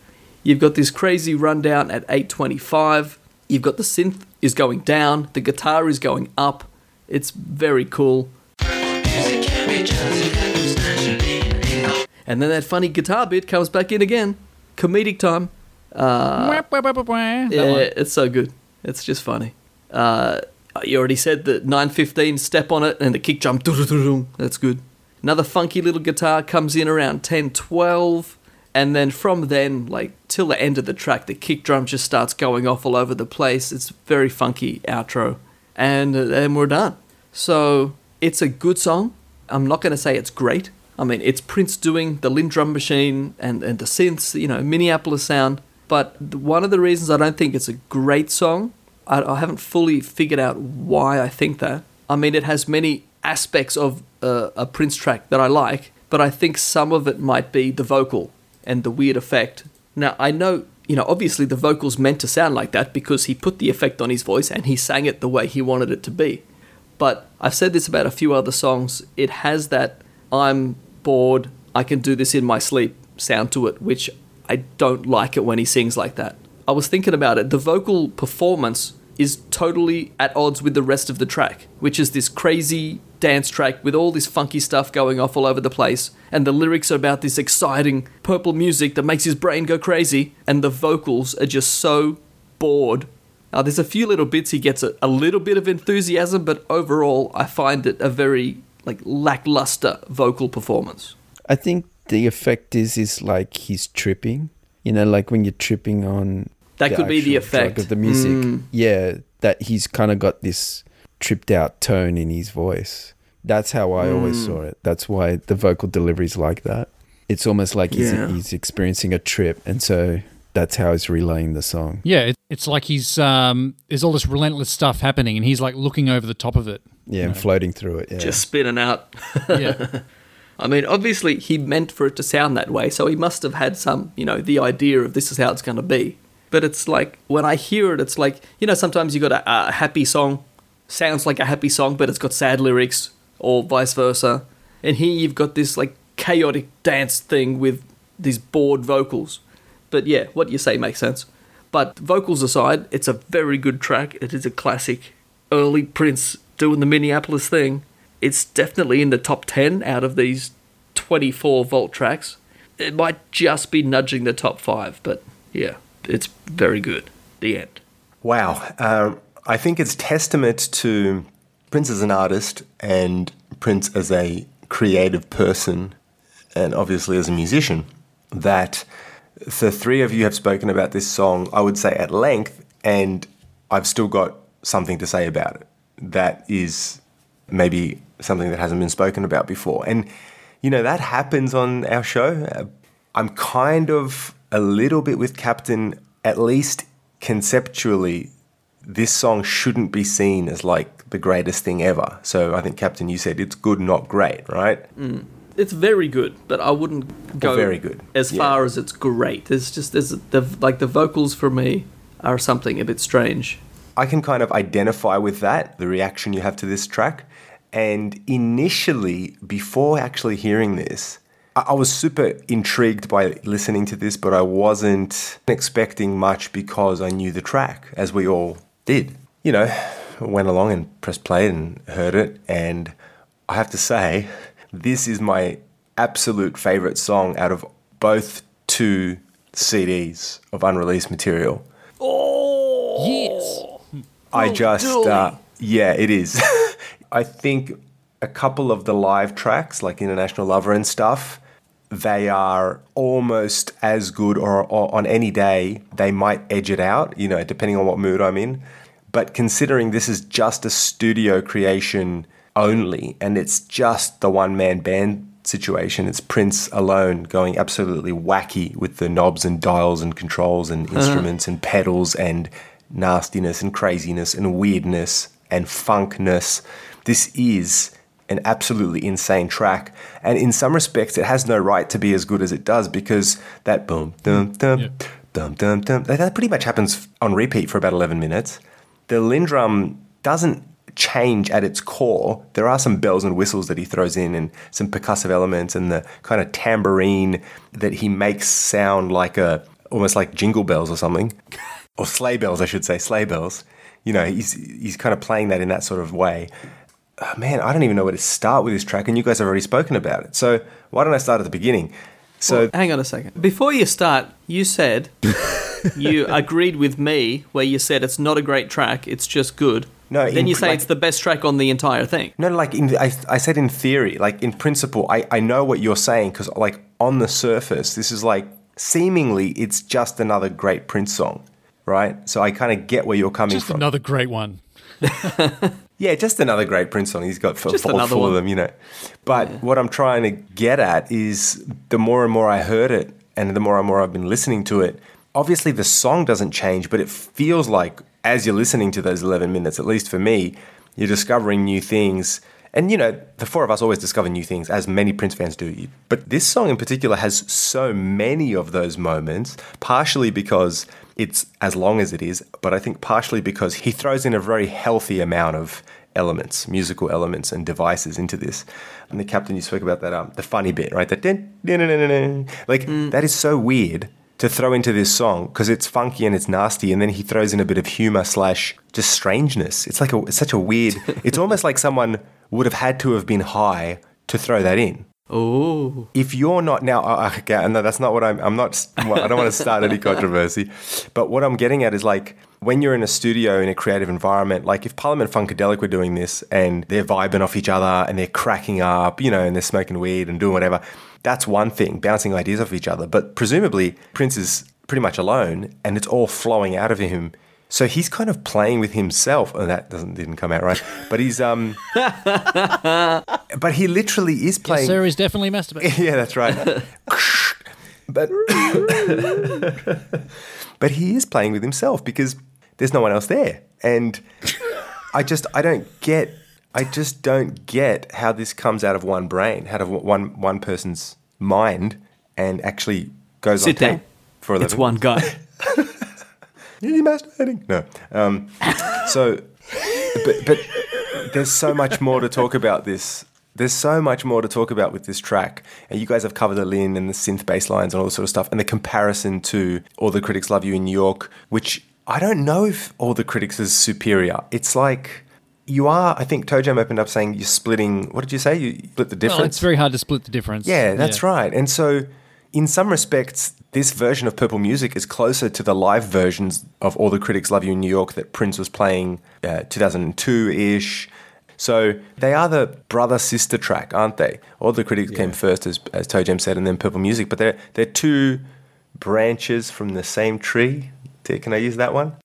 You've got this crazy rundown at 825. You've got the synth is going down, the guitar is going up. It's very cool. And then that funny guitar bit comes back in again. Comedic time. Uh. Yeah, it's so good. It's just funny. Uh, you already said that 915 step on it and the kick drum. That's good. Another funky little guitar comes in around 10 12. And then from then, like till the end of the track, the kick drum just starts going off all over the place. It's very funky outro. And then we're done. So it's a good song. I'm not going to say it's great. I mean, it's Prince doing the LinnDrum machine and, and the synths, you know, Minneapolis sound. But one of the reasons I don't think it's a great song, I, I haven't fully figured out why I think that. I mean, it has many aspects of a Prince track that I like, but I think some of it might be the vocal and the weird effect. Now, I know, you know, obviously the vocal's meant to sound like that because he put the effect on his voice and he sang it the way he wanted it to be. But I've said this about a few other songs. It has that I'm bored, I can do this in my sleep sound to it, which I don't like it when he sings like that. I was thinking about it. The vocal performance is totally at odds with the rest of the track, which is this crazy dance track with all this funky stuff going off all over the place. And the lyrics are about this exciting purple music that makes his brain go crazy. And the vocals are just so bored. Now, there's a few little bits he gets a, a little bit of enthusiasm, but overall, I find it a very like lackluster vocal performance. I think the effect is is like he's tripping. You know, like when you're tripping on That could be the effect. of the music. Mm. Yeah, that he's kind of got this tripped out tone in his voice. That's how I always Mm. saw it. That's why the vocal delivery is like that. It's almost like he's, Yeah. he's experiencing a trip, and so that's how he's relaying the song. Yeah, it, it's like he's um, there's all this relentless stuff happening, and he's like looking over the top of it. Yeah, and floating through it. Yeah. Just spinning out. Yeah. I mean, obviously, he meant for it to sound that way, so he must have had some, you know, the idea of this is how it's going to be. But it's like, when I hear it, it's like, you know, sometimes you got a, a happy song, sounds like a happy song, but it's got sad lyrics, or vice versa. And here you've got this, like, chaotic dance thing with these bored vocals. But yeah, what you say makes sense. But vocals aside, it's a very good track. It is a classic. Early Prince doing the Minneapolis thing. It's definitely in the top 10 out of these 24 volt tracks. It might just be nudging the top five, but yeah, it's very good. The end. Wow. Um, I think it's testament to Prince as an artist and Prince as a creative person and obviously as a musician that the three of you have spoken about this song, I would say at length, and I've still got something to say about it. That is maybe something that hasn't been spoken about before. And, you know, that happens on our show. Uh, I'm kind of a little bit with Captain, at least conceptually, this song shouldn't be seen as like the greatest thing ever. So I think, Captain, you said it's good, not great, right? Mm. It's very good, but I wouldn't go very good, as yeah. far as it's great. There's just there's the like the vocals for me are something a bit strange. I can kind of identify with that, the reaction you have to this track. And initially, before actually hearing this, I I was super intrigued by listening to this, but I wasn't expecting much because I knew the track, as we all did. You know, went along and pressed play and heard it, and I have to say, this is my absolute favorite song out of both two CDs of unreleased material. Oh, yes. I just, uh, yeah, it is. I think a couple of the live tracks, like International Lover and stuff, they are almost as good, or, or on any day, they might edge it out, you know, depending on what mood I'm in. But considering this is just a studio creation only, and it's just the one man band situation, it's Prince alone going absolutely wacky with the knobs and dials and controls and instruments and pedals and nastiness and craziness and weirdness and funkness. This is an absolutely insane track. And in some respects, it has no right to be as good as it does because that boom, dum, dum, dum, dum, dum, that that pretty much happens on repeat for about 11 minutes. The LinnDrum doesn't change at its core. There are some bells and whistles that he throws in and some percussive elements and the kind of tambourine that he makes sound like a almost like jingle bells or something. or sleigh bells, I should say, sleigh bells. You know, he's he's kind of playing that in that sort of way. Oh, man, I don't even know where to start with this track, and you guys have already spoken about it. So why don't I start at the beginning? So Well, hang on a second. Before you start, you said you agreed with me where you said it's not a great track, it's just good. No, then in- you say like- it's the best track on the entire thing. No, like in, I, I said in theory, like in principle, I, I know what you're saying because like on the surface, this is like seemingly it's just another great Prince song, right? So I kind of get where you're coming Just from. Just another great one. Yeah, just another great Prince song. He's got f- Just full, another full of them, you know. But what I'm trying to get at is the more and more I heard it, and the more and more I've been listening to it. Obviously, the song doesn't change, but it feels like as you're listening to those 11 minutes, at least for me, you're discovering new things. And you know, the four of us always discover new things, as many Prince fans do. But this song in particular has so many of those moments, partially because it's as long as it is, but I think partially because he throws in a very healthy amount of elements, musical elements and devices into this. And the captain, you spoke about that, um, the funny bit, right? That like that is so weird to throw into this song because it's funky and it's nasty, and then he throws in a bit of humor slash just strangeness. It's like a, it's such a weird. it's almost like someone would have had to have been high to throw that in. Oh. If you're not now, uh, okay, no, that's not what I'm. I'm not. I don't want to start any controversy, but what I'm getting at is like when you're in a studio in a creative environment. Like if Parliament Funkadelic were doing this and they're vibing off each other and they're cracking up, you know, and they're smoking weed and doing whatever. That's one thing, bouncing ideas off each other. But presumably Prince is pretty much alone, and it's all flowing out of him. So he's kind of playing with himself. Oh, that doesn't didn't come out right. But he's um. but he literally is playing. Yes, sir, is definitely masturbating. yeah, that's right. but but he is playing with himself because there's no one else there, and I just I don't get I just don't get how this comes out of one brain, out of one one person's mind, and actually goes Sit on down. tape for a It's living. one guy. Is he masturbating? No. Um, so, but, but there's so much more to talk about this. There's so much more to talk about with this track. And you guys have covered the Linn and the synth bass lines and all this sort of stuff. And the comparison to All the Critics Love You in New York, which I don't know if All the Critics is superior. It's like you are, I think Tojam opened up saying you're splitting, what did you say? You split the difference? Well, it's very hard to split the difference. Yeah, that's right. And so, in some respects, this version of Purple Music is closer to the live versions of All the Critics Love You in New York that Prince was playing uh, 2002 ish. So they are the brother sister track, aren't they? All the critics came first, as as Toe Jam said, and then Purple Music. But they're they're two branches from the same tree. Can I use that one?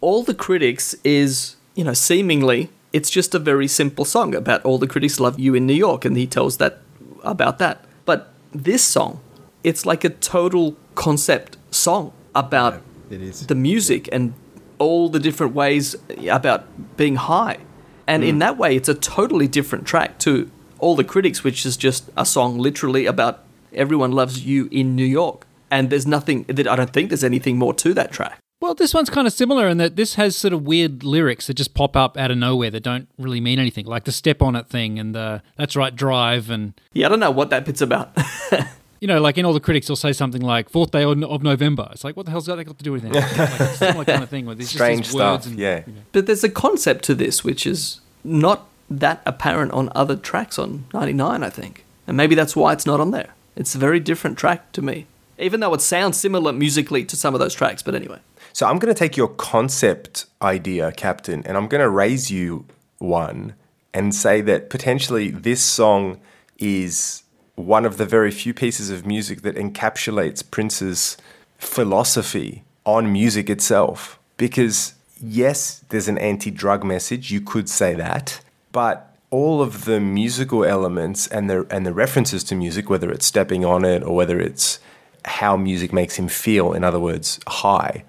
all the critics is, you know, seemingly it's just a very simple song about all the critics love you in New York, and he tells that about that. But this song, it's like a total concept song about it is. the music and all the different ways about being high. And in mm. that way, it's a totally different track to all the critics, which is just a song literally about everyone loves you in New York. And there's nothing that I don't think there's anything more to that track. Well, this one's kind of similar in that this has sort of weird lyrics that just pop up out of nowhere that don't really mean anything, like the step on it thing and the that's right drive and Yeah, I don't know what that bit's about. You know, like in all the critics, they'll say something like fourth day of of November. It's like, what the hell's that got to do with anything? like, it's a similar kind of thing. Where there's just Strange these words stuff, and- yeah. But there's a concept to this which is not that apparent on other tracks on 99, I think. And maybe that's why it's not on there. It's a very different track to me. Even though it sounds similar musically to some of those tracks, but anyway. So I'm going to take your concept idea, Captain, and I'm going to raise you one and say that potentially this song is one of the very few pieces of music that encapsulates Prince's philosophy on music itself. Because, yes, there's an anti drug message, you could say that, but all of the musical elements and the, and the references to music, whether it's stepping on it or whether it's how music makes him feel, in other words, high,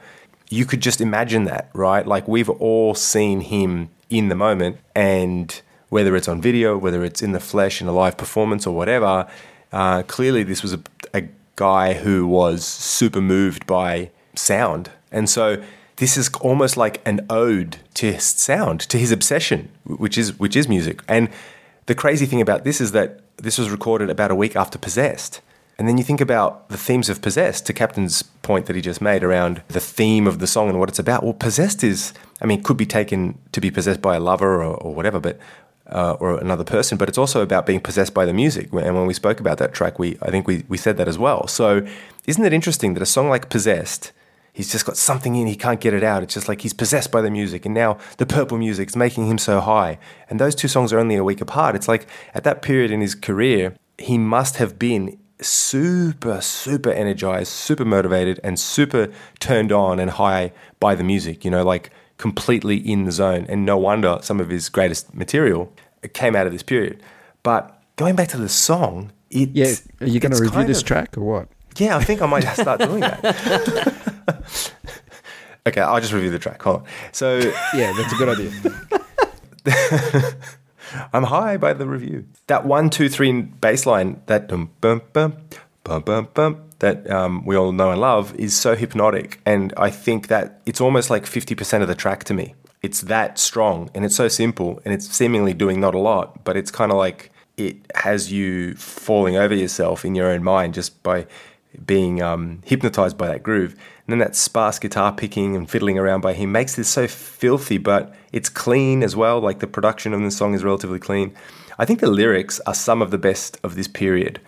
you could just imagine that, right? Like we've all seen him in the moment, and whether it's on video, whether it's in the flesh in a live performance or whatever, uh, clearly this was a, a guy who was super moved by sound. And so this is almost like an ode to sound, to his obsession, which is which is music. And the crazy thing about this is that this was recorded about a week after Possessed. And then you think about the themes of Possessed, to Captain's point that he just made around the theme of the song and what it's about. Well, Possessed is, I mean, could be taken to be possessed by a lover or, or whatever, but uh, or another person, but it's also about being possessed by the music. And when we spoke about that track, we I think we, we said that as well. So isn't it interesting that a song like Possessed, he's just got something in, he can't get it out. It's just like he's possessed by the music, and now the purple music is making him so high. And those two songs are only a week apart. It's like at that period in his career, he must have been super, super energized, super motivated, and super turned on and high by the music, you know, like completely in the zone. And no wonder some of his greatest material came out of this period. But going back to the song, it, Yeah, are you going to review this of- track or what? Yeah, I think I might start doing that. okay, I'll just review the track. Hold on. So Yeah, that's a good idea. I'm high by the review. That one, two, three bass line, that dum bum bum bum bum bum that um, we all know and love is so hypnotic, and I think that it's almost like fifty percent of the track to me. It's that strong, and it's so simple, and it's seemingly doing not a lot, but it's kind of like it has you falling over yourself in your own mind just by being um, hypnotized by that groove. And then that sparse guitar picking and fiddling around by him makes this so filthy, but it's clean as well. Like the production of the song is relatively clean. I think the lyrics are some of the best of this period.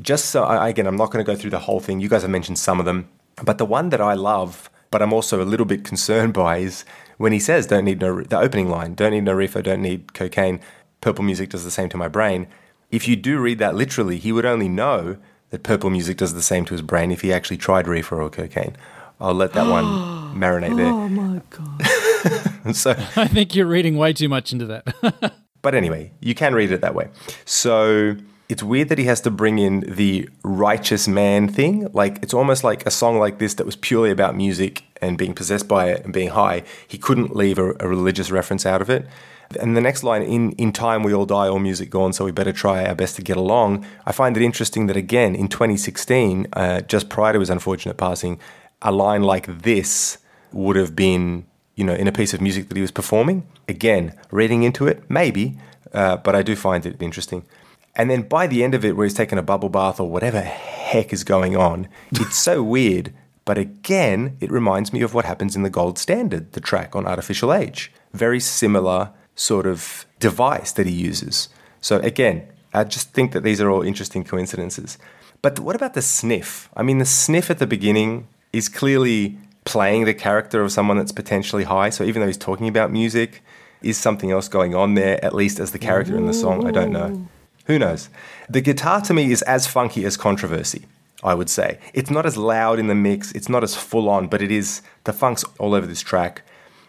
Just so, again, I'm not going to go through the whole thing. You guys have mentioned some of them. But the one that I love, but I'm also a little bit concerned by, is when he says, don't need no, the opening line, don't need no reefer, don't need cocaine. Purple music does the same to my brain. If you do read that literally, he would only know that purple music does the same to his brain if he actually tried reefer or cocaine. I'll let that one marinate there. Oh my god. so, I think you're reading way too much into that. but anyway, you can read it that way. So it's weird that he has to bring in the righteous man thing. Like it's almost like a song like this that was purely about music and being possessed by it and being high. He couldn't leave a, a religious reference out of it. And the next line, in, in time we all die, all music gone, so we better try our best to get along. I find it interesting that again, in 2016, uh, just prior to his unfortunate passing, a line like this would have been, you know, in a piece of music that he was performing. Again, reading into it, maybe, uh, but I do find it interesting. And then by the end of it, where he's taking a bubble bath or whatever heck is going on, it's so weird. But again, it reminds me of what happens in the Gold Standard, the track on Art Official Age. Very similar sort of device that he uses. So again, I just think that these are all interesting coincidences. But what about the sniff? I mean, the sniff at the beginning is clearly playing the character of someone that's potentially high. So even though he's talking about music, is something else going on there, at least as the character in the song? I don't know. Who knows? The guitar to me is as funky as controversy, I would say. It's not as loud in the mix, it's not as full on, but it is the funk's all over this track.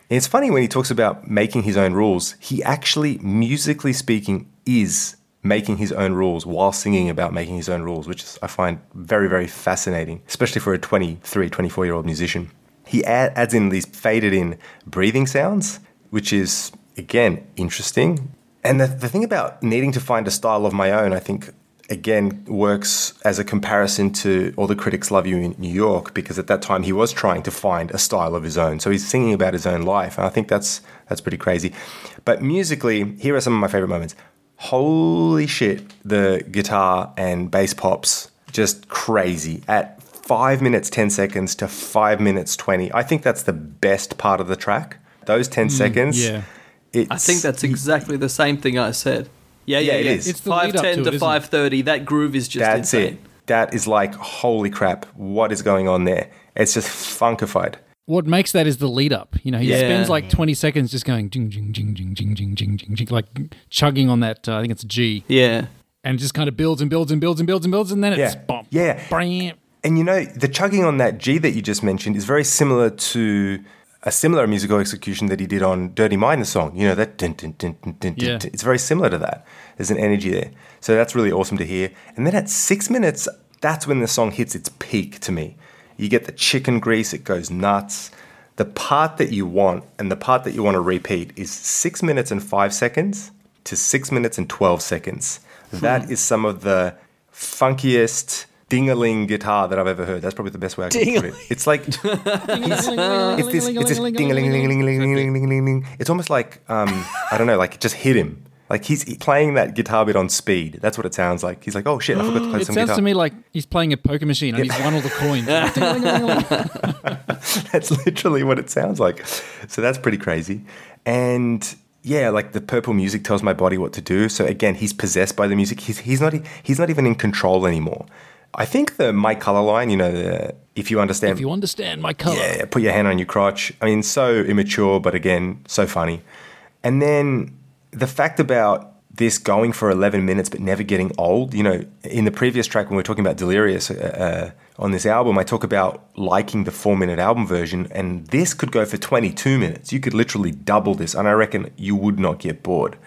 And it's funny when he talks about making his own rules, he actually, musically speaking, is making his own rules while singing about making his own rules, which I find very, very fascinating, especially for a 23, 24 year old musician. He add, adds in these faded in breathing sounds, which is, again, interesting. And the, the thing about needing to find a style of my own, I think, again, works as a comparison to All the Critics Love You in New York, because at that time he was trying to find a style of his own. So he's singing about his own life. And I think that's, that's pretty crazy. But musically, here are some of my favorite moments. Holy shit, the guitar and bass pops just crazy at five minutes, 10 seconds to five minutes, 20. I think that's the best part of the track. Those 10 mm, seconds. yeah. It's, I think that's exactly the same thing I said. Yeah, yeah, Yeah, it yeah. is. It's the lead up 510 to to 530. That groove is just That's insane. it. That is like, holy crap, what is going on there? It's just funkified. What makes that is the lead up. You know, he Yeah. spends like 20 seconds just going jing, jing, jing, jing, jing, jing, jing, jing, jing, like chugging on that, uh, I think it's a G, Yeah. and just kind of builds and builds and builds and builds and builds, and then it's Yeah. bump. Yeah. Bam. And you know, the chugging on that G that you just mentioned is very similar to a similar musical execution that he did on Dirty Mind, the song. You know, that dun, dun, dun, Yeah. it's very similar to that. There's an energy there. So that's really awesome to hear. And then at six minutes, that's when the song hits its peak to me. You get the chicken grease, it goes nuts. The part that you want and the part that you want to repeat is six minutes and five seconds to six minutes and 12 seconds. Hmm. That is some of the funkiest ding-a-ling guitar that I've ever heard. That's probably the best way I can put it. It's like it's, this it's this ding-a-ling-ling-ling-ling-ling-ling. It's almost like um, I don't know, like it just hit him. Like he's playing that guitar bit on speed. That's what it sounds like. He's like, oh shit, I forgot to play mm, it some guitar. It sounds to me like he's playing a poker machine and yeah. he's won all the coins. that's literally what it sounds like. So that's pretty crazy. And yeah, like the purple music tells my body what to do. So again, he's possessed by the music. He's, he's not he's not even in control anymore. I think the my color line, you know, the, if you understand, if you understand my color. yeah, put your hand on your crotch. I mean, so immature, but again, so funny. And then the fact about this going for 11 minutes but never getting old, you know, in the previous track when we are talking about Delirious uh, uh, on this album, I talk about liking the four minute album version, and this could go for 22 minutes. You could literally double this, and I reckon you would not get bored.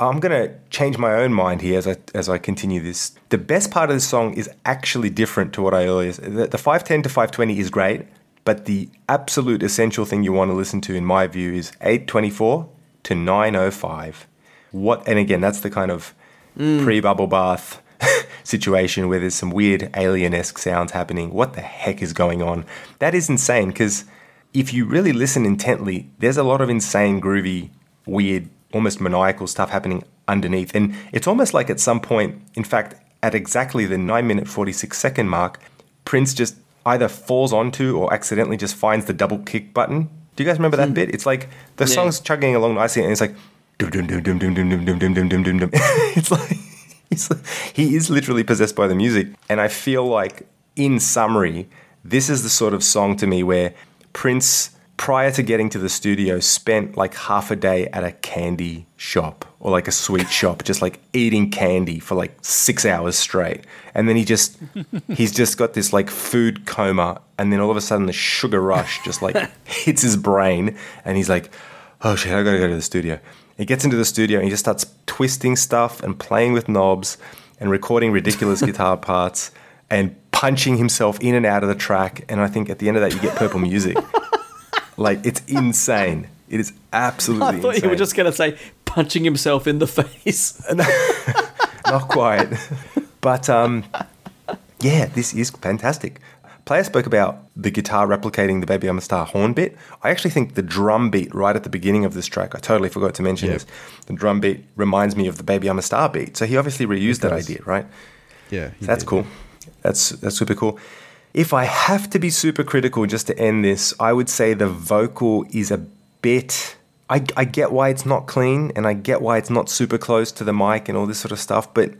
I'm gonna change my own mind here as I as I continue this. The best part of this song is actually different to what I earlier. The, the 510 to 520 is great, but the absolute essential thing you want to listen to, in my view, is 824 to 905. What? And again, that's the kind of mm. pre-bubble bath situation where there's some weird alien-esque sounds happening. What the heck is going on? That is insane because if you really listen intently, there's a lot of insane, groovy, weird, almost maniacal stuff happening underneath. And it's almost like at some point, in fact, at exactly the 9 minute 46 second mark, Prince just either falls onto or accidentally just finds the double kick button. Do you guys remember that bit? It's like the Yeah. song's chugging along nicely and it's like dum dum dum dum dum dum dum dum dum dum dum dum dum. It's like he is literally possessed by the music. And I feel like in summary, this is the sort of song to me where Prince prior to getting to the studio spent like half a day at a candy shop or like a sweet shop just like eating candy for like 6 hours straight. And then he just he's just got this like food coma and then all of a sudden the sugar rush just like hits his brain and he's like oh shit I got to go to the studio. He gets into the studio and he just starts twisting stuff and playing with knobs and recording ridiculous guitar parts and punching himself in and out of the track and I think at the end of that you get purple music like it's insane. It is absolutely I thought insane. you were just going to say punching himself in the face. not quite. but um, yeah, this is fantastic. Player spoke about the guitar replicating the Baby I'm a Star horn bit. I actually think the drum beat right at the beginning of this track, I totally forgot to mention this. The drum beat reminds me of the Baby I'm a Star beat. So he obviously reused that idea, right? Yeah, he That's did. cool. That's that's super cool. If I have to be super critical just to end this, I would say the vocal is a bit. I, I get why it's not clean and I get why it's not super close to the mic and all this sort of stuff, but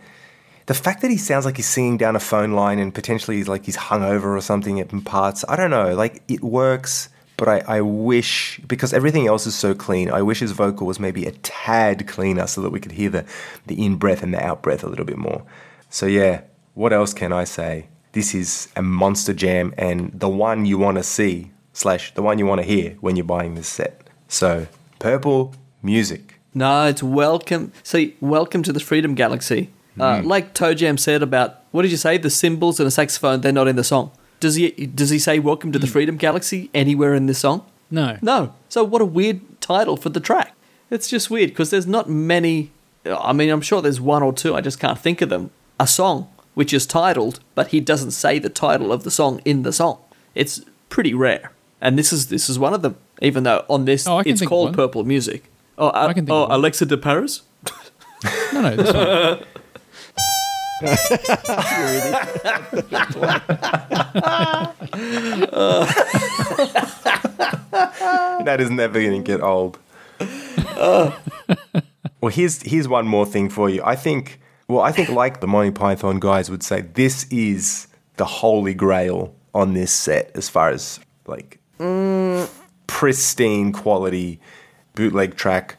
the fact that he sounds like he's singing down a phone line and potentially he's like he's hungover or something in parts, I don't know. Like it works, but I, I wish because everything else is so clean, I wish his vocal was maybe a tad cleaner so that we could hear the, the in breath and the out breath a little bit more. So yeah, what else can I say? This is a monster jam and the one you want to see slash the one you want to hear when you're buying this set. So purple music. No, it's welcome. See, welcome to the Freedom Galaxy. Uh, like Toe Jam said about what did you say? The cymbals and a saxophone, they're not in the song. Does he? Does he say "Welcome to the Freedom Galaxy" anywhere in this song? No. No. So what a weird title for the track. It's just weird because there's not many. I mean, I'm sure there's one or two. I just can't think of them. A song which is titled, but he doesn't say the title of the song in the song. It's pretty rare, and this is this is one of them. Even though on this Oh, I can it's think of called. Purple Music. Oh, uh, I can think oh. Alexa de Paris. No, no, this one. that is never going to get old. well, here's here's one more thing for you. I think, well, I think like the Monty Python guys would say, this is the holy grail on this set as far as like pristine quality bootleg track.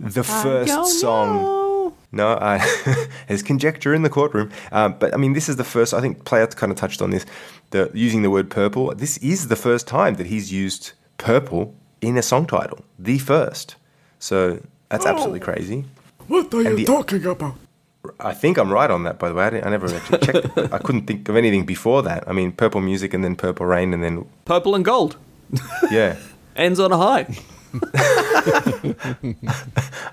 The first song. No, uh, there's conjecture in the courtroom. Um, but I mean, this is the first. I think Player kind of touched on this. The using the word purple. This is the first time that he's used purple in a song title. The first. So that's absolutely crazy. What are And you the- talking about? I think I'm right on that. By the way, I, didn't- I never actually checked. I couldn't think of anything before that. I mean, purple music and then purple rain and then Purple and gold yeah. ends on a high.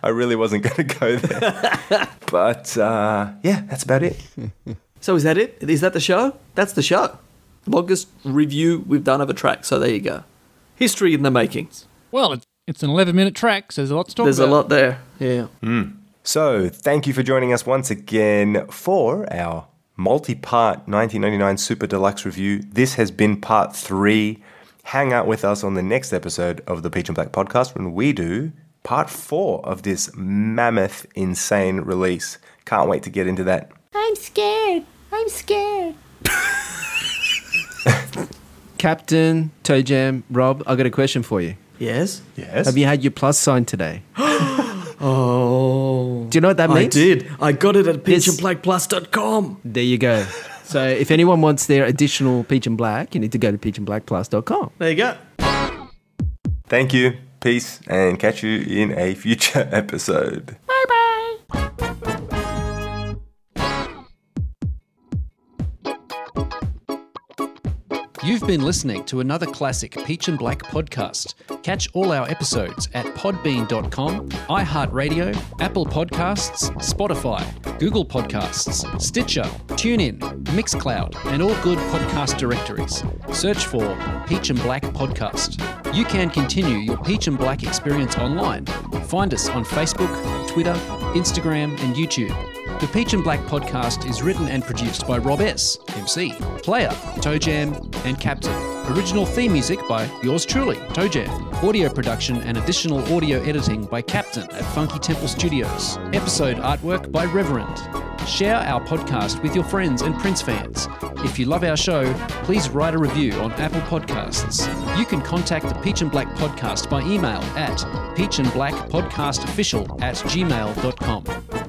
I really wasn't going to go there. but uh, yeah, that's about it. So is that it? Is that the show? That's the show. Longest review we've done of a track. So there you go. History in the makings. Well, it's, it's an 11 minute track, so there's a lot to talk There's about. a lot there. Yeah. So, thank you for joining us once again for our multi part 1999 Super Deluxe review. This has been part three. Hang out with us on the next episode of the Peach and Black podcast when we do part four of this mammoth, insane release. Can't wait to get into that. I'm scared. I'm scared. Captain, Toe Jam, Rob, I got a question for you. Yes. Yes. Have you had your plus sign today? Oh. Do you know what that means? I did. I got it at This- peachandblackplus.com. There you go. So if anyone wants their additional Peach and Black, you need to go to peachandblackplus.com. There you go. Thank you. Peace. And catch you in a future episode. You've been listening to another classic Peach and Black podcast. Catch all our episodes at podbean.com, iHeartRadio, Apple Podcasts, Spotify, Google Podcasts, Stitcher, TuneIn, Mixcloud, and all good podcast directories. Search for Peach and Black Podcast. You can continue your Peach and Black experience online. Find us on Facebook, Twitter, Instagram, and YouTube. The Peach and Black podcast is written and produced by Rob S., MC, Player, Toe Jam, and Captain. Original theme music by yours truly, Toe Jam. Audio production and additional audio editing by Captain at Funky Temple Studios. Episode artwork by Reverend. Share our podcast with your friends and Prince fans. If you love our show, please write a review on Apple Podcasts. You can contact the Peach and Black podcast by email at peachandblackpodcastofficial at gmail.com.